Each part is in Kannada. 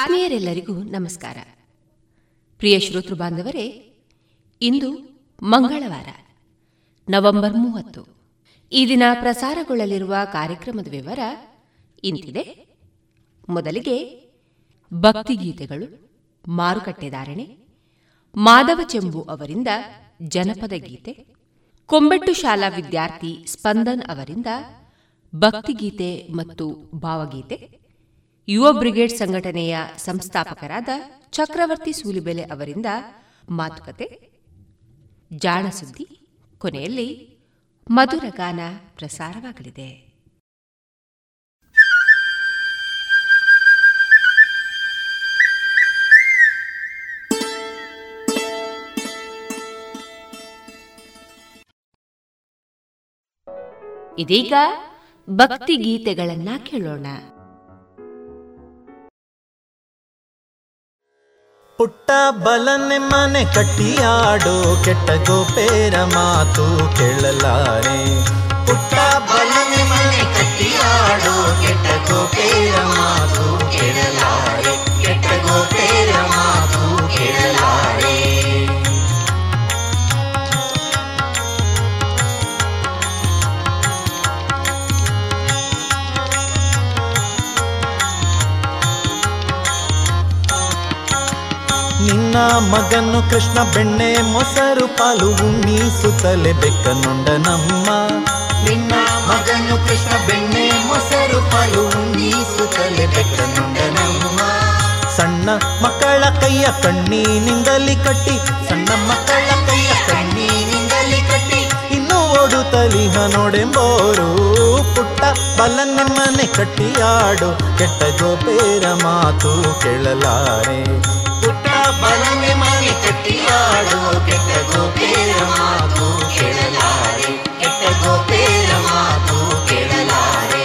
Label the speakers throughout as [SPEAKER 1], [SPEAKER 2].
[SPEAKER 1] ಆತ್ಮೀಯರೆಲ್ಲರಿಗೂ ನಮಸ್ಕಾರ. ಪ್ರಿಯ ಶ್ರೋತೃ ಬಾಂಧವರೇ, ಇಂದು ಮಂಗಳವಾರ, ನವೆಂಬರ್ ಮೂವತ್ತು. ಈ ದಿನ ಪ್ರಸಾರಗೊಳ್ಳಲಿರುವ ಕಾರ್ಯಕ್ರಮದ ವಿವರ ಇಂತಿದೆ. ಮೊದಲಿಗೆ ಭಕ್ತಿಗೀತೆಗಳು ಮಾರುಕಟ್ಟೆದಾರಣೆ ಮಾಧವ ಚೆಂಬು ಅವರಿಂದ ಜನಪದ ಗೀತೆ, ಕೊಂಬೆಟ್ಟು ಶಾಲಾ ವಿದ್ಯಾರ್ಥಿ ಸ್ಪಂದನ್ ಅವರಿಂದ ಭಕ್ತಿಗೀತೆ ಮತ್ತು ಭಾವಗೀತೆ ಯುವ ಬ್ರಿಗೇಡ್ ಸಂಘಟನೆಯ ಸಂಸ್ಥಾಪಕರಾದ ಚಕ್ರವರ್ತಿ ಸೂಲಿಬೆಲೆ ಅವರಿಂದ ಮಾತುಕತೆ ಜಾಣಸುದ್ದಿ ಕೊನೆಯಲ್ಲಿ ಮಧುರ ಗಾನ ಪ್ರಸಾರವಾಗಲಿದೆ. ಇದೀಗ ಭಕ್ತಿ ಗೀತೆಗಳನ್ನ ಕೇಳೋಣ.
[SPEAKER 2] ಪುಟ್ಟ ಬಲನೆ ಮನೆ ಕಟ್ಟಿಯಾಡು ಕೆಟ್ಟ ಗೋಪೇರ ಮಾತು ಕೇಳಲಾರೆ. ಪುಟ್ಟ ಬಲನೆ ಮನೆ ಕಟ್ಟಿಯಾಡು ಕೆಟ್ಟ ಗೋಪೇರ ಮಾತು ಕೇಳಲಾರೆ. ಕೆಟ್ಟ ಗೋಪೇರ ಮಾತು ನಿನ್ನ ಮಗನು ಕೃಷ್ಣ ಬೆಣ್ಣೆ ಮೊಸರು ಪಾಲು ಉಣ್ಣಿಸುತ್ತಲೆ ಬೆಕ್ಕನುಂಡ ನಮ್ಮ ನಿನ್ನ ಮಗನು ಕೃಷ್ಣ ಬೆಣ್ಣೆ ಮೊಸರು ಪಾಲು ಉಣ್ಣಿಸುತ್ತಲೆ ಬೆಕ್ಕನುಂಡ ನಮ್ಮ ಸಣ್ಣ ಮಕ್ಕಳ ಕೈಯ ಕಣ್ಣಿನಿಂದಲಿ ಕಟ್ಟಿ ಸಣ್ಣ ಮಕ್ಕಳ ಕೈಯ ಕಣ್ಣಿನಿಂದಲಿ ಕಟ್ಟಿ ಇನ್ನು ಓಡುತ್ತಲಿಹ ನೋಡೆಂಬೋರು ಪುಟ್ಟ ಬಲನೆಮ್ಮನೆ ಕಟ್ಟಿಯಾಡು ಕೆಟ್ಟ ಗೋಪೇರ ಮಾತು ಕೇಳಲಾರೆ. ಬಲನೆ ಮನೆ ಕಟ್ಟಿಯಾಡು ಕೆಟ್ಟ ಗೋಪೇರ ಮಾತು ಕೇಳಲಾರೆ ಕೆಟ್ಟ ಗೋಪೇರ ಮಾತು ಕೇಳಲಾರೆ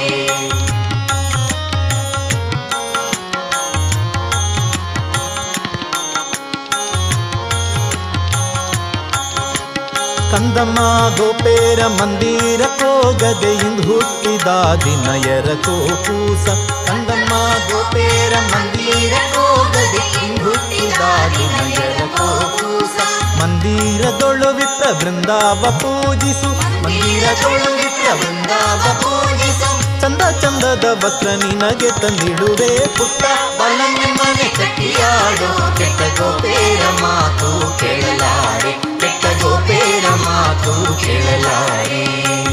[SPEAKER 2] ಕಂದಮ್ಮ ಗೋಪೇರ ಮಂದಿರ ಕೋಗದೆ ಇಂದು ಹುಟ್ಟಿದ ದಿನ ಎರಕೋ ಕೂಸ ಕಂದಮ್ಮ ಗೋಪೇರ ಮಂದಿರ ಕೋಗದೆ ಇಂದು ಹುಟ್ಟಿದ ದಿನ ಎರಕೋ ಕೂಸ ಮಂದಿರದೊಳು ವಿಪ್ರ ಬೃಂದಾವ ಪೂಜಿಸು. ಮಂದಿರದೊಳು ವಿಪ್ರ ಬೃಂದಾವ ಪೂಜಿಸು. ಚಂದ ಚಂದದ ವಸ್ತ್ರ ನಿನಗೆ ತಂದಿಡುವೆ ಪುಟ್ಟ. ಮನೆ ಕಟ್ಟಿಯಾಡು. ಕೆಟ್ಟ ಗೋಪೇರ ಮಾತು ಕೇಳಲಾರೆ. ಕೆಟ್ಟ ಗೋಪೇರ ಮಾತು ಕೇಳಲಾರೆ.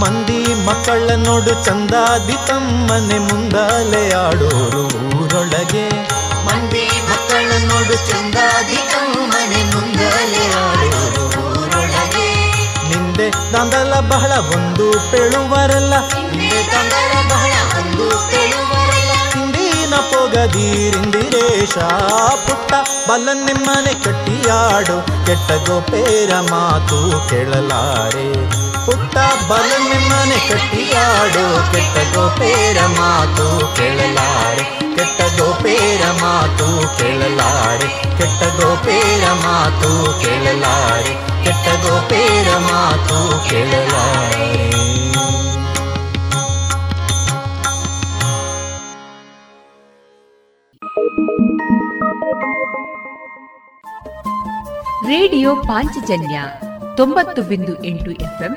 [SPEAKER 2] ಮಂದಿ ಮಕ್ಕಳ ನೋಡು ಚಂದಾದಿ ತಮ್ಮನೆ ಮುಂದಾಲೆ ಆಡೋರು ಊರೊಳಗೆ. ಮಂದಿ ಮಕ್ಕಳ ನೋಡು ಚಂದಾದಿ ತಮ್ಮನೆ ಮುಂದಾಲೆ ಆಡೋರು ಊರೊಳಗೆ. ನಿಂದೆ ದಂದಲ ಬಹಳ ಒಂದು ಪೇಳುವರಲ್ಲ. ನಿಂದೆ ದಂದಲ ಬಹಳ ಒಂದು ಪೇಳುವರಲ್ಲ. ಹಿಂದಿನ ಪೊಗದೀರಿಂದಿರೇಶ ಪುಟ್ಟ ಬಲ ನಿಮ್ಮನೆ ಕಟ್ಟಿಯಾಡು. ಕೆಟ್ಟ ಗೋಪೇರ ಮಾತು ಕೇಳಲಾರೆ. ಪುಟ್ಟ ಬಲನೆ ಮನೆ ಕಟ್ಟಿಯಾಡು. ಕೆಟ್ಟ ಗೋಪೇರ ಮಾತು ಕೇಳಲಾರೆ. ಕೆಟ್ಟ ಗೋಪೇರ ಮಾತು ಕೇಳಲಾರೆ. ಕೆಟ್ಟ ಗೋಪೇರ ಮಾತು ಕೇಳಲಾರೆ. ಕೆಟ್ಟ ಗೋಪೇರ ಮಾತು ಕೇಳಲಾರೆ.
[SPEAKER 1] ರೇಡಿಯೋ ಪಾಂಚಜನ್ಯ ತೊಂಬತ್ತು ಬಿಂದು ಎಂಟು ಎಫ್ಎಂ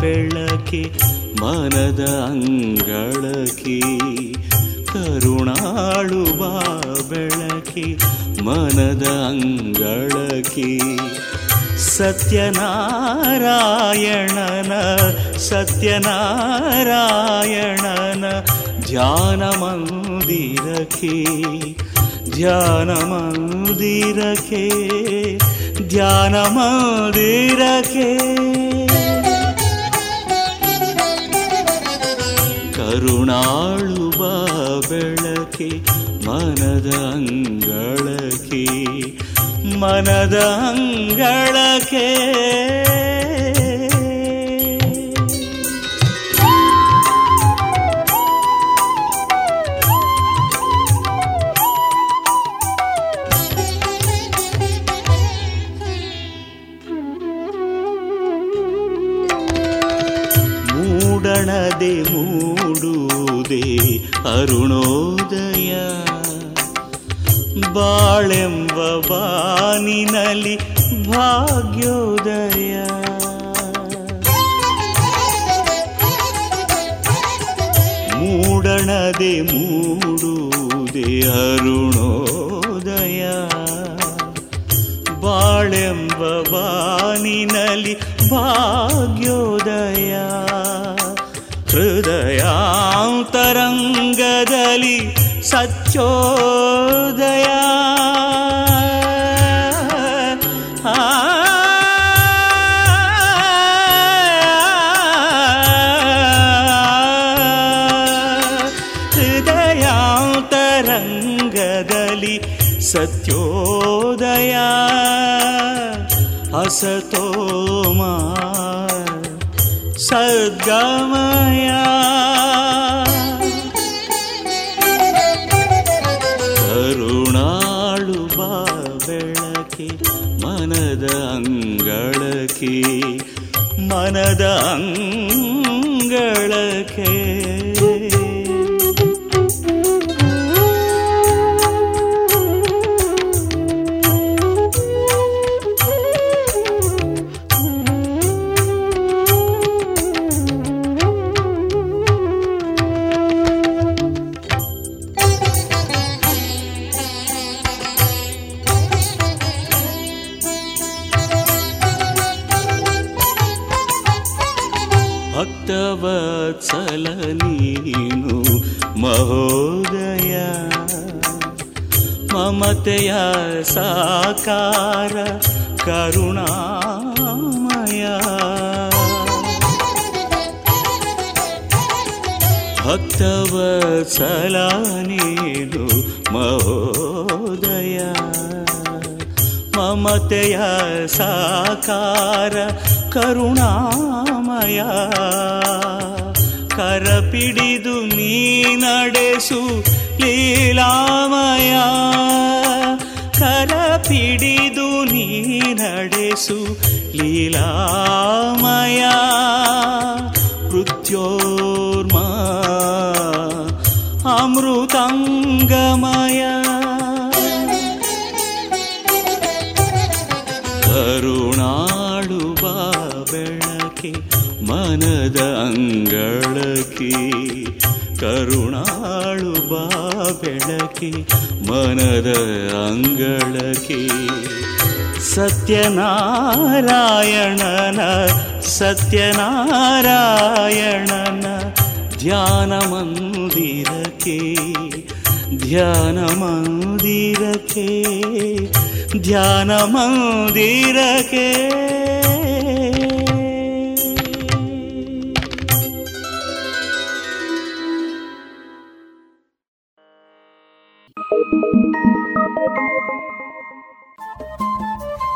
[SPEAKER 3] ಬೆಳಕೆ ಮನದ ಅಂಗಳಕ್ಕೆ ಕರುಣಾಳು ಬಾ ಬೆಳಕೆ ಮನದ ಅಂಗಳಕ್ಕೆ ಸತ್ಯನಾರಾಯಣನ ಸತ್ಯನಾರಾಯಣನ ಧ್ಯಾನ ಮಂದಿರಕ್ಕೆ ಧ್ಯಾನ ಮಂದಿರಕ್ಕೆ. ಧ್ಯಾನ ಮಂದಿರಕ್ಕೆ ಕರುಣಾಳು ಬಾ ಬೆಳಕೆ ಮನದ ಅಂಗಳಕೆ ಮನದ ಅಂಗಳಕೆ ಅರುಣೋದಯ. ಬಾಳೆಂಬ ಬಾನಿನಲ್ಲಿ ಭಾಗ್ಯೋದಯ. ಮೂಡಣದೆ ಮೂಡುವುದೇ ಅರುಣೋದಯ. ಬಾಳೆಂಬ ಬಾನಿನಲ್ಲಿ ಭಾಗ್ಯೋದಯ. ಹೃದಯಾಂತರಂಗದಲ್ಲಿ ಸಚ್ಚೋದಯ ಹೃದಯಾಂತರಂಗದಲ್ಲಿ ಸತ್ಯೋದಯ असतोमा ಸದ್ಗಮಯ. ಕರುಣಾಳು ಬಾ ಬೆಳಕಿ ಮನದ ಅಂಗಳಕಿ ಮನದ ಅಂಗಳ ಮಮತೆಯ ಸಾಕಾರ ಕರುಣಾಮಯ. ಭಕ್ತವತ್ಸಲ ನೀನು ಮಹೋದಯ. ಮಮತೆಯ ಸಾಕಾರ ಕರುಣಾಮಯ. ಕರಪಿಡಿದು ನೀ ನಡೆಸು ಲೀಲಾಮಯ. ಕರಪಿಡಿದು ನೀ ನಡೆಸು ಲೀಲಾಮಯ ಮೃತ್ಯೋರ್ಮ ಅಮೃತಂಗಮಯ. ಕರುಣಾಳು ಮನದ ಅಂಗಳಕ್ಕೆ ಕರುಣಾಳು ಬಾ ಬೆಳಕೆ ಮನದ ಅಂಗಳಕ್ಕೆ. ಸತ್ಯನಾರಾಯಣನ ಸತ್ಯನಾರಾಯಣನ ಧ್ಯಾನ ಮಂದಿರಕ್ಕೆ ಧ್ಯಾನ ಮಂದಿರಕ್ಕೆ ಧ್ಯಾನ ಮಂದಿರಕ್ಕೆ.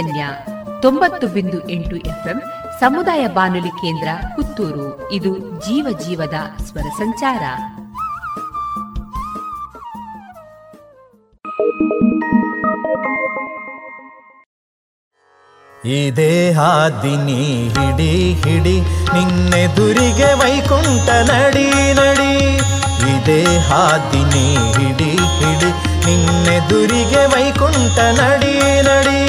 [SPEAKER 1] ಪಾಂಚಜನ್ಯ ತೊಂಬತ್ತು ಬಿಂದು ಎಂಟು ಎಫ್ಎಂ ಸಮುದಾಯ ಬಾನುಲಿ ಕೇಂದ್ರ ಪುತ್ತೂರು. ಇದು ಜೀವ ಜೀವದ ಸ್ವರ ಸಂಚಾರ.
[SPEAKER 2] ಈ ದೇಹಾದಿನಿ ಹಿಡಿ ಹಿಡಿ ನಿನ್ನೆದುರಿಗೆ ವೈಕುಂಠ ನಡಿ ನಡಿ. ಈ ದೇಹಾದಿನಿ ಹಿಡಿ ಹಿಡಿ ನಿನ್ನೆದುರಿಗೆ ವೈಕುಂಠ ನಡಿ ನಡಿ.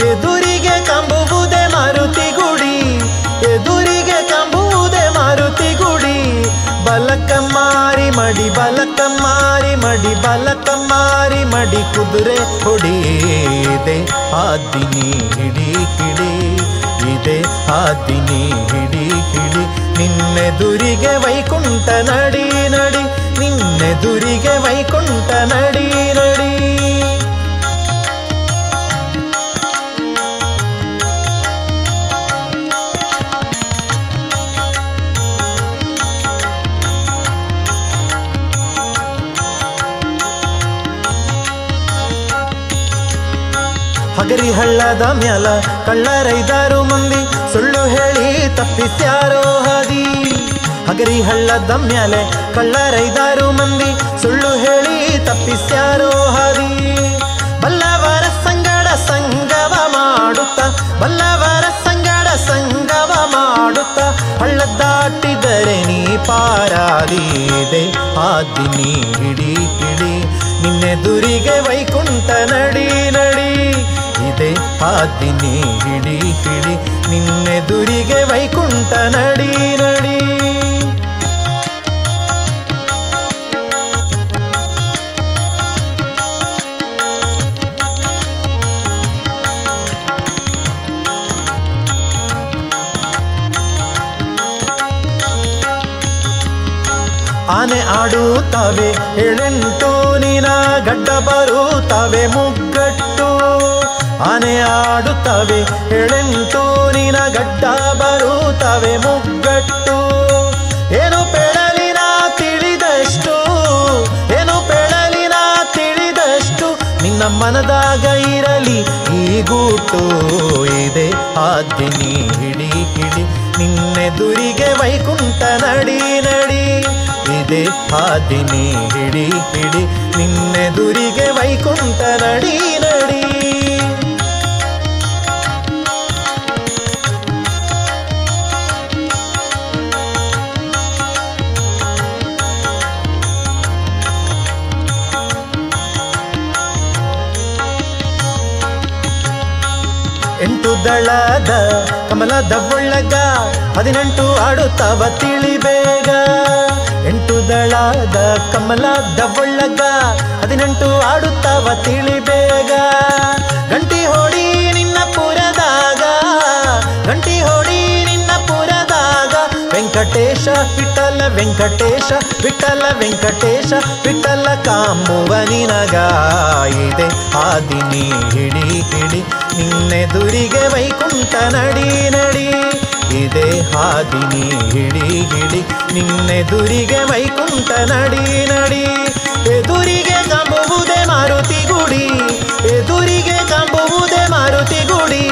[SPEAKER 2] ಎದುರಿಗೆ ಕಂಬುವುದೇ ಮಾರುತಿ ಗುಡಿ. ಎದುರಿಗೆ ಕಂಬುವುದೇ ಮಾರುತಿ ಗುಡಿ. ಬಲಕ ಮಾರಿ ಮಡಿ, ಬಲಕ ಮಾರಿ ಮಡಿ, ಬಲಕ ಮಾರಿ ಮಡಿ ಕುದುರೆ ಹೊಡಿದೆ ಆದಿನಿ ಹಿಡಿ ಹಿಡಿ ಇದೆ ಆದಿನಿ ಹಿಡಿ ಹಿಡಿ ನಿನ್ನೆದುರಿಗೆ ವೈಕುಂಠ ನಡಿ ನಡಿ, ನಿನ್ನೆದುರಿಗೆ ವೈಕುಂಠ ನಡಿ ನಡಿ. ಹಗರಿ ಹಳ್ಳದ ಮ್ಯಾಲ ಕಳ್ಳರೈದಾರು ಮಂದಿ. ಸುಳ್ಳು ಹೇಳಿ ತಪ್ಪಿಸ್ಯಾರೋ ಹದಿ. ಹಗರಿ ಹಳ್ಳದ ಮ್ಯಾಲೆ ಕಳ್ಳರೈದಾರು ಮಂದಿ. ಸುಳ್ಳು ಹೇಳಿ ತಪ್ಪಿಸ್ಯಾರೋ ಹದಿ. ಬಲ್ಲವರ ಸಂಗಡ ಸಂಗವ ಮಾಡುತ್ತ, ಬಲ್ಲವರ ಸಂಗಡ ಸಂಗವ ಮಾಡುತ್ತ ಹಳ್ಳ ದಾಟಿದರೆ ನೀ ಪಾರಾದೀದೆ ಹಾದಿ ಹಿಡಿ ಹಿಡಿ ನಿನ್ನೆದುರಿಗೆ ವೈಕುಂಠ ನಡಿ ನಡಿ. ಇದೆ ಆದಿನಿ ಹಿಡಿ ಹಿಡಿ ನಿನ್ನೆದುರಿಗೆ ವೈಕುಂಠ ನಡಿ ನಡಿ. ಆನೆ ಆಡುತ್ತವೆ ಎಳೆಂಟು ನಿನ ಗಡ್ಡ ಬರುತ್ತವೆ ಮುಗ್ಗಟ್ಟು ಆನೆ ಆಡುತ್ತವೆ ಎಳೆಂಟು ನಿನ ಗಡ್ಡ ಬರುತ್ತವೆ, ಮುಗ್ಗಟ್ಟು. ಏನು ಪೆಳಲಿನ ತಿಳಿದಷ್ಟು, ಏನು ಪೆಳಲಿನ ತಿಳಿದಷ್ಟು, ನಿನ್ನ ಮನದಾಗ ಇರಲಿ ಈ ಗೂಟು ಇದೆ. ಆದಿನಿ ಹಿಡಿ ಹಿಡಿ ನಿನ್ನೆದುರಿಗೆ ವೈಕುಂಠ ನಡಿ ನಡಿ ಇದೆ. ಆದಿನಿ ಹಿಡಿ ಹಿಡಿ ನಿನ್ನೆದುರಿಗೆ ವೈಕುಂಠ ನಡಿ ನಡಿ. ಎಂಟು ದಳದ ಕಮಲದ ಒಳ್ಳಗ ಹದಿನೆಂಟು ಆಡುತ್ತವ ತಿಳಿಬೇಗ. ಎಂಟು ದಳದ ಕಮಲದ ಒಳ್ಳಗ ಹದಿನೆಂಟು ಆಡುತ್ತವ ತಿಳಿಬೇಗ. ಗಂಟಿ ಹೊಡಿ ವೆಂಕಟೇಶ, ವಿಠಲ ವೆಂಕಟೇಶ ವಿಠಲ ವೆಂಕಟೇಶ, ವಿಠಲ ಕಾಂಬುವನಿನಗಾಯಿದೆ ಆದಿನಿ ಹಿಡಿ ಹಿಡಿ ನಿನ್ನೆದುರಿಗೆ ವೈಕುಂಠ ನಡಿ ನಡಿ. ಇದೆ ಹಾದಿನಿ ಹಿಡಿ ಹಿಡಿ ನಿನ್ನೆದುರಿಗೆ ವೈಕುಂಠ ನಡಿ ನಡಿ. ಎದುರಿಗೆ ಕಂಬುವುದೇ ಮಾರುತಿ ಗುಡಿ, ಎದುರಿಗೆ ಕಂಬುವುದೇ ಮಾರುತಿ ಗುಡಿ.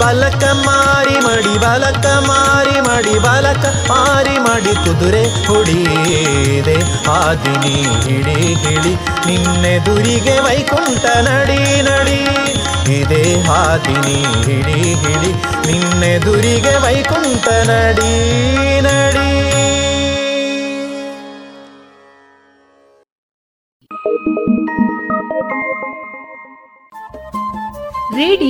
[SPEAKER 2] ಬಲಕ ಮಾರಿ ಮಡಿ, ಬಲಕ ಮಾರಿ ಮಡಿ, ಬಲಕ ಮಾರಿ ಮಡಿ ಕುದುರೆ ಹುಡಿದೆ ಆದಿನಿ ಹಿಡಿ ಹಿಡಿ ನಿನ್ನೆದುರಿಗೆ ವೈಕುಂಠ ನಡಿ ನಡಿ. ಇದೆ ಹಾದಿನಿ ಹಿಡಿ ಹಿಡಿ ನಿನ್ನೆದುರಿಗೆ ವೈಕುಂಠ ನಡಿ ನಡಿ.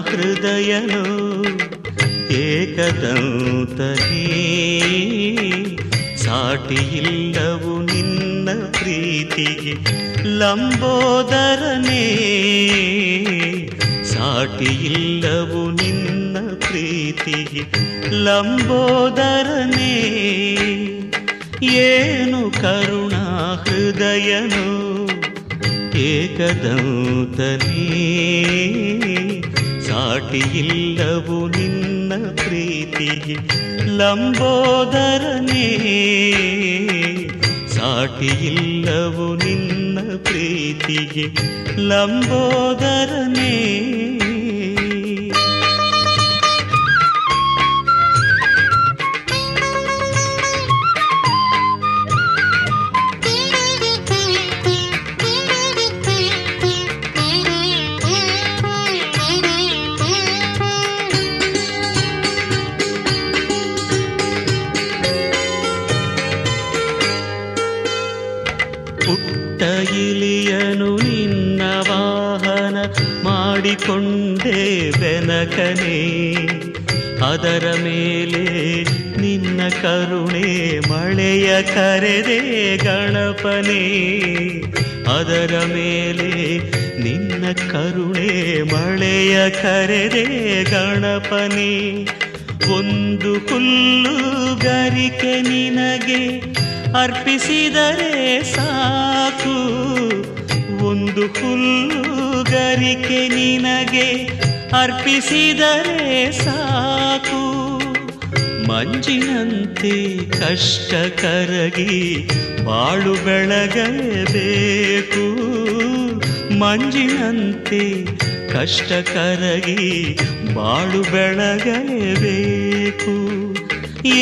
[SPEAKER 3] ಹೃದಯನು ಸಾಟಿ ಇಲ್ಲವು ನಿನ್ನ ಪ್ರೀತಿಗೆ ಲಂಬೋದರನೇ. ಸಾಟಿಯಿಲ್ಲವು ನಿನ್ನ ಪ್ರೀತಿಗೆ ಲಂಬೋದರನೇ. ಏನು ಕರುಣಾ ಹೃದಯನು ಏಕದಂತನೇ. ಸಾಟಿಯಿಲ್ಲವು ನಿನ್ನ ಪ್ರೀತಿಗೆ ಲಂಬೋದರನೇ ಸಾಟಿಯಿಲ್ಲವು ನಿನ್ನ ಪ್ರೀತಿಗೆ ಲಂಬೋದರನೇ ಕರುಣೆ ಮಳೆಯ ಕರೆದೆ ಗಣಪನೆ. ಅದರ ಮೇಲೆ ನಿನ್ನ ಕರುಣೆ ಮಳೆಯ ಕರೆದೆ ಗಣಪನೆ. ಒಂದು ಹುಲ್ಲು ಗರಿಕೆ ನಿನಗೆ ಅರ್ಪಿಸಿದರೆ ಸಾಕು. ಒಂದು ಹುಲ್ಲು ಗರಿಕೆ ನಿನಗೆ ಅರ್ಪಿಸಿದರೆ ಸಾಕು. ಮಂಜಿನಂತೆ ಕಷ್ಟ ಕರಗಿ ಬಾಳು ಬೆಳಗಲೇಬೇಕು ಮಂಜಿನಂತೆ ಕಷ್ಟ ಕರಗಿ ಬಾಳು ಬೆಳಗಲೇಬೇಕು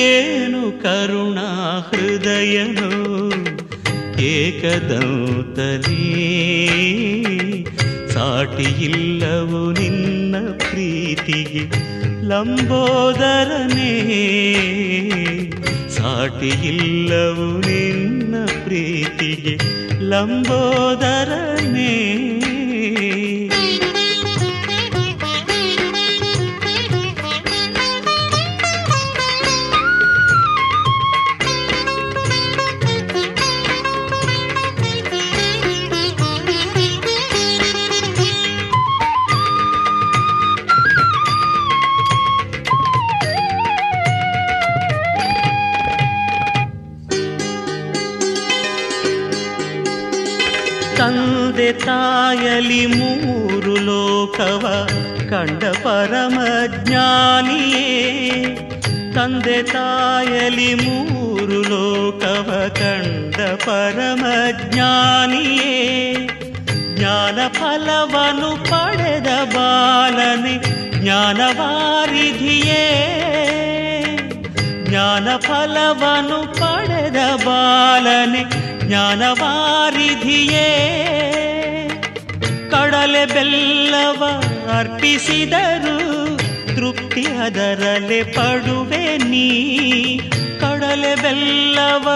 [SPEAKER 3] ಏನು ಕರುಣಾ ಹೃದಯನು ಸಾಟಿ ಇಲ್ಲವು ನಿನ್ನ ಪ್ರೀತಿಗೆ ಲಂಬೋದರನೇ ಸಾಟಿಯಿಲ್ಲವು ನಿನ್ನ ಪ್ರೀತಿಗೆ. ಲಂಬೋದರನೇ ತಾಯಲಿ ಮೂರು ಲೋಕವ ಕಂಡ ಪರಮ ಜ್ಞಾನಿಯೇ ಜ್ಞಾನ ಫಲವನ್ನು ಪಡೆದ ಬಾಲನೆ, ಜ್ಞಾನವಾರಿಧಿಯೇ. ಜ್ಞಾನ ಫಲವನ್ನು ಪಡೆದ ಬಾಲನೆ, ಜ್ಞಾನವಾರಿಧಿಯೇ. ಕಡಲೆ ಬೆಲ್ಲವ ಅರ್ಪಿಸಿದರು ತೃಪ್ತಿ ಅದರಲೆ ಪಡುವೆ ನೀ. ಕಡಲೆ ಬೆಲ್ಲವ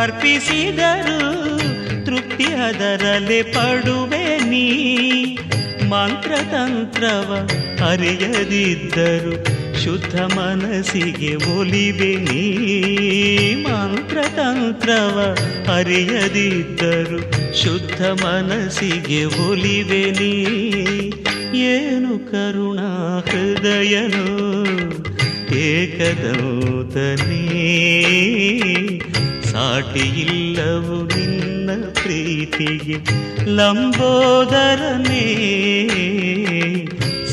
[SPEAKER 3] ಅರ್ಪಿಸಿದರು, ತೃಪ್ತಿ ಅದರಲೆ ಪಡುವೆ ನೀ. ಮಂತ್ರತಂತ್ರವ ಅರಿಯದಿದ್ದರು, ಶುದ್ಧ ಮನಸ್ಸಿಗೆ ಒಲಿವೆ ನೀ. ಮಂತ್ರತಂತ್ರವ ಅರಿಯದಿದ್ದರು, ಶುದ್ಧ ಮನಸ್ಸಿಗೆ ಒಲಿವೆ ನೀ. ಏನು ಕರುಣಾ ಹೃದಯನೋ ಏಕದೌತನೇ. ಸಾಟಿಯಿಲ್ಲವು ನಿನ್ನ ಪ್ರೀತಿಗೆ ಲಂಬೋದರನೇ.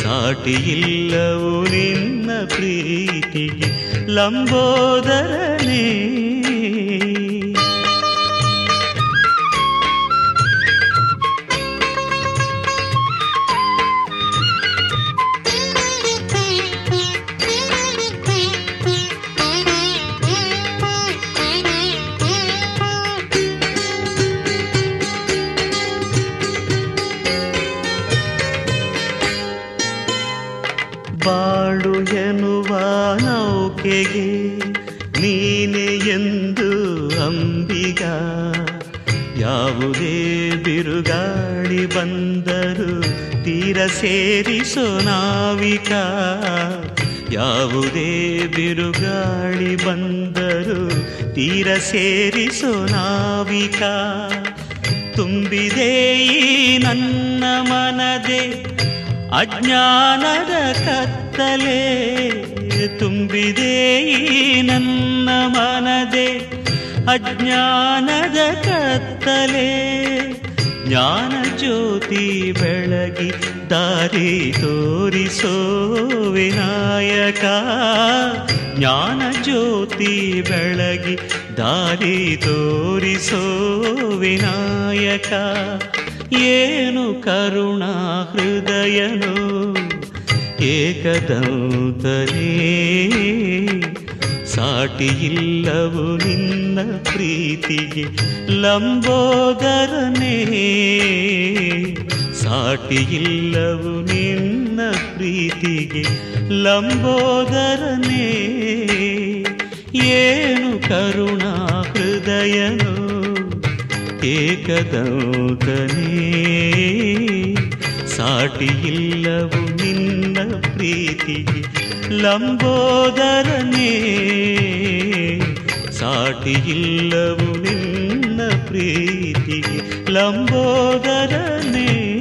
[SPEAKER 3] ಸಾಟಿಯಿಲ್ಲವು ನಿನ್ನ ಪ್ರೀತಿಗೆ ಲಂಬೋದರನೇ. ಸೇರಿಸೋ ನಾವಿಕ. ಯಾವುದೇ ಬಿರುಗಾಳಿ ಬಂದರು ತೀರ ಸೇರಿಸೋ ನಾವಿಕ. ತುಂಬಿದೆ ಈ ನನ್ನ ಮನದೆ, ಅಜ್ಞಾನದ ಕತ್ತಲೆ. ತುಂಬಿದೆ ಈ ನನ್ನ ಮನದೆ, ಅಜ್ಞಾನದ ಕತ್ತಲೆ. ಜ್ಞಾನ ಜ್ಯೋತಿ ಬೆಳಗಿ ದಾರಿ ತೋರಿಸೋ ವಿನಾಯಕ. ಜ್ಞಾನ ಜ್ಯೋತಿ ಬೆಳಗಿ ದಾರಿ ತೋರಿಸೋ ವಿನಾಯಕ. ಏನು ಕರುಣಾ ಹೃದಯನು, ಏಕದಂತನೇ. ಸಾಟಿಯಿಲ್ಲವು ನಿನ್ನ ಪ್ರೀತಿಗೆ ಲಂಬೋದರನೇ. ಸಾಟಿಯಿಲ್ಲವು ನಿನ್ನ ಪ್ರೀತಿಗೆ ಲಂಬೋದರನೇ. ಏನು ಕರುಣಾ ಹೃದಯನು ಏಕದೌತನೇ. ಸಾಟಿಯಿಲ್ಲವು ನಿನ್ನ ಪ್ರೀತಿಗೆ ಲಂಬೋದರನೇ. ಸಾಟಿಯಿಲ್ಲವು ನಿನ್ನ ಪ್ರೀತಿಗೆ ಲಂಬೋದರನೇ.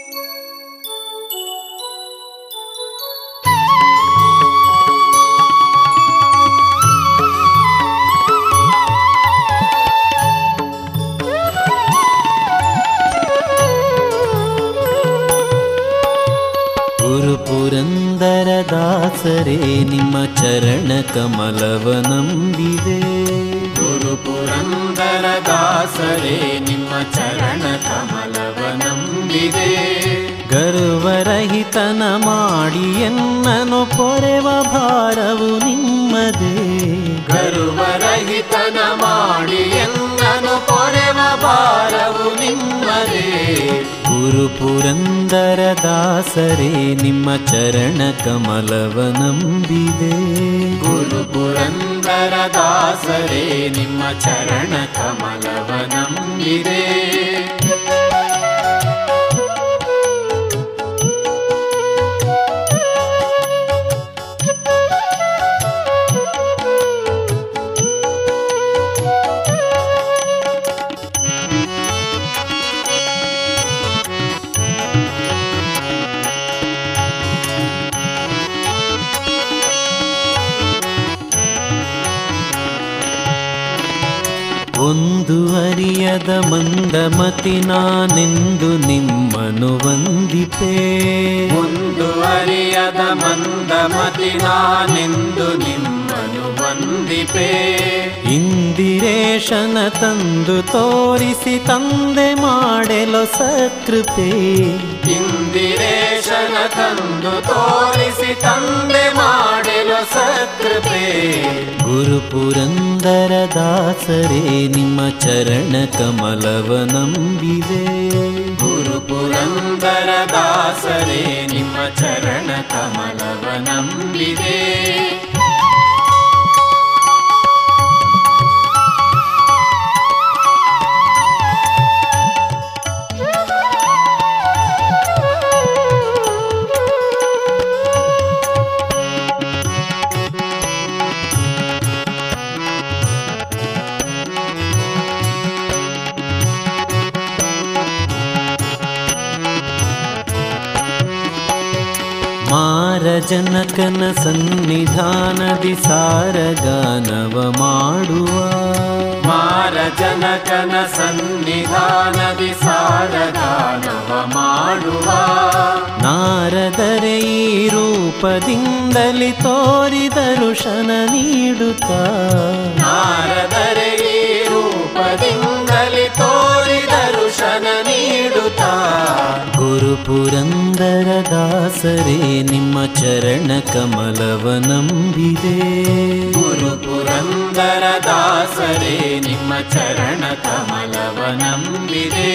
[SPEAKER 4] ದಾಸರೇ ನಿಮ್ಮ ಚರಣ ಕಮಲವ ನಂಬಿದೆ.
[SPEAKER 5] ಗುರು ಪುರಂದರ ದಾಸರೇ ನಿಮ್ಮ ಚರಣ ಕಮಲವ ನಂಬಿದೆ.
[SPEAKER 4] ಗರ್ವರಹಿತನ ಮಾಡಿ ಎನ್ನನು ಪೊರೆವ ಭಾರವು ನಿಮ್ಮದೇ.
[SPEAKER 5] ಗರ್ವರಹಿತನ ಮಾಡಿ ಎನ್ನನು ಪೊರೆವ ಭಾರವು ನಿಮ್ಮದೇ.
[SPEAKER 4] ಗುರು ಪುರಂದರ ದಾಸರೇ ನಿಮ್ಮ ಚರಣ ಕಮಲವ ನಂಬಿದೆ.
[SPEAKER 5] ಗುರು ಪುರಂದರ ದಾಸರೇ ನಿಮ್ಮ ಚರಣ ಕಮಲವ ನಂಬಿದೆ.
[SPEAKER 4] ಅರಿಯದ ಮಂದಮತಿ ನಾನೆಂದು ನಿಮ್ಮನು ವಂದಿಪೆ.
[SPEAKER 5] ಒಂದು ಅರಿಯದ ಮಂದಮತಿ ನಾನೆಂದು ನಿಮ್ಮನು ವಂದಿಪೆ.
[SPEAKER 4] ಇಂದಿರೇಶನ ತಂದು ತೋರಿಸಿ ತಂದೆ ಮಾಡೆಲೋ ಸಕೃಪೆ.
[SPEAKER 5] ಇಂದಿರೇಶನ ತಂದು ತೋರಿಸಿ ತಂದೆ ಮಾಡಲು कृपे। गुरुपुरन्दरदासरे निम चरणकमलवनम्बिवे गुरुपुरन्दरदासरे निम चरणकमलवनम्बिवे
[SPEAKER 4] ಮಾರಜನಕನ ಸನ್ನಿಧಾನದಿ ಸಾರಗಾನವ ಮಾಡುವ.
[SPEAKER 5] ಮಾರ ಜನಕನ ಸನ್ನಿಧಾನದಿ ಸಾರಗಾನವ ಮಾಡುವ.
[SPEAKER 4] ನಾರದರೆ ಈ ರೂಪದಿಂದಲಿ ತೋರಿದರು ಶನ ನೀಡುತ್ತ.
[SPEAKER 5] ನಾರದರೆ ರೂಪದಿಂದಲಿ ತೋರಿದ ಶನ ನೀಡುತ್ತಾ.
[SPEAKER 4] ಗುರು ಪುರಂದರ ದಾಸರೇ ನಿಮ್ಮ ಚರಣ ಕಮಲವ ನಂಬಿದೆ.
[SPEAKER 5] ಗುರು ಪುರಂದರ ದಾಸರೇ ನಿಮ್ಮ ಚರಣ ಕಮಲವ ನಂಬಿದೆ.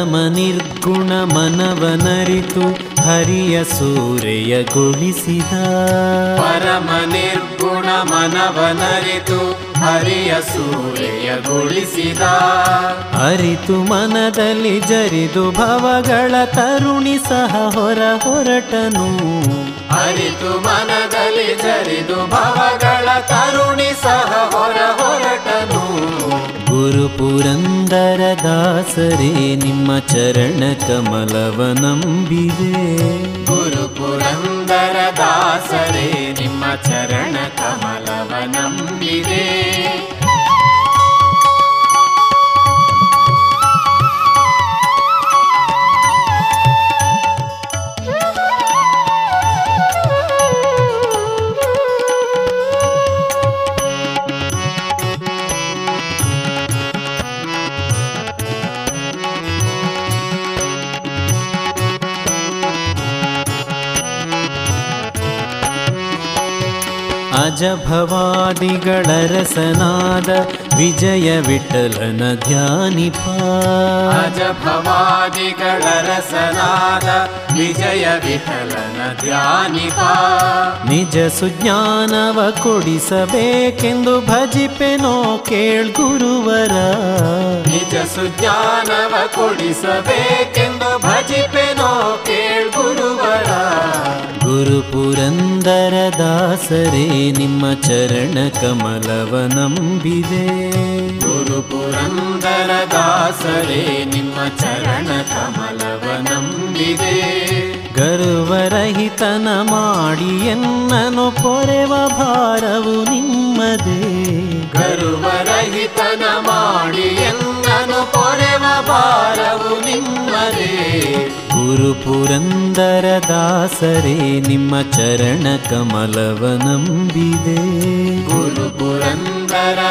[SPEAKER 4] ಪರಮ ನಿರ್ಗುಣ ಮನವನರಿತು ಹರಿಯ ಸೂರೆಯಗೊಳಿಸಿದ
[SPEAKER 5] ಪರಮ ನಿರ್ಗುಣ ಮನವನರಿತು ಹರಿಯ ಸೂರೆಯಗೊಳಿಸಿದ
[SPEAKER 4] ಅರಿತು ಮನದಲ್ಲಿ ಜರಿದು ಭವಗಳ ತರುಣಿ ಸಹ ಹೊರ ಹೊರಟನು.
[SPEAKER 5] ಅರಿತು ಮನದಲ್ಲಿ ಜರಿದು ಭವಗಳ ತರುಣಿ ಸಹ ಹೊರ ಹೊರಟನು.
[SPEAKER 4] ಗುರು ಪುರಂದರ ದಾಸರೇ ನಿಮ್ಮ ಚರಣ ಕಮಲವ ನಂಬಿದೆ
[SPEAKER 5] ಗುರು ಪುರಂದರ ದಾಸರೇ ನಿಮ್ಮ ಚರಣ ಕಮಲವ
[SPEAKER 4] ಅಜಭವಾದಿಗಳ ರಸನಾದ ವಿಜಯ ವಿಠಲನ ಧ್ಯಾನಿಪ.
[SPEAKER 5] ಅಜ ಭವಾದಿಗಳ ರಸನಾದ ವಿಜಯ ವಿಠಲನ ಧ್ಯಾನಿಪ.
[SPEAKER 4] ನಿಜ ಸುಜ್ಞಾನವ ಕೊಡಿಸಬೇಕೆಂದು ಭಜಿಪೆನೋ ಕೇಳ್ಗುರುವರ
[SPEAKER 5] ನಿಜ ಸುಜ್ಞಾನವ ಕೊಡಿಸಬೇಕೆಂದು ಭಜಿಪೆನೋ ಕೇಳ್ಗುರುವರ
[SPEAKER 4] ಗುರು ಪುರಂದರ ದಾಸರೇ ನಿಮ್ಮ ಚರಣ ಕಮಲವ ನಂಬಿದೆ.
[SPEAKER 5] ಗುರು ಪುರಂದರ ದಾಸರೇ ನಿಮ್ಮ ಚರಣ ಕಮಲವ ನಂಬಿದೆ.
[SPEAKER 4] ಗರ್ವರಹಿತನ ಮಾಡಿ ಎನ್ನನು ಪೊರೆವ ಭಾರವು ನಿಮ್ಮದೇ.
[SPEAKER 5] ಗರ್ವರಹಿತನ ಮಾಡಿ ಎನ್ನನು ಪೊರೆವ ಭಾರವು ನಿಮ್ಮದೇ.
[SPEAKER 4] ಗುರು ದಾಸರೇ ನಿಮ್ಮ ಚರಣ ಕಮಲವ ನಂಬಿದೆ.
[SPEAKER 5] ಗುರು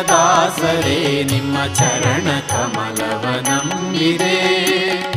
[SPEAKER 5] ದಾಸರೇ ನಿಮ್ಮ ಚರಣ ಕಮಲವ ನಂಬಿದೆ.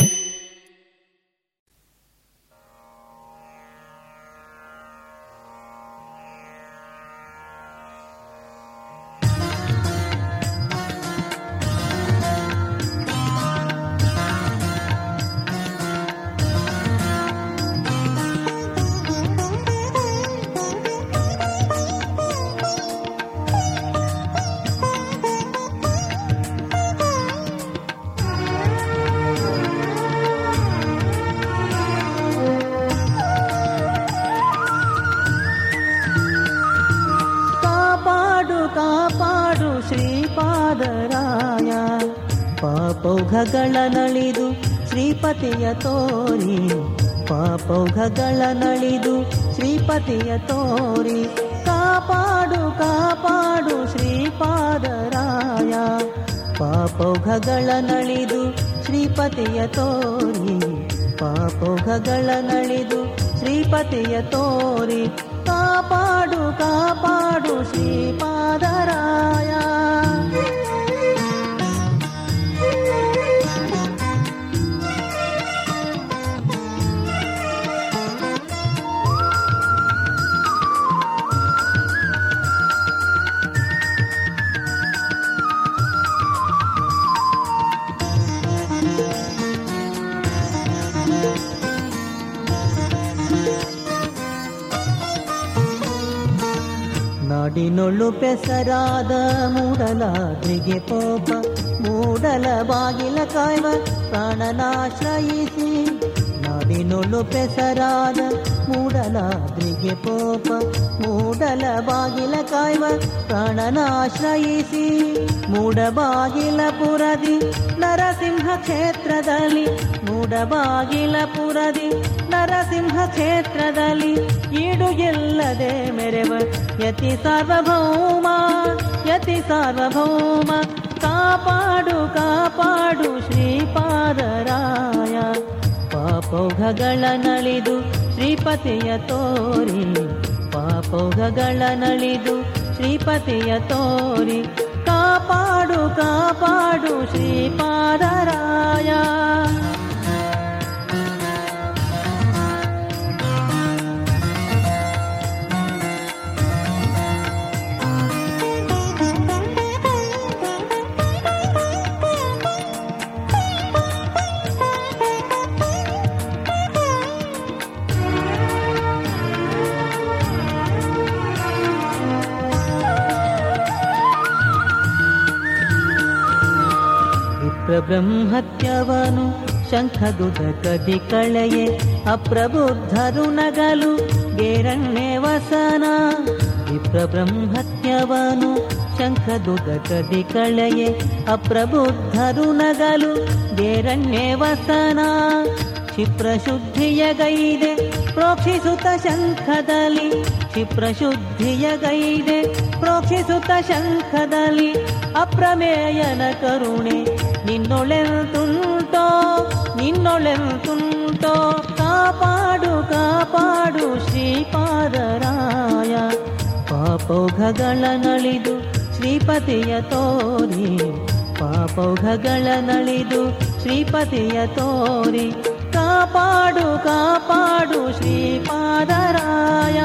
[SPEAKER 6] ಪಾಪೌಘಗಳ ನಳಿದು ಶ್ರೀಪತಿಯ ತೋರಿ. ಪಾಪೌಘಗಳ ನಳಿದು ಶ್ರೀಪತಿಯ ತೋರಿ. ಕಾಪಾಡು ಕಾಪಾಡು ಶ್ರೀಪಾದರಾಯ. ಪಾಪೌಘಗಳ ನಳಿದು ಶ್ರೀಪತಿಯ ತೋರಿ. ಪಾಪೌಘಗಳ ನಳಿದು ಶ್ರೀಪತಿಯ ತೋರಿ. ಕಾಪಾಡು ಕಾಪಾಡು ಶ್ರೀಪಾದರಾಯ. ನಾಡಿನೊಳ್ಳು ಪೆಸರಾದ ಮೂಡಲಾದ್ರಿಗೆ ಪೋಪ ಮೂಡಲ ಬಾಗಿಲ ಕಾಯ್ವ ಪ್ರಾಣನಾಶ್ರಯಿಸಿ. ನಾಡಿನೊಳ್ಳು ಪೆಸರಾದ ಮೂಡಲಾದ್ರಿಗೆ ಪೋಪ ಮೂಡಲ ಬಾಗಿಲ ಕಾಯ್ವ ಪ್ರಾಣನಾಶ್ರಯಿಸಿ ಮೂಡಬಾಗಿಲ ಪುರದಿ ನರಸಿಂಹ ಕ್ಷೇತ್ರದಲ್ಲಿ ಮೂಡಬಾಗಿಲ ಪುರದಿ ನರಸಿಂಹ ಕ್ಷೇತ್ರದಲ್ಲಿ ಈಡು ಎಲ್ಲದೆ ಮೆರೆವ ಯತಿ ಸಾರ್ವಭೌಮ ಯತಿ ಸಾರ್ವಭೌಮ, ಕಾಪಾಡು ಕಾಪಾಡು ಶ್ರೀಪಾದರಾಯ. ಪಾಪೌಘಗಳ ನಳಿದು ಶ್ರೀಪತಿಯ ತೋರಿ. ಪಾಪೌಘಗಳ ನಳಿದು ಶ್ರೀಪತಿಯ ತೋರಿ. ಕಾಪಾಡು ಕಾಪಾಡು ಶ್ರೀಪಾದರಾಯ. ವಿಪ್ರಬ್ರಹ್ಮತ್ಯವನು ಶಂಖದುದ ಕದಿ ಕಳೆಯೆ ಅಪ್ರಬುದ್ಧರು ನಗಲು ಗೇರಣ್ಣೆ ವಸನ. ವಿಪ್ರಬ್ರಹ್ಮತ್ಯವನು ಶಂಖದುದ ಕದಿ ಕಳೆಯೆ ಅಪ್ರಬುದ್ಧರು ನಗಲು ಗೇರಣ್ಣೆ ವಸನ. ಕ್ಷಿಪ್ರ ಶುದ್ಧಿಯ ಗೈದೆ ಪ್ರೋಕ್ಷಿಸುತ್ತ ಶಂಖದಲ್ಲಿ. ಕ್ಷಿಪ್ರ ಶುದ್ಧಿಯ ಗೈದೆ ಪ್ರೋಕ್ಷಿಸುತ್ತ ಶಂಖದಲ್ಲಿ. ಅಪ್ರಮೇಯನ ಕರುಣೆ ನಿನ್ನೊಳೆಂತುಂಟೋ ನಿನ್ನೊಳೆಂತುಂಟೋ, ಕಾಪಾಡು ಕಾಪಾಡು ಶ್ರೀಪಾದರಾಯ. ಪಾಪೌಘಗಳ ನಳಿದು ಶ್ರೀಪತಿಯ ತೋರಿ ಪಾಪೌಘಗಳ ನಳಿದು ಶ್ರೀಪತಿಯ ತೋರಿ. ಕಾಪಾಡು ಕಾಪಾಡು ಶ್ರೀಪಾದರಾಯ.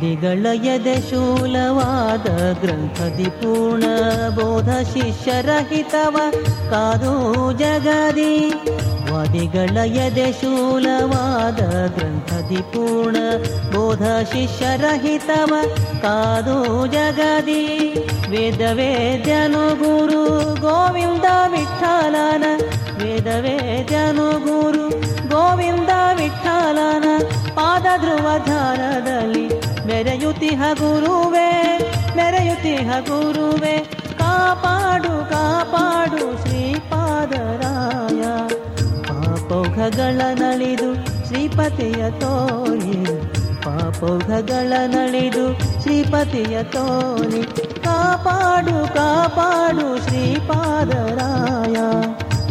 [SPEAKER 6] वदिगळलयदे शूलवाद ग्रन्थदि पूर्ण बोधशिष्यरहितव कादो जगदि वदिगळयदेशूलवाद ग्रन्थदि पूर्ण बोधशिष्यरहित कादो जगदि वेदवे धनुगुरु गोविन्द विठ्ठलान वेदवे जनगुरु गोविन्द विठ्ठलान पादध्रुवधानी ವೇದ ಹಗುರುವೆ ಮೆರೆಯುತಿ ಹಗುರುವೆ, ಕಾಪಾಡು ಕಾಪಾಡು ಶ್ರೀಪಾದರಾಯ. ಪಾಪೌಘಗಳ ನಳಿದು ಶ್ರೀಪತಿಯ ತೋರಿ ಪಾಪೌಘಗಳ ನಳಿದು ಶ್ರೀಪತಿಯ ತೋರಿ. ಕಾಪಾಡು ಕಾಪಾಡು ಶ್ರೀಪಾದರಾಯ.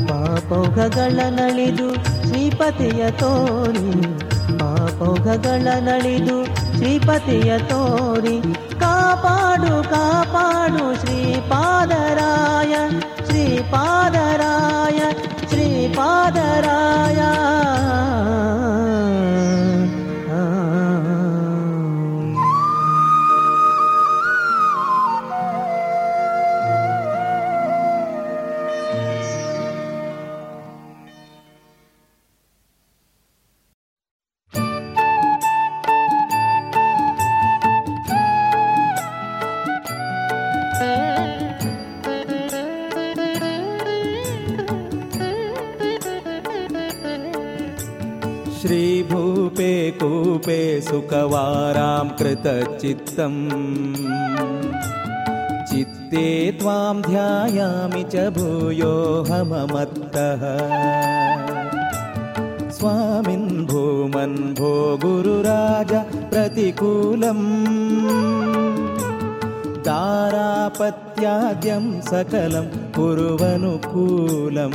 [SPEAKER 6] ಪಾಪೌಘಗಳ ನಳಿದು ಶ್ರೀಪತಿಯ ತೋರಿ ಪಾಪೌಘಗಳ ನಳಿದು ಶ್ರೀಪತಿಯ ತೋರಿ ಕಾಪಾಡು ಕಾಪಾಡು ಶ್ರೀಪಾದರಾಯ ಶ್ರೀಪಾದರಾಯ ಶ್ರೀಪಾದರಾಯ
[SPEAKER 7] कृतचित्तम् चित्ते त्वां ध्यायामि च भूयोऽहममत्तः स्वामिन् भूमन् भो गुरुराज प्रतिकूलम्। दारापत्याद्यं सकलं कुर्वनुकूलम्।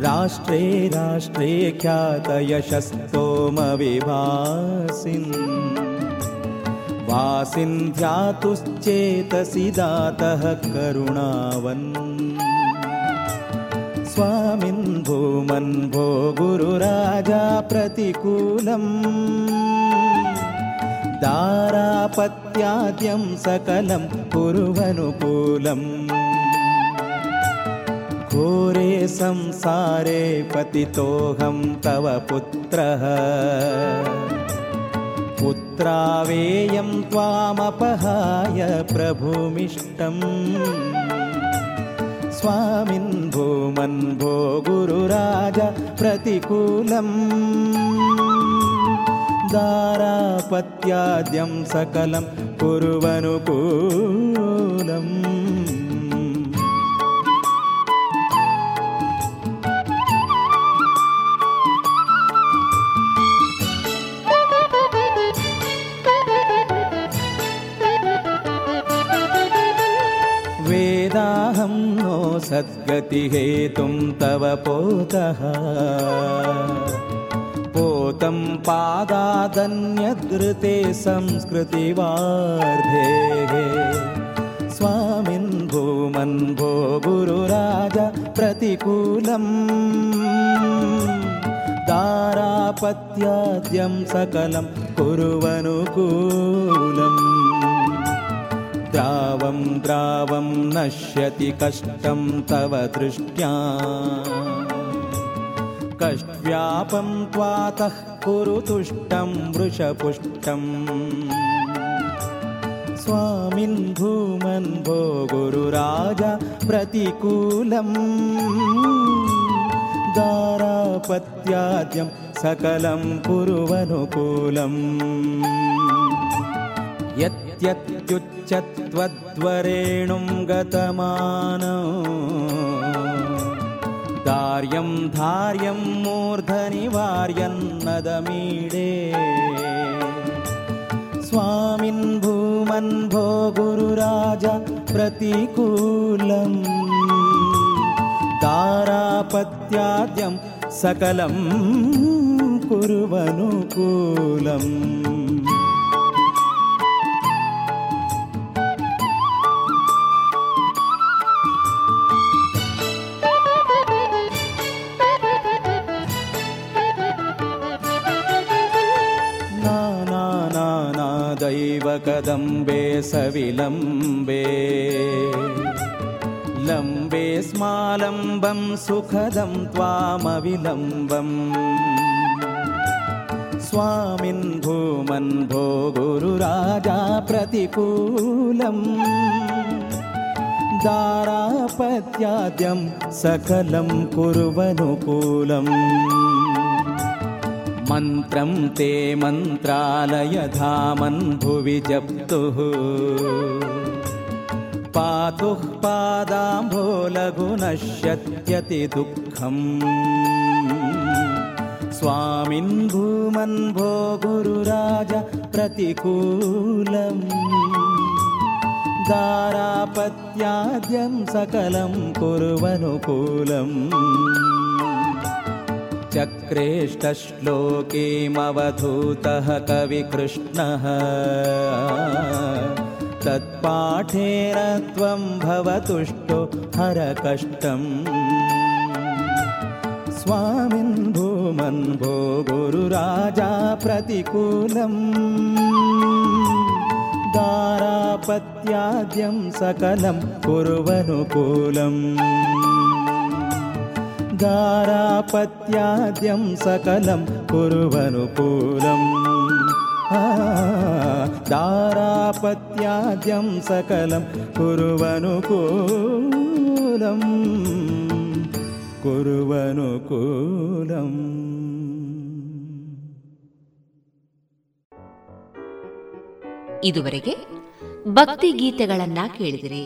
[SPEAKER 7] राष्ट्रे राष्ट्रे ख्यातयशस्तोमविभासिन् वासिन् ध्यातुश्चेतसि दातः करुणावन्। स्वामिन् भूमन् भो गुरुराजा प्रतिकूलम्। दारापत्याद्यं सकलं कुर्वनुकूलम्। घोरे संसारे पतितोऽहं तव पुत्रः पुत्रावेयं त्वामपहाय प्रभुमिष्टम्। स्वामिन् भूमन् भो गुरुराज प्रतिकूलम्। दारापत्याद्यं सकलं कुर्वनुकूलम् सद्गतिहेतुं तव पोतः। पोतं पादादन्यदृते संस्कृतिवार्धेः। स्वामिन् भूमन् भो गुरुराज प्रतिकूलम्। दारापत्याद्यं सकलं कुर्वनुकूलम् द्रावं द्रावं नश्यति कष्टं तव दृष्ट्या। कष्ट्व्यापं त्वातः कुरु तुष्टं वृषपुष्टम् स्वामिन् भूमन् भो गुरुराजा प्रतिकूलम्। दारापत्याद्यं सकलं कुर्वनुकूलम् यत्यत्युच्चत्वद्वरेणुं गतमानो। दार्यं धार्यं मूर्धनिवार्यन्नदमीडे स्वामिन् भूमन् भो गुरुराज प्रतिकूलम्। दारापत्याद्यं सकलं कुर्वनुकूलम् कदम्बे सविलम्बे। लम्बे स्मालम्बं सुखदं त्वामविलम्बम्। स्वामिन् भूमन् भो गुरुराजा प्रतिकूलम्। दारापत्याद्यं सकलं कुर्वनुकूलम् मन्त्रं ते मन्त्रालयधामन् भुवि जप्तुः। पातुः पादाम्भो लघुनश्यत्यति दुःखम् स्वामिन् भूमन् भो गुरुराज प्रतिकूलम्। दारापत्याद्यं सकलं कुर्वनुकूलम् चक्रेष्टश्लोकीमवधूतः कविकृष्णः। तत्पाठेन त्वं भवतुष्टो हरकष्टम्। स्वामिन् भूमन् भो गुरुराजा प्रतिकूलम्। दारापत्याद्यं सकलं कुर्वनुकूलम् दारापत्याद्यं सकलं कुर्वनुकूलम् दारापत्याद्यं सकलं कुर्वनुकूलम् कुर्वनुकूलम्
[SPEAKER 1] ಇದುವರೆಗೆ ಭಕ್ತಿ ಗೀತೆಗಳನ್ನ ಕೇಳಿದಿರಿ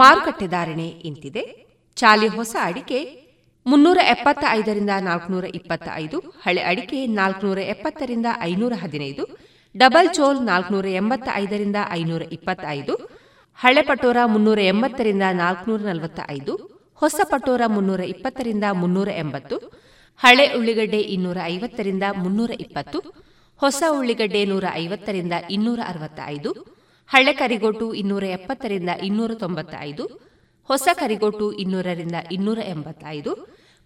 [SPEAKER 1] ಮಾರುಕಟ್ಟೆ ಧಾರಣೆ ಇಂತಿದೆ. ಚಾಲಿ ಹೊಸ ಅಡಿಕೆ ಮುನ್ನೂರ ಎಪ್ಪತ್ತ ಐದರಿಂದ ನಾಲ್ಕುನೂರ ಇಪ್ಪತ್ತ ಐದು ಹಳೆ ಅಡಿಕೆ ನಾಲ್ಕುನೂರ ಎಪ್ಪತ್ತರಿಂದ ಐನೂರ ಹದಿನೈದು, ಡಬಲ್ ಚೋಲ್ ನಾಲ್ಕುನೂರ ಎಂಬತ್ತ ಐದರಿಂದ ಐನೂರ ಇಪ್ಪತ್ತೈದು, ಹಳೆ ಪಟೋರ ಮುನ್ನೂರ ಎಂಬತ್ತರಿಂದ ನಾಲ್ಕುನೂರ ನಲವತ್ತ ಐದು ಹೊಸ ಪಟೋರ ಮುನ್ನೂರ ಇಪ್ಪತ್ತರಿಂದ ಮುನ್ನೂರ ಎಂಬತ್ತು, ಹಳೆ ಉಳ್ಳಿಗಡ್ಡೆ ಇನ್ನೂರ ಐವತ್ತರಿಂದ ಮುನ್ನೂರ ಇಪ್ಪತ್ತು, ಹೊಸ ಉಳ್ಳಿಗಡ್ಡೆ ನೂರ ಐವತ್ತರಿಂದ ಇನ್ನೂರ ಅರವತ್ತ ಐದು ಹಳೆ ಕರಿಗೋಟು ಇನ್ನೂರ ಎಪ್ಪತ್ತರಿಂದ ಇನ್ನೂರ ತೊಂಬತ್ತೈದು, ಹೊಸ ಕರಿಗೋಟು ಇನ್ನೂರರಿಂದ ಇನ್ನೂರ ಎಂಬತ್ತೈದು,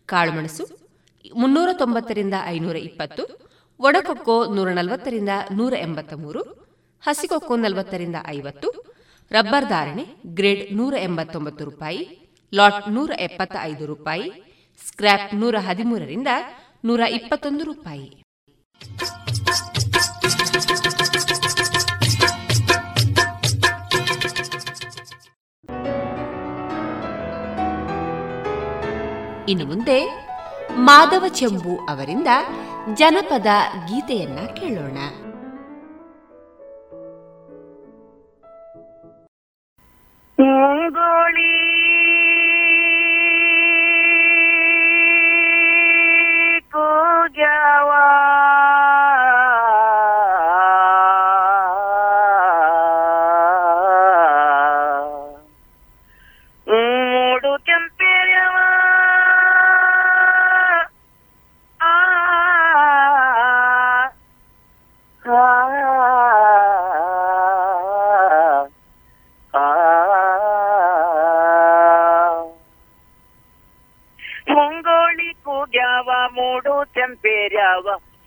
[SPEAKER 1] ಕಾಳುಮೆಣಸು ಮುನ್ನೂರ ತೊಂಬತ್ತರಿಂದ ಐನೂರ ಇಪ್ಪತ್ತು ಒಣಕೊಕ್ಕೋ ನೂರ ನಲವತ್ತರಿಂದ ನೂರ ಎಂಬತ್ತ ಮೂರು ಹಸಿಕೊಕ್ಕೋ ನಲವತ್ತರಿಂದ ಐವತ್ತು, ರಬ್ಬರ್ ಧಾರಣೆ ಗ್ರೇಡ್ ನೂರ ಎಂಬತ್ತೊಂಬತ್ತು ರೂಪಾಯಿ, ಲಾಟ್ ನೂರ ಎಪ್ಪತ್ತ ಐದು ರೂಪಾಯಿ, ಸ್ಕ್ರ್ಯಾಪ್ ನೂರ ಹದಿಮೂರರಿಂದ ನೂರ ಇಪ್ಪತ್ತೊಂದು ರೂಪಾಯಿ. ಇನ್ನು ಮುಂದೆ ಮಾಧವ ಚೆಂಬು ಅವರಿಂದ ಜನಪದ ಗೀತೆಯನ್ನ ಕೇಳೋಣ.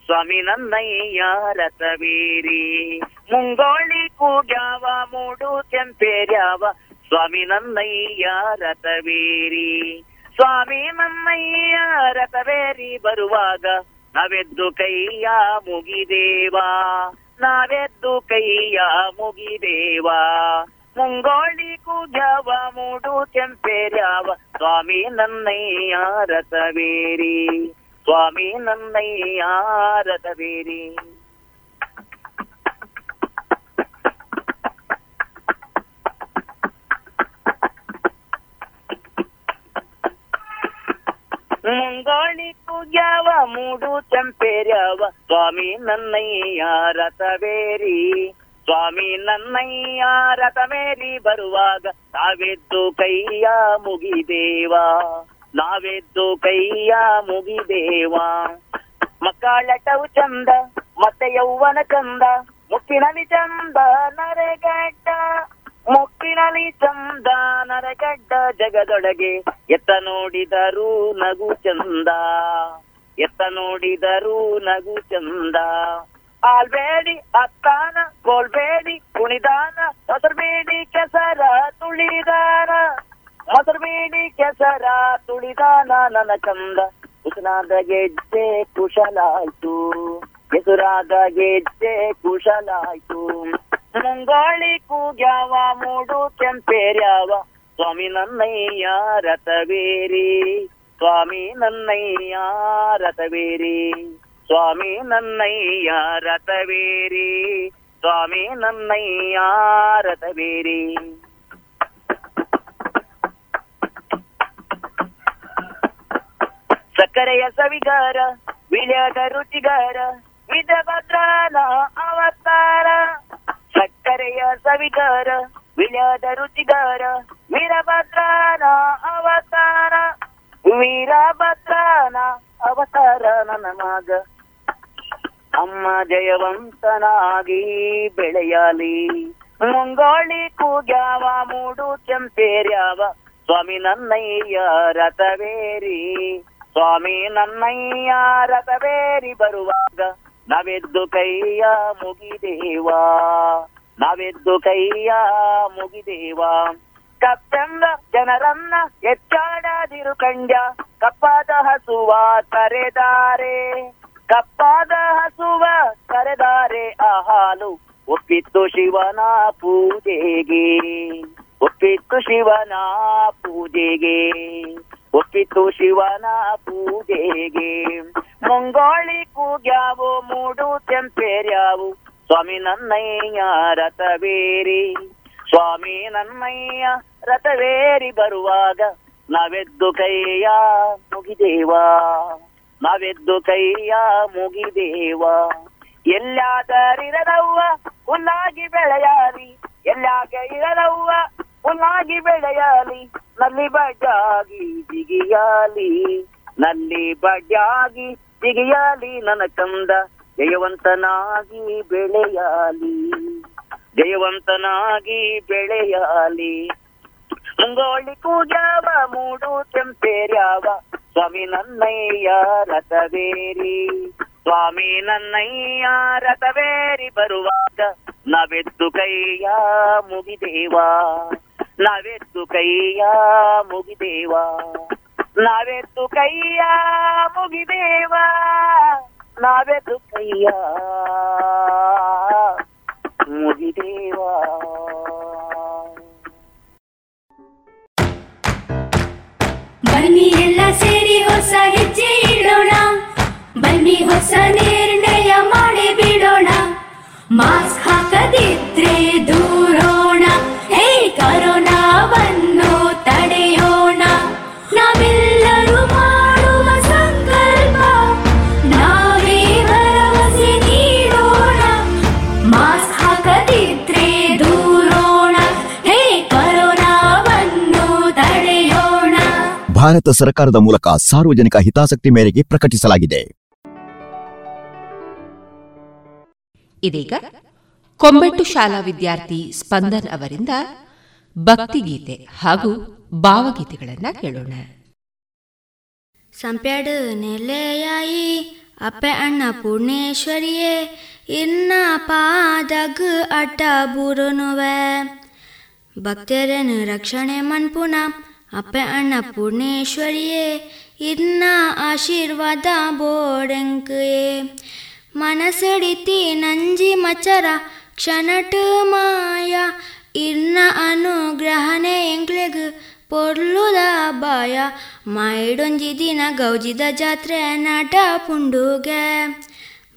[SPEAKER 8] ಸ್ವಾಮಿ ನನ್ನಯ್ಯ ರಥವೀರಿ ಮುಂಗೋಳಿ ಕೂಗ್ಯಾವ, ಮೂಡು ಕೆಂಪೇರ್ಯಾವ ಸ್ವಾಮಿ ನನ್ನಯ್ಯ ರಥವೀರಿ ಸ್ವಾಮಿ ನನ್ನಯ್ಯ ರಥವೇರಿ ಬರುವಾಗ ನಾವೆದ್ದು ಕೈಯ ಮುಗಿದೇವಾ. ನಾವೆದ್ದು ಕೈಯ ಮುಗಿದೇವಾ. ಮುಂಗೋಳಿ ಕೂಗ್ಯಾವ, ಮೂಡು ಕೆಂಪೇರ್ಯಾವ ಸ್ವಾಮಿ ನನ್ನಯ್ಯ ರಥವೇರಿ ಸ್ವಾಮಿ ನನ್ನಯ್ಯಾರದ ಬೇರಿ ಮುಂಗೋಳಿ ಕುಗ್ಯಾವ ಮೂಡು ಚಂಪೇರ್ಯಾವ? ಸ್ವಾಮಿ ನನ್ನಯ್ಯ ಸ್ವಾಮಿ ನನ್ನಯ್ಯ ರಥವೇರಿ ಬರುವಾಗ ತಾವೆದ್ದು ಕೈಯ ಮುಗಿದೇವಾ? ನಾವೆದ್ದು ಕೈಯ ಮುಗಿದೇವಾ. ಮಕ್ಕಳಟವು ಚಂದ, ಮತ್ತೆ ಯೌವನ ಚಂದ ಮುಕ್ಕಿನಲ್ಲಿ ಚಂದ ನರೆಗಡ್ಡ. ಮುಕ್ಕಿನಲ್ಲಿ ಚಂದ ನರಗಡ್ಡ ಜಗದೊಳಗೆ, ಎತ್ತ ನೋಡಿದರೂ ನಗು ಚಂದ. ಎತ್ತ ನೋಡಿದರೂ ನಗು ಚಂದ. ಆಲ್ಬೇಡಿ ಅತ್ತಾನ, ಕೋಲ್ಬೇಡಿ ಕುಣಿದಾನ ಅದರ್ಬೇಡಿ ಕೆಸರ ತುಳಿದಾನ. ಮೊಸರು ಬೀಡಿ ಕೆಸರ ತುಳಿದಾನ ನನ್ನ ಚಂದ. ಕುಶನಾದ ಗೆಜ್ಜೆ ಕುಶಲಾಯ್ತು. ಹೆಸುರಾದ ಗೆಜ್ಜೆ ಕುಶಲಾಯ್ತು. ಮುಂಗಾಳಿ ಕೂಗ್ಯಾವ, ಮೂಡು ಕೆಂಪೇರ್ಯಾವ. ಸ್ವಾಮಿ ನನ್ನಯ್ಯ, ರಥವೇರಿ. ಸ್ವಾಮಿ ನನ್ನಯ್ಯ, ರಥವೇರಿ. ಸ್ವಾಮಿ ನನ್ನಯ್ಯ, ರಥವೇರಿ. ಸ್ವಾಮಿ ನನ್ನಯ್ಯ, ರಥವೇರಿ. ಸಕ್ಕರೆಯ ಸವಿಗಾರ, ವಿಳ್ಯದ ರುಚಿಗಾರ ವಿಧಭದ್ರಾನ ಅವತಾರ. ಸಕ್ಕರೆಯ ಸವಿಗಾರ, ವಿಳ್ಯದ ರುಚಿಗಾರ ವೀರಭದ್ರಾನ ಅವತಾರ. ವೀರಭದ್ರಾನ ಅವತಾರ ನನ್ನ ಮಗ. ಅಮ್ಮ ಜಯವಂತನಾಗಿ ಬೆಳೆಯಲಿ. ಮುಂಗೋಳಿ ಕೂಗ್ಯಾವ, ಮೂಡು ಕೆಂಪೇರ್ಯಾವ ಸ್ವಾಮಿ ನನ್ನಯ್ಯ, ರಥವೇರಿ. ಸ್ವಾಮಿ ನನ್ನಯ್ಯ ರಥವೇರಿ ಬರುವಾಗ ನಾವೆದ್ದು ಕೈಯ ಮುಗಿದೇವಾ. ನಾವೆದ್ದು ಕೈಯ ಮುಗಿದೇವಾ. ಕಪ್ಪೆಂದ ಜನರನ್ನ ಎಚ್ಚಾಡದಿರು ಕಂಡ್ಯ. ಕಪ್ಪಾದ ಹಸುವ ಕರೆದಾರೆ. ಕಪ್ಪಾದ ಹಸುವ ಕರೆದಾರೆ ಆ ಹಾಲು. ಒಪ್ಪಿತ್ತು ಶಿವನ ಪೂಜೆಗೆ. ಒಪ್ಪಿತ್ತು ಶಿವನ ಪೂಜೆಗೆ. ಒಪ್ಪಿತ್ತು ಶಿವನ ಪೂಜೆಗೆ. ಮುಂಗೋಳಿ ಕೂಗ್ಯಾವು, ಮೂಡು ತೆಂಪೇರ್ಯಾವು ಸ್ವಾಮಿ ನನ್ನಯ್ಯ ರಥವೇರಿ. ಸ್ವಾಮಿ ನನ್ನಯ್ಯ ರಥವೇರಿ ಬರುವಾಗ ನಾವೆದ್ದು ಕೈಯ ಮುಗಿದೇವಾ. ನಾವೆದ್ದು ಕೈಯ ಮುಗಿದೇವಾ. ಎಲ್ಲಾದರಿರದವ್ವ ಹುಲ್ಲಾಗಿ ಬೆಳೆಯಾರಿ ಎಲ್ಲಾಗ ಇರದವ್ವ ಹುಲ್ಲಾಗಿ ಬೆಳೆಯಲಿ, ನಲ್ಲಿ ಬಡ್ಡಾಗಿ ಜಿಗಿಯಾಲಿ ನಲ್ಲಿ ಬಡ್ಡಾಗಿ ಜಿಗಿಯಾಲಿ ನನ್ನ ಚಂದ ಜಯವಂತನಾಗಿ ಬೆಳೆಯಾಲಿ. ಜಯವಂತನಾಗಿ ಬೆಳೆಯಾಲಿ. ಮುಂಗೋಳಿ ಕೂಗ್ಯಾವ ಮೂಡು ಕೆಂಪೇರ್ಯಾವ ಸ್ವಾಮಿ ನನ್ನಯ್ಯ ರಥವೇರಿ ಸ್ವಾಮಿ ನನ್ನಯ್ಯ ರಥವೇರಿ ಬರುವಾಗ, ನಾವೆದ್ದು ಕೈಯ ಮುಗಿದೇವಾ. ನಾವೆದ್ದು ಕೈಯ ಮುಗಿದೇವ. ನಾವೆತ್ತು ಕೈಯ ಮುಗಿದೇವ. ನಾವೆತ್ತು ಕೈಯ ಮುಗಿದೇವ.
[SPEAKER 9] ಬನ್ನಿ ಎಲ್ಲ ಸೇರಿ ಹೊಸ ಹೆಜ್ಜೆ ಇಡೋಣ. ಬನ್ನಿ ಹೊಸ ನಿರ್ಣಯ ಮಾಡಿ ಬಿಡೋಣ. ಮಾಸ್ಕ್ ಹಾಕದಿದ್ರೆ ದೂರೋಣ. ಹೇ ಕರೋನಾವನ್ನು ತಡೆಯೋಣ. ನಾವೆಲ್ಲರೂ ಮಾಡುವ ಸಂಕಲ್ಪ ನಾವೇ ಭರವಸೆ ನೀಡೋಣ. ಮಾಸ್ಕ್ ಹಾಕದಿದ್ರೆ ದೂರೋಣ. ಹೇ ಕರೋನಾವನ್ನು ತಡೆಯೋಣ.
[SPEAKER 10] ಭಾರತ ಸರ್ಕಾರದ ಮೂಲಕ ಸಾರ್ವಜನಿಕ ಹಿತಾಸಕ್ತಿ ಮೇರೆಗೆ ಪ್ರಕಟಿಸಲಾಗಿದೆ.
[SPEAKER 1] ಇದೀಗ ಕೊಂಬೆಟ್ಟು ಶಾಲಾ ವಿದ್ಯಾರ್ಥಿ ಸ್ಪಂದನ್ ಅವರಿಂದ ಭಕ್ತಿಗೀತೆ ಹಾಗೂ ಭಾವಗೀತೆಗಳನ್ನ ಕೇಳೋಣ.
[SPEAKER 11] ಸಂಪ್ಯಾಡು ನೆಲೆಯಾಯಿ, ಅಪ್ಪೆ ಅಣ್ಣ ಪೂರ್ಣೇಶ್ವರಿಯೇ, ಇನ್ನ ಪಾದಗ್ ಅಟ್ಟ ಬೂರುನುವೆ. ಭಕ್ತರನ್ನು ರಕ್ಷಣೆ ಮನ್ಪುನ, ಅಪ್ಪೆ ಅಣ್ಣ ಪೂರ್ಣೇಶ್ವರಿಯೇ, ಇನ್ನ ಆಶೀರ್ವಾದ ಬೋಡೆಂಕಯೇ. ಮನಸಡಿತಿ ನಂಜಿ ಮಚರ, ಕ್ಷಣಟ ಮಾಯ ಇನ್ನ ಅನುಗ್ರಹಣೆ ಎಂಕ್ಲೆಗ್ ಪೊರ್ಲುದ ಬಾಯ. ಮೈಡೊಂಜಿ ದಿನ ಗೌಜಿದ ಜಾತ್ರೆ ನಾಟ ಪುಂಡುಗೆ.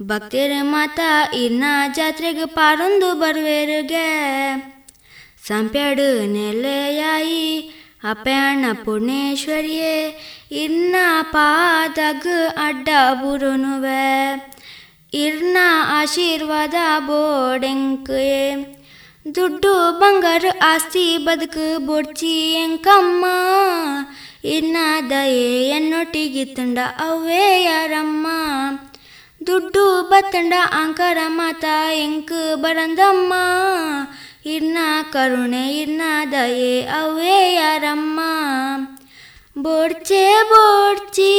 [SPEAKER 11] ಭಕ್ತಿರ ಮಾತ ಇನ್ನ ಜಾತ್ರೆಗೆ ಪಾರೊಂದು ಬರುವೆರುಗೆ. ಸಂಪ್ಯಾಡು ನೆಲೆಯಾಯಿ ಅಪ್ಯಾಣ ಪುಣೇಶ್ವರಿಯೇ ಇನ್ನ ಪಾದಗ್ ಅಡ್ಡ ಬುರುನುವೆ. ಇರ್ನ ಆಶೀರ್ವಾದ ಬೋಡೆಂಕಯೇ. ದುಡ್ಡು ಬಂಗಾರ ಆಸ್ತಿ ಬದುಕು ಬೊಡ್ಚಿ ಎಂಕಮ್ಮ ಇನ್ನ ದಯೆ ತಂಡ ಅವೇ ಯಾರಮ್ಮ. ದುಡ್ಡು ಬತ್ತಂಡ ಅಂಕರ ಮಾತ ಎಂಕ ಬರಂದಮ್ಮ. ಇನ್ನ ಕರುಣೆ, ಇನ್ನ ದಯೆ ಅವೇ ಯಾರಮ್ಮ. ಬೋಡ್ಚೆ, ಬೋಡ್ಚಿ,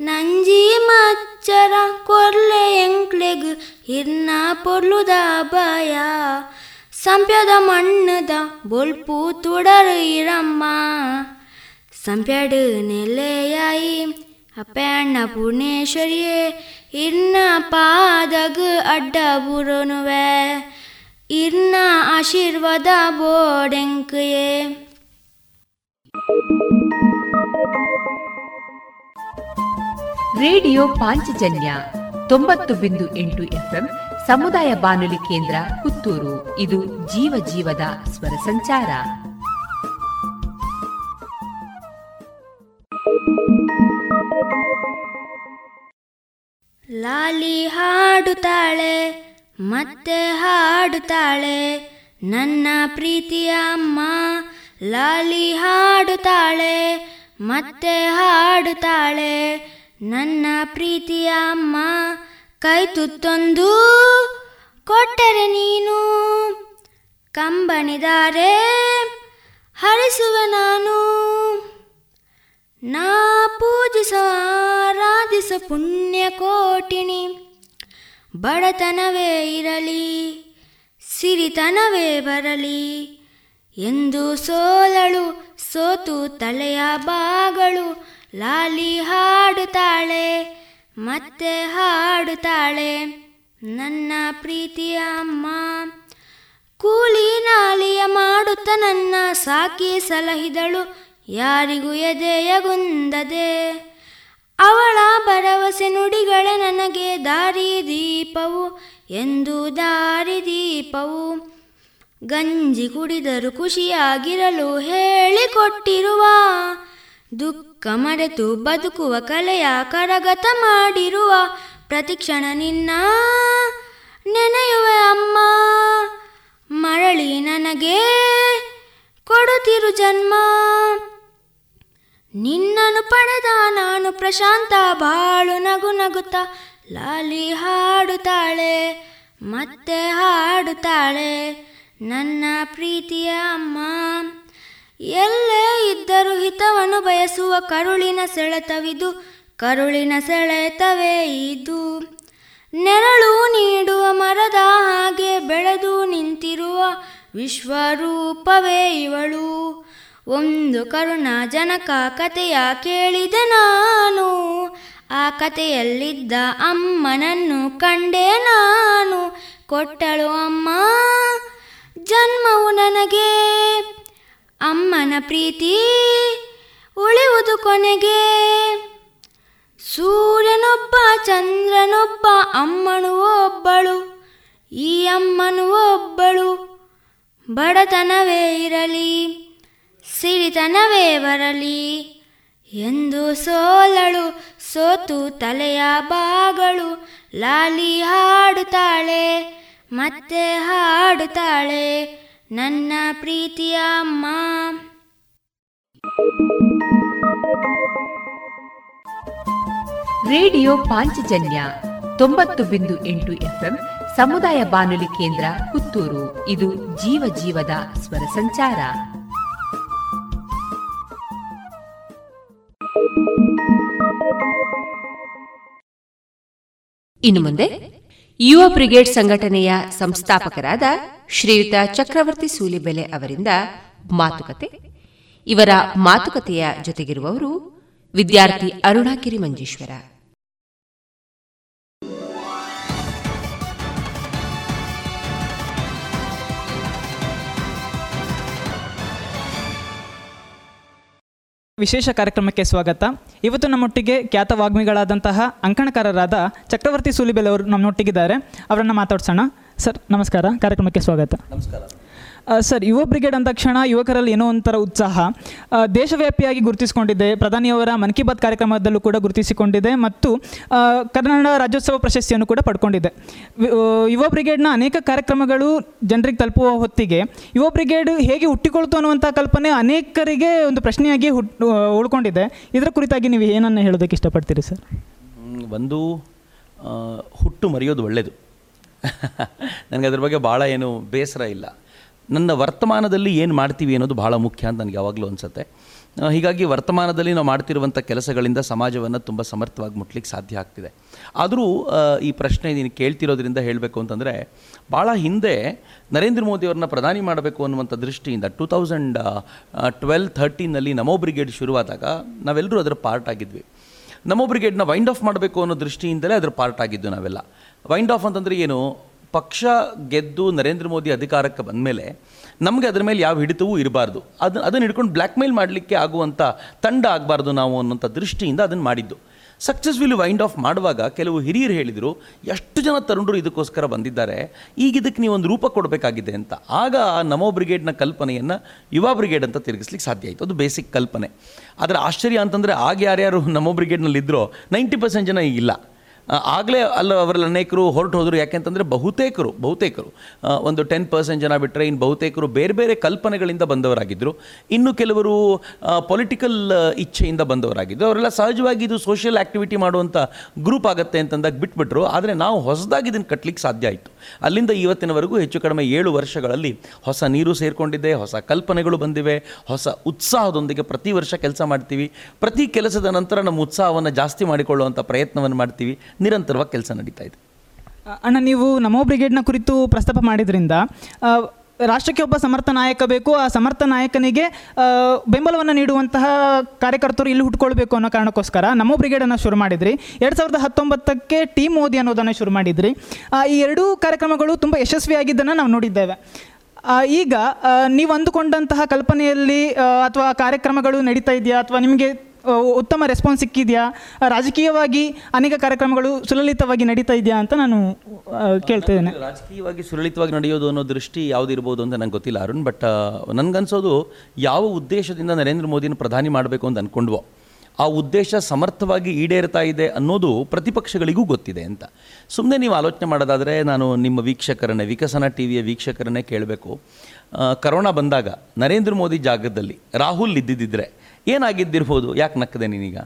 [SPEAKER 11] ನಂಜಿ ಮಚ್ಚರ ಕೊರ್ಲೆ ಎಂಕ್ಲೆಗ್ ಇನ್ನ ಪೊರ್ಲುದ ಬಾಯ ಸಂಪ್ಯದ ಮಣ್ಣದ ಬೊಲ್ಪು ತುಡರು ಇರಮ್ಮ ಸಂಪ್ಯಾಡು ನೆಲೆಯಾಯಿ ಅಪ್ಪೆ ಅಣ್ಣ ಪೂರ್ಣೇಶ್ವರಿಯೇ ಇನ್ನ ಪಾದಗ್ ಅಡ್ಡ ಬುರೋನುವೆ ಇನ್ನ ಆಶೀರ್ವಾದ ಬೋಡೆಂಕಯೇ
[SPEAKER 1] ರೇಡಿಯೋ ಪಾಂಚಜನ್ಯ ತೊಂಬತ್ತು ಬಿಂದು ಎಂಟು ಎಫ್ಎಂ ಸಮುದಾಯ ಬಾನುಲಿ ಕೇಂದ್ರ ಪುತ್ತೂರು. ಇದು ಜೀವ ಜೀವದ ಸ್ವರ ಸಂಚಾರ.
[SPEAKER 11] ಲಾಲಿ ಹಾಡುತ್ತಾಳೆ, ಮತ್ತೆ ಹಾಡುತ್ತಾಳೆ, ನನ್ನ ಪ್ರೀತಿಯ ಅಮ್ಮ. ಲಾಲಿ ಹಾಡುತ್ತಾಳೆ, ಮತ್ತೆ ಹಾಡುತ್ತಾಳೆ, ನನ್ನ ಪ್ರೀತಿಯ ಅಮ್ಮ. ಕೈ ತುತ್ತೊಂದು ಕೊಟ್ಟರೆ ನೀನು. ಕಂಬಣಿದಾರೆ ಹರಿಸುವ ನಾನು. ನಾ ಪೂಜಿಸ ಆರಾಧಿಸ ಪುಣ್ಯ ಕೋಟಿನಿ. ಬಡತನವೇ ಇರಲಿ, ಸಿರಿತನವೇ ಬರಲಿ. ಎಂದು ಸೋಲಳು, ಸೋತು ತಲೆಯ ಬಾಗಳು, ಲಾಲಿ ಹಾಡುತ್ತಾಳೆ. ಮತ್ತೆ ಹಾಡುತ್ತಾಳೆ. ನನ್ನ ಪ್ರೀತಿಯ ಅಮ್ಮ, ಕೂಲಿ ನಾಲಿಯ ಮಾಡುತ್ತ ನನ್ನ ಸಾಕಿ ಸಲಹಿದಳು. ಯಾರಿಗೂ ಎದೆಯಗುಂದದೆ ಅವಳ ಭರವಸೆ ನುಡಿಗಳೇ ನನಗೆ ದಾರಿ ದೀಪವು. ಎಂದು ದಾರಿ ದೀಪವು ಗಂಜಿ ಕುಡಿದರು ಖುಷಿಯಾಗಿರಲು ಹೇಳಿಕೊಟ್ಟಿರುವ ದುಃಖ ಮರೆತು ಬದುಕುವ ಕಲೆಯ ಕರಗತ ಮಾಡಿರುವ ಪ್ರತಿಕ್ಷಣ ನಿನ್ನ ನೆನೆಯುವೆ ಅಮ್ಮ. ಮರಳಿ ನನಗೆ ಕೊಡುತ್ತಿರು ಜನ್ಮ. ನಿನ್ನನ್ನು ಪಡೆದ ನಾನು ಪ್ರಶಾಂತ, ಬಾಳು ನಗು ನಗುತ್ತ, ಲಾಲಿ ಹಾಡುತ್ತಾಳೆ, ಮತ್ತೆ ಹಾಡುತ್ತಾಳೆ ನನ್ನ ಪ್ರೀತಿಯ ಅಮ್ಮ. ಎಲ್ಲೇ ಇದ್ದರೂ ಹಿತವನ್ನು ಬಯಸುವ ಕರುಳಿನ ಸೆಳೆತವಿದು, ಕರುಳಿನ ಸೆಳೆತವೇ ಇದು. ನೆರಳು ನೀಡುವ ಮರದ ಹಾಗೆ ಬೆಳೆದು ನಿಂತಿರುವ ವಿಶ್ವರೂಪವೇ ಇವಳು. ಒಂದು ಕರುಣ ಜನಕ ಕಥೆಯ ಕೇಳಿದೆ ನಾನು, ಆ ಕಥೆಯಲ್ಲಿದ್ದ ಅಮ್ಮನನ್ನು ಕಂಡೆ ನಾನು. ಕೊಟ್ಟಳು ಅಮ್ಮ, ಜನ್ಮವು ನನಗೆ ಅಮ್ಮನ ಪ್ರೀತಿ ಉಳಿಯುವುದು ಕೊನೆಗೆ. ಸೂರ್ಯನೊಬ್ಬ, ಚಂದ್ರನೊಬ್ಬ, ಅಮ್ಮನು ಒಬ್ಬಳು, ಈ ಅಮ್ಮನು ಒಬ್ಬಳು. ಬಡತನವೇ ಇರಲಿ, ಸಿರಿತನವೇ ಬರಲಿ, ಎಂದು ಸೋಲಳು, ಸೋತು ತಲೆಯ ಬಾಗಳು. ಲಾಲಿ ಹಾಡುತ್ತಾಳೆ, ಮತ್ತೆ ಹಾಡುತ್ತಾಳೆ ನನ್ನ ಪ್ರೀತಿಯ ಅಮ್ಮ.
[SPEAKER 1] ರೇಡಿಯೋ ಪಾಂಚಜನ್ಯ ತೊಂಬತ್ತು ಬಿಂದು ಎಂಟು ಎಫ್ಎಂ ಸಮುದಾಯ ಬಾನುಲಿ ಕೇಂದ್ರ ಪುತ್ತೂರು. ಇದು ಜೀವ ಜೀವದ ಸ್ವರ ಸಂಚಾರ. ಇನ್ನು ಮುಂದೆ ಯುವ ಬ್ರಿಗೇಡ್ ಸಂಘಟನೆಯ ಸಂಸ್ಥಾಪಕರಾದ ಶ್ರೀಯುತ ಚಕ್ರವರ್ತಿ ಸೂಲಿಬೆಲೆ ಅವರಿಂದ ಮಾತುಕತೆ. ಇವರ ಮಾತುಕತೆಯ ಜೊತೆಗಿರುವವರು ವಿದ್ಯಾರ್ಥಿ ಅರುಣಾಗಿರಿ ಮಂಜೇಶ್ವರ
[SPEAKER 12] ವಿಶೇಷ ಕಾರ್ಯಕ್ರಮಕ್ಕೆ ಸ್ವಾಗತ. ಇವತ್ತು ನಮ್ಮೊಟ್ಟಿಗೆ ಖ್ಯಾತ ವಾಗ್ಮಿಗಳಾದಂತಹ ಅಂಕಣಕಾರರಾದ ಚಕ್ರವರ್ತಿ ಸೂಲಿಬೆಲ್ ಅವರು ನಮ್ಮೊಟ್ಟಿಗಿದ್ದಾರೆ. ಅವರನ್ನು ಮಾತಾಡ್ಸೋಣ. ಸರ್, ನಮಸ್ಕಾರ. ಕಾರ್ಯಕ್ರಮಕ್ಕೆ ಸ್ವಾಗತ.
[SPEAKER 13] ನಮಸ್ಕಾರ.
[SPEAKER 12] ಸರ್, ಯುವ ಬ್ರಿಗೇಡ್ ಅಂದ ತಕ್ಷಣ ಯುವಕರಲ್ಲಿ ಏನೋ ಒಂಥರ ಉತ್ಸಾಹ. ದೇಶವ್ಯಾಪಿಯಾಗಿ ಗುರುತಿಸಿಕೊಂಡಿದೆ ಪ್ರಧಾನಿಯವರ ಮನ್ ಕಿ ಬಾತ್ ಕಾರ್ಯಕ್ರಮದಲ್ಲೂ ಕೂಡ ಗುರುತಿಸಿಕೊಂಡಿದೆ ಮತ್ತು ಕನ್ನಡ ರಾಜ್ಯೋತ್ಸವ ಪ್ರಶಸ್ತಿಯನ್ನು ಕೂಡ ಪಡ್ಕೊಂಡಿದೆ ಯುವ ಬ್ರಿಗೇಡ್ನ ಅನೇಕ ಕಾರ್ಯಕ್ರಮಗಳು ಜನರಿಗೆ ತಲುಪುವ ಹೊತ್ತಿಗೆ ಯುವ ಬ್ರಿಗೇಡ್ ಹೇಗೆ ಹುಟ್ಟಿಕೊಳ್ತು ಅನ್ನುವಂಥ ಕಲ್ಪನೆ ಅನೇಕರಿಗೆ ಒಂದು ಪ್ರಶ್ನೆಯಾಗಿ ಹುಟ್ಟು ಉಳ್ಕೊಂಡಿದೆ. ಇದರ ಕುರಿತಾಗಿ ನೀವು ಏನನ್ನು ಹೇಳೋದಕ್ಕೆ ಇಷ್ಟಪಡ್ತೀರಿ, ಸರ್?
[SPEAKER 13] ಒಂದು ಹುಟ್ಟು ಮರೆಯೋದು ಒಳ್ಳೆಯದು ನನಗೆ ಅದ್ರ ಬಗ್ಗೆ ಭಾಳ ಏನು ಬೇಸರ ಇಲ್ಲ. ನನ್ನ ವರ್ತಮಾನದಲ್ಲಿ ಏನು ಮಾಡ್ತೀವಿ ಅನ್ನೋದು ಭಾಳ ಮುಖ್ಯ ಅಂತ ನನಗೆ ಯಾವಾಗಲೂ ಅನಿಸುತ್ತೆ. ಹೀಗಾಗಿ ವರ್ತಮಾನದಲ್ಲಿ ನಾವು ಮಾಡ್ತಿರುವಂಥ ಕೆಲಸಗಳಿಂದ ಸಮಾಜವನ್ನು ತುಂಬ ಸಮರ್ಥವಾಗಿ ಮುಟ್ಲಿಕ್ಕೆ ಸಾಧ್ಯ ಆಗ್ತಿದೆ. ಆದರೂ ಈ ಪ್ರಶ್ನೆ ನೀನು ಕೇಳ್ತಿರೋದ್ರಿಂದ ಹೇಳಬೇಕು ಅಂತಂದರೆ ಭಾಳ ಹಿಂದೆ ನರೇಂದ್ರ ಮೋದಿಯವ್ರನ್ನ ಪ್ರಧಾನಿ ಮಾಡಬೇಕು ಅನ್ನುವಂಥ ದೃಷ್ಟಿಯಿಂದ ಟೂ ತೌಸಂಡ್ ಟ್ವೆಲ್ ಥರ್ಟೀನಲ್ಲಿ ನಮೋ ಬ್ರಿಗೇಡ್ ಶುರುವಾದಾಗ ನಾವೆಲ್ಲರೂ ಅದರ ಪಾರ್ಟ್ ಆಗಿದ್ವಿ. ನಮೋ ಬ್ರಿಗೇಡ್ನ ವೈಂಡ್ ಆಫ್ ಮಾಡಬೇಕು ಅನ್ನೋ ದೃಷ್ಟಿಯಿಂದಲೇ ಅದರ ಪಾರ್ಟ್ ಆಗಿದ್ದು ನಾವೆಲ್ಲ. ವೈಂಡ್ ಆಫ್ ಅಂತಂದರೆ ಏನು? ಪಕ್ಷ ಗೆದ್ದು ನರೇಂದ್ರ ಮೋದಿ ಅಧಿಕಾರಕ್ಕೆ ಬಂದ ಮೇಲೆ ನಮಗೆ ಅದರ ಮೇಲೆ ಯಾವ ಹಿಡಿತವೂ ಇರಬಾರ್ದು. ಅದನ್ನ ಅದನ್ನು ಹಿಡ್ಕೊಂಡು ಬ್ಲ್ಯಾಕ್ ಮೇಲ್ ಮಾಡಲಿಕ್ಕೆ ಆಗುವಂಥ ತಂಡ ಆಗಬಾರ್ದು ನಾವು ಅನ್ನೋಂಥ ದೃಷ್ಟಿಯಿಂದ ಅದನ್ನು ಮಾಡಿದ್ದು. ಸಕ್ಸಸ್ಫುಲಿ ವೈಂಡ್ ಆಫ್ ಮಾಡುವಾಗ ಕೆಲವು ಹಿರಿಯರು ಹೇಳಿದರು, ಎಷ್ಟು ಜನ ತರುಣರು ಇದಕ್ಕೋಸ್ಕರ ಬಂದಿದ್ದಾರೆ, ಈಗ ಇದಕ್ಕೆ ನೀವು ಒಂದು ರೂಪ ಕೊಡಬೇಕಾಗಿದೆ ಅಂತ. ಆಗ ಆ ನಮೋ ಬ್ರಿಗೇಡ್ನ ಕಲ್ಪನೆಯನ್ನು ಯುವ ಬ್ರಿಗೇಡ್ ಅಂತ ತಿರುಗಿಸ್ಲಿಕ್ಕೆ ಸಾಧ್ಯ ಆಯಿತು. ಅದು ಬೇಸಿಕ್ ಕಲ್ಪನೆ. ಅದರ ಆಶ್ಚರ್ಯ ಅಂತಂದರೆ, ಆಗ ಯಾರ್ಯಾರು ನಮೋ ಬ್ರಿಗೇಡ್ನಲ್ಲಿದ್ದರೋ ನೈಂಟಿ ಪರ್ಸೆಂಟ್ ಜನ ಈಗಿಲ್ಲ ಆಗಲೇ ಅಲ್ಲ ಅವರಲ್ಲಿ ಅನೇಕರು ಹೊರಟು ಹೋದರು. ಯಾಕೆಂತಂದರೆ ಬಹುತೇಕರು ಬಹುತೇಕರು ಒಂದು ಟೆನ್ ಪರ್ಸೆಂಟ್ ಜನ ಬಿಟ್ಟರೆ ಇನ್ನು ಬಹುತೇಕರು ಬೇರೆ ಬೇರೆ ಕಲ್ಪನೆಗಳಿಂದ ಬಂದವರಾಗಿದ್ದರು ಇನ್ನು ಕೆಲವರು ಪೊಲಿಟಿಕಲ್ ಇಚ್ಛೆಯಿಂದ ಬಂದವರಾಗಿದ್ದರು ಅವರೆಲ್ಲ ಸಹಜವಾಗಿ ಇದು ಸೋಷಿಯಲ್ ಆ್ಯಕ್ಟಿವಿಟಿ ಮಾಡುವಂಥ ಗ್ರೂಪ್ ಆಗುತ್ತೆ ಅಂತಂದಾಗ ಬಿಟ್ಬಿಟ್ರು. ಆದರೆ ನಾವು ಹೊಸದಾಗಿ ಇದನ್ನು ಕಟ್ಟಲಿಕ್ಕೆ ಸಾಧ್ಯ ಆಯಿತು. ಅಲ್ಲಿಂದ ಇವತ್ತಿನವರೆಗೂ ಹೆಚ್ಚು ಕಡಿಮೆ ಏಳು ವರ್ಷಗಳಲ್ಲಿ ಹೊಸ ನೀರು ಸೇರಿಕೊಂಡಿದೆ, ಹೊಸ ಕಲ್ಪನೆಗಳು ಬಂದಿವೆ, ಹೊಸ ಉತ್ಸಾಹದೊಂದಿಗೆ ಪ್ರತಿ ವರ್ಷ ಕೆಲಸ ಮಾಡ್ತೀವಿ. ಪ್ರತಿ ಕೆಲಸದ ನಂತರ ನಮ್ಮ ಉತ್ಸಾಹವನ್ನು ಜಾಸ್ತಿ ಮಾಡಿಕೊಳ್ಳುವಂಥ ಪ್ರಯತ್ನವನ್ನು ಮಾಡ್ತೀವಿ. ನಿರಂತರವಾಗಿ ಕೆಲಸ ನಡೀತಾ ಇದೆ.
[SPEAKER 12] ಅಣ್ಣ, ನೀವು ನಮೋ ಬ್ರಿಗೇಡ್ನ ಕುರಿತು ಪ್ರಸ್ತಾಪ ಮಾಡಿದ್ರಿಂದ ರಾಷ್ಟ್ರಕ್ಕೆ ಒಬ್ಬ ಸಮರ್ಥ ನಾಯಕ ಬೇಕು, ಆ ಸಮರ್ಥ ನಾಯಕನಿಗೆ ಬೆಂಬಲವನ್ನು ನೀಡುವಂತಹ ಕಾರ್ಯಕರ್ತರು ಇಲ್ಲಿ ಹುಟ್ಕೊಳ್ಬೇಕು ಅನ್ನೋ ಕಾರಣಕ್ಕೋಸ್ಕರ ನಮೋ ಬ್ರಿಗೇಡನ್ನು ಶುರು ಮಾಡಿದ್ರಿ. ಎರಡು ಸಾವಿರದ ಹತ್ತೊಂಬತ್ತಕ್ಕೆ ಟೀಮ್ ಮೋದಿ ಅನ್ನೋದನ್ನು ಶುರು ಮಾಡಿದ್ರಿ. ಈ ಎರಡೂ ಕಾರ್ಯಕ್ರಮಗಳು ತುಂಬ ಯಶಸ್ವಿಯಾಗಿದ್ದನ್ನು ನಾವು ನೋಡಿದ್ದೇವೆ. ಈಗ ನೀವು ಅಂದುಕೊಂಡಂತಹ ಕಲ್ಪನೆಯಲ್ಲಿ ಅಥವಾ ಕಾರ್ಯಕ್ರಮಗಳು ನಡೀತಾ ಇದೆಯಾ ಅಥವಾ ನಿಮಗೆ ಉತ್ತಮ ರೆಸ್ಪಾನ್ಸ್ ಸಿಕ್ಕಿದೆಯಾ? ರಾಜಕೀಯವಾಗಿ ಅನೇಕ ಕಾರ್ಯಕ್ರಮಗಳು ಸುಲಲಿತವಾಗಿ ನಡೀತಾ ಇದೆಯಾ ಅಂತ ನಾನು ಕೇಳ್ತಿದ್ದೇನೆ ಕೇಳ್ತಾ
[SPEAKER 13] ರಾಜಕೀಯವಾಗಿ ಸುಲಲಿತವಾಗಿ ನಡೆಯೋದು ಅನ್ನೋ ದೃಷ್ಟಿ ಯಾವುದಿರ್ಬೋದು ಅಂತ ನಂಗೆ ಗೊತ್ತಿಲ್ಲ ಅರುಣ್ ಬಟ್ ನನಗನ್ಸೋದು ಯಾವ ಉದ್ದೇಶದಿಂದ ನರೇಂದ್ರ ಮೋದಿನ ಪ್ರಧಾನಿ ಮಾಡಬೇಕು ಅಂತ ಅಂದ್ಕೊಂಡ್ವೋ ಆ ಉದ್ದೇಶ ಸಮರ್ಥವಾಗಿ ಈಡೇರ್ತಾ ಇದೆ ಅನ್ನೋದು ಪ್ರತಿಪಕ್ಷಗಳಿಗೂ ಗೊತ್ತಿದೆ ಅಂತ. ಸುಮ್ಮನೆ ನೀವು ಆಲೋಚನೆ ಮಾಡೋದಾದರೆ ನಾನು ನಿಮ್ಮ ವೀಕ್ಷಕರನ್ನೇ, ವಿಕಸನ ಟಿ ವಿಯ ವೀಕ್ಷಕರನ್ನೇ ಕೇಳಬೇಕು. ಕರೋನಾ ಬಂದಾಗ ನರೇಂದ್ರ ಮೋದಿ ಜಾಗದಲ್ಲಿ ರಾಹುಲ್ ಇದ್ದಿದ್ದಿದ್ರೆ ಏನಾಗಿದ್ದಿರ್ಬೋದು? ಯಾಕೆ ನಕ್ಕದೆ ನೀನೀಗ?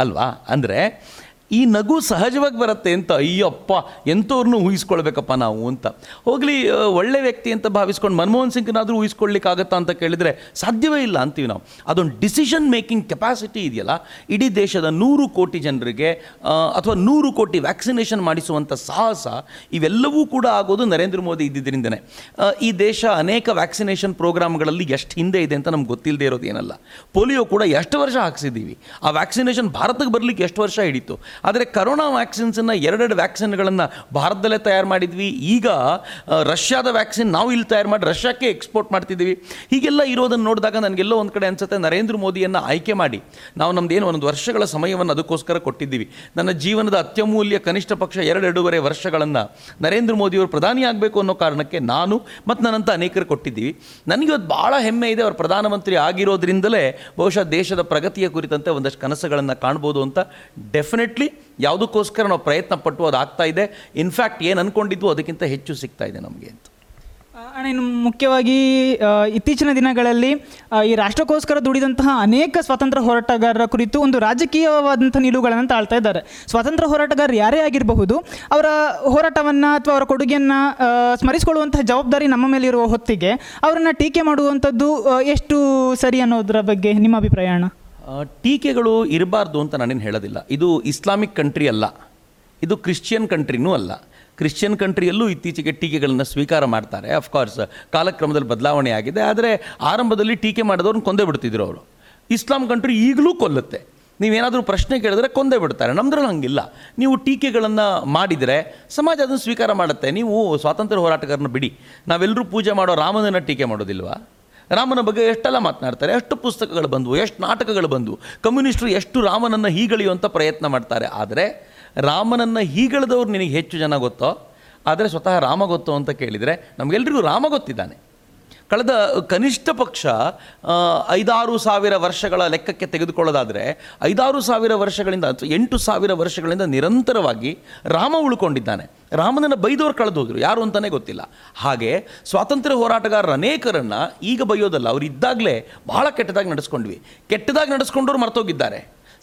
[SPEAKER 13] ಅಲ್ವಾ? ಅಂದರೆ ಈ ನಗು ಸಹಜವಾಗಿ ಬರುತ್ತೆ ಅಂತ, ಅಯ್ಯಪ್ಪ, ಎಂಥವ್ರನ್ನೂ ಊಹಿಸ್ಕೊಳ್ಬೇಕಪ್ಪ ನಾವು ಅಂತ. ಹೋಗಲಿ ಒಳ್ಳೆ ವ್ಯಕ್ತಿ ಅಂತ ಭಾವಿಸ್ಕೊಂಡು ಮನಮೋಹನ್ ಸಿಂಗ್ನಾದರೂ ಊಹಿಸ್ಕೊಳ್ಳಿಕ್ಕಾಗತ್ತಾ ಅಂತ ಕೇಳಿದರೆ ಸಾಧ್ಯವೇ ಇಲ್ಲ ಅಂತೀವಿ ನಾವು. ಅದೊಂದು ಡಿಸಿಷನ್ ಮೇಕಿಂಗ್ ಕೆಪಾಸಿಟಿ ಇದೆಯಲ್ಲ, ಇಡೀ ದೇಶದ ನೂರು ಕೋಟಿ ಜನರಿಗೆ ಅಥವಾ ನೂರು ಕೋಟಿ ವ್ಯಾಕ್ಸಿನೇಷನ್ ಮಾಡಿಸುವಂಥ ಸಾಹಸ ಇವೆಲ್ಲವೂ ಕೂಡ ಆಗೋದು ನರೇಂದ್ರ ಮೋದಿ ಇದ್ದಿದ್ದರಿಂದನೇ ಈ ದೇಶ ಅನೇಕ ವ್ಯಾಕ್ಸಿನೇಷನ್ ಪ್ರೋಗ್ರಾಮ್ಗಳಲ್ಲಿ ಎಷ್ಟು ಹಿಂದೆ ಇದೆ ಅಂತ ನಮ್ಗೆ ಗೊತ್ತಿಲ್ಲದೆ ಇರೋದು ಏನಲ್ಲ. ಪೋಲಿಯೋ ಕೂಡ ಎಷ್ಟು ವರ್ಷ ಹಾಕ್ಸಿದ್ದೀವಿ. ಆ ವ್ಯಾಕ್ಸಿನೇಷನ್ ಭಾರತಕ್ಕೆ ಬರಲಿಕ್ಕೆ ಎಷ್ಟು ವರ್ಷ ಹಿಡಿತು? ಆದರೆ ಕರೋನಾ ವ್ಯಾಕ್ಸಿನ್ಸನ್ನು ಎರಡೆರಡು ವ್ಯಾಕ್ಸಿನ್ಗಳನ್ನು ಭಾರತದಲ್ಲೇ ತಯಾರು ಮಾಡಿದ್ವಿ. ಈಗ ರಷ್ಯಾದ ವ್ಯಾಕ್ಸಿನ್ ನಾವು ಇಲ್ಲಿ ತಯಾರು ಮಾಡಿ ರಷ್ಯಾಕ್ಕೆ ಎಕ್ಸ್ಪೋರ್ಟ್ ಮಾಡ್ತಿದ್ದೀವಿ. ಹೀಗೆಲ್ಲ ಇರೋದನ್ನು ನೋಡಿದಾಗ ನನಗೆಲ್ಲೋ ಒಂದು ಕಡೆ ಅನ್ಸುತ್ತೆ, ನರೇಂದ್ರ ಮೋದಿಯನ್ನು ಆಯ್ಕೆ ಮಾಡಿ. ನಾವು ನಮ್ಮದೇನು ಒಂದು ವರ್ಷಗಳ ಸಮಯವನ್ನು ಅದಕ್ಕೋಸ್ಕರ ಕೊಟ್ಟಿದ್ದೀವಿ. ನನ್ನ ಜೀವನದ ಅತ್ಯಮೂಲ್ಯ ಕನಿಷ್ಠ ಪಕ್ಷ ಎರಡೆರಡೂವರೆ ವರ್ಷಗಳನ್ನು ನರೇಂದ್ರ ಮೋದಿಯವರು ಪ್ರಧಾನಿ ಆಗಬೇಕು ಅನ್ನೋ ಕಾರಣಕ್ಕೆ ನಾನು ಮತ್ತು ನನ್ನಂಥ ಅನೇಕರು ಕೊಟ್ಟಿದ್ದೀವಿ. ನನಗೆ ಇವತ್ತು ಭಾಳ ಹೆಮ್ಮೆ ಇದೆ, ಅವರು ಪ್ರಧಾನಮಂತ್ರಿ ಆಗಿರೋದ್ರಿಂದಲೇ ಬಹುಶಃ ದೇಶದ ಪ್ರಗತಿಯ ಕುರಿತಂತೆ ಒಂದಷ್ಟು ಕನಸುಗಳನ್ನು ಕಾಣ್ಬೋದು ಅಂತ. ಡೆಫಿನೆಟ್ಲಿ ಯಾವುದಕ್ಕೋಸ್ಕರ ನಾವು ಪ್ರಯತ್ನ ಪಟ್ಟು ಅದು ಆಗ್ತಾ ಇದೆ? ಇನ್ಫ್ಯಾಕ್ಟ್ ಏನು ಅಂದ್ಕೊಂಡಿದ್ವು ಅದಕ್ಕಿಂತ ಹೆಚ್ಚು ಸಿಗ್ತಾ ಇದೆ ನಮಗೆ ಅಂತ.
[SPEAKER 12] ಅಣ್ಣ, ಇನ್ನು ಮುಖ್ಯವಾಗಿ ಇತ್ತೀಚಿನ ದಿನಗಳಲ್ಲಿ ಈ ರಾಷ್ಟ್ರಕ್ಕೋಸ್ಕರ ದುಡಿದಂತಹ ಅನೇಕ ಸ್ವಾತಂತ್ರ್ಯ ಹೋರಾಟಗಾರರ ಕುರಿತು ಒಂದು ರಾಜಕೀಯವಾದಂಥ ನಿಲುವುಗಳನ್ನು ತಾಳ್ತಾ ಇದ್ದಾರೆ. ಸ್ವಾತಂತ್ರ್ಯ ಹೋರಾಟಗಾರರು ಯಾರೇ ಆಗಿರಬಹುದು, ಅವರ ಹೋರಾಟವನ್ನು ಅಥವಾ ಅವರ ಕೊಡುಗೆಯನ್ನು ಸ್ಮರಿಸಿಕೊಳ್ಳುವಂತಹ ಜವಾಬ್ದಾರಿ ನಮ್ಮ ಮೇಲೆ ಇರುವ ಹೊತ್ತಿಗೆ, ಅವರನ್ನು ಟೀಕೆ ಮಾಡುವಂಥದ್ದು ಎಷ್ಟು ಸರಿ ಅನ್ನೋದರ ಬಗ್ಗೆ ನಿಮ್ಮ ಅಭಿಪ್ರಾಯ
[SPEAKER 13] ಟೀಕೆಗಳು ಇರಬಾರ್ದು ಅಂತ ನಾನೇನು ಹೇಳೋದಿಲ್ಲ. ಇದು ಇಸ್ಲಾಮಿಕ್ ಕಂಟ್ರಿ ಅಲ್ಲ. ಇದು ಕ್ರಿಶ್ಚಿಯನ್ ಕಂಟ್ರಿನೂ ಅಲ್ಲ. ಕ್ರಿಶ್ಚಿಯನ್ ಕಂಟ್ರಿಯಲ್ಲೂ ಇತ್ತೀಚೆಗೆ ಟೀಕೆಗಳನ್ನು ಸ್ವೀಕಾರ ಮಾಡ್ತಾರೆ. ಅಫ್ಕೋರ್ಸ್ ಕಾಲಕ್ರಮದಲ್ಲಿ ಬದಲಾವಣೆ ಆಗಿದೆ. ಆದರೆ ಆರಂಭದಲ್ಲಿ ಟೀಕೆ ಮಾಡಿದವ್ರನ್ನ ಕೊಂದೇ ಬಿಡ್ತಿದ್ರು ಅವರು. ಇಸ್ಲಾಂ ಕಂಟ್ರಿ ಈಗಲೂ ಕೊಲ್ಲುತ್ತೆ. ನೀವೇನಾದರೂ ಪ್ರಶ್ನೆ ಕೇಳಿದ್ರೆ ಕೊಂದೇ ಬಿಡ್ತಾರೆ. ನಮ್ಮದ್ರಲ್ಲಿ ಹಂಗಿಲ್ಲ. ನೀವು ಟೀಕೆಗಳನ್ನು ಮಾಡಿದರೆ ಸಮಾಜ ಅದನ್ನು ಸ್ವೀಕಾರ ಮಾಡುತ್ತೆ. ನೀವು ಸ್ವಾತಂತ್ರ್ಯ ಹೋರಾಟಗಾರನ ಬಿಡಿ. ನಾವೆಲ್ಲರೂ ಪೂಜೆ ಮಾಡೋ ರಾಮನನ್ನು ಟೀಕೆ ಮಾಡೋದಿಲ್ವಾ? ರಾಮನ ಬಗ್ಗೆ ಎಷ್ಟೆಲ್ಲ ಮಾತನಾಡ್ತಾರೆ? ಎಷ್ಟು ಪುಸ್ತಕಗಳು ಬಂದವು? ಎಷ್ಟು ನಾಟಕಗಳು ಬಂದವು? ಕಮ್ಯುನಿಸ್ಟರು ಎಷ್ಟು ರಾಮನನ್ನು ಹೀಗಳೆಯುವಂಥ ಪ್ರಯತ್ನ ಮಾಡ್ತಾರೆ? ಆದರೆ ರಾಮನನ್ನು ಹೀಗಳೆದವ್ರು ನಿನಗೆ ಹೆಚ್ಚು ಜನ ಗೊತ್ತೋ? ಆದರೆ ಸ್ವತಃ ರಾಮ ಗೊತ್ತೋ ಅಂತ ಕೇಳಿದರೆ ನಮಗೆಲ್ರಿಗೂ ರಾಮ ಗೊತ್ತಿದ್ದಾನೆ. ಕಳೆದ ಕನಿಷ್ಠ ಪಕ್ಷ ಐದಾರು ಸಾವಿರ ವರ್ಷಗಳ ಲೆಕ್ಕಕ್ಕೆ ತೆಗೆದುಕೊಳ್ಳೋದಾದರೆ, ಐದಾರು ಸಾವಿರ ವರ್ಷಗಳಿಂದ ಅಥವಾ ಎಂಟು ಸಾವಿರ ವರ್ಷಗಳಿಂದ ನಿರಂತರವಾಗಿ ರಾಮ ಉಳ್ಕೊಂಡಿದ್ದಾನೆ. ರಾಮನನ್ನು ಬೈದವ್ರು ಕಳೆದೋದ್ರು ಯಾರು ಅಂತಲೇ ಗೊತ್ತಿಲ್ಲ. ಹಾಗೆ ಸ್ವಾತಂತ್ರ್ಯ ಹೋರಾಟಗಾರರ ಅನೇಕರನ್ನು ಈಗ ಬೈಯೋದಲ್ಲ. ಅವ್ರು ಇದ್ದಾಗಲೇ ಬಹಳ ಕೆಟ್ಟದಾಗಿ ನಡೆಸ್ಕೊಂಡ್ವಿ. ಕೆಟ್ಟದಾಗಿ ನಡೆಸ್ಕೊಂಡವ್ರು ಮರ್ತೋಗಿದ್ದಾರೆ.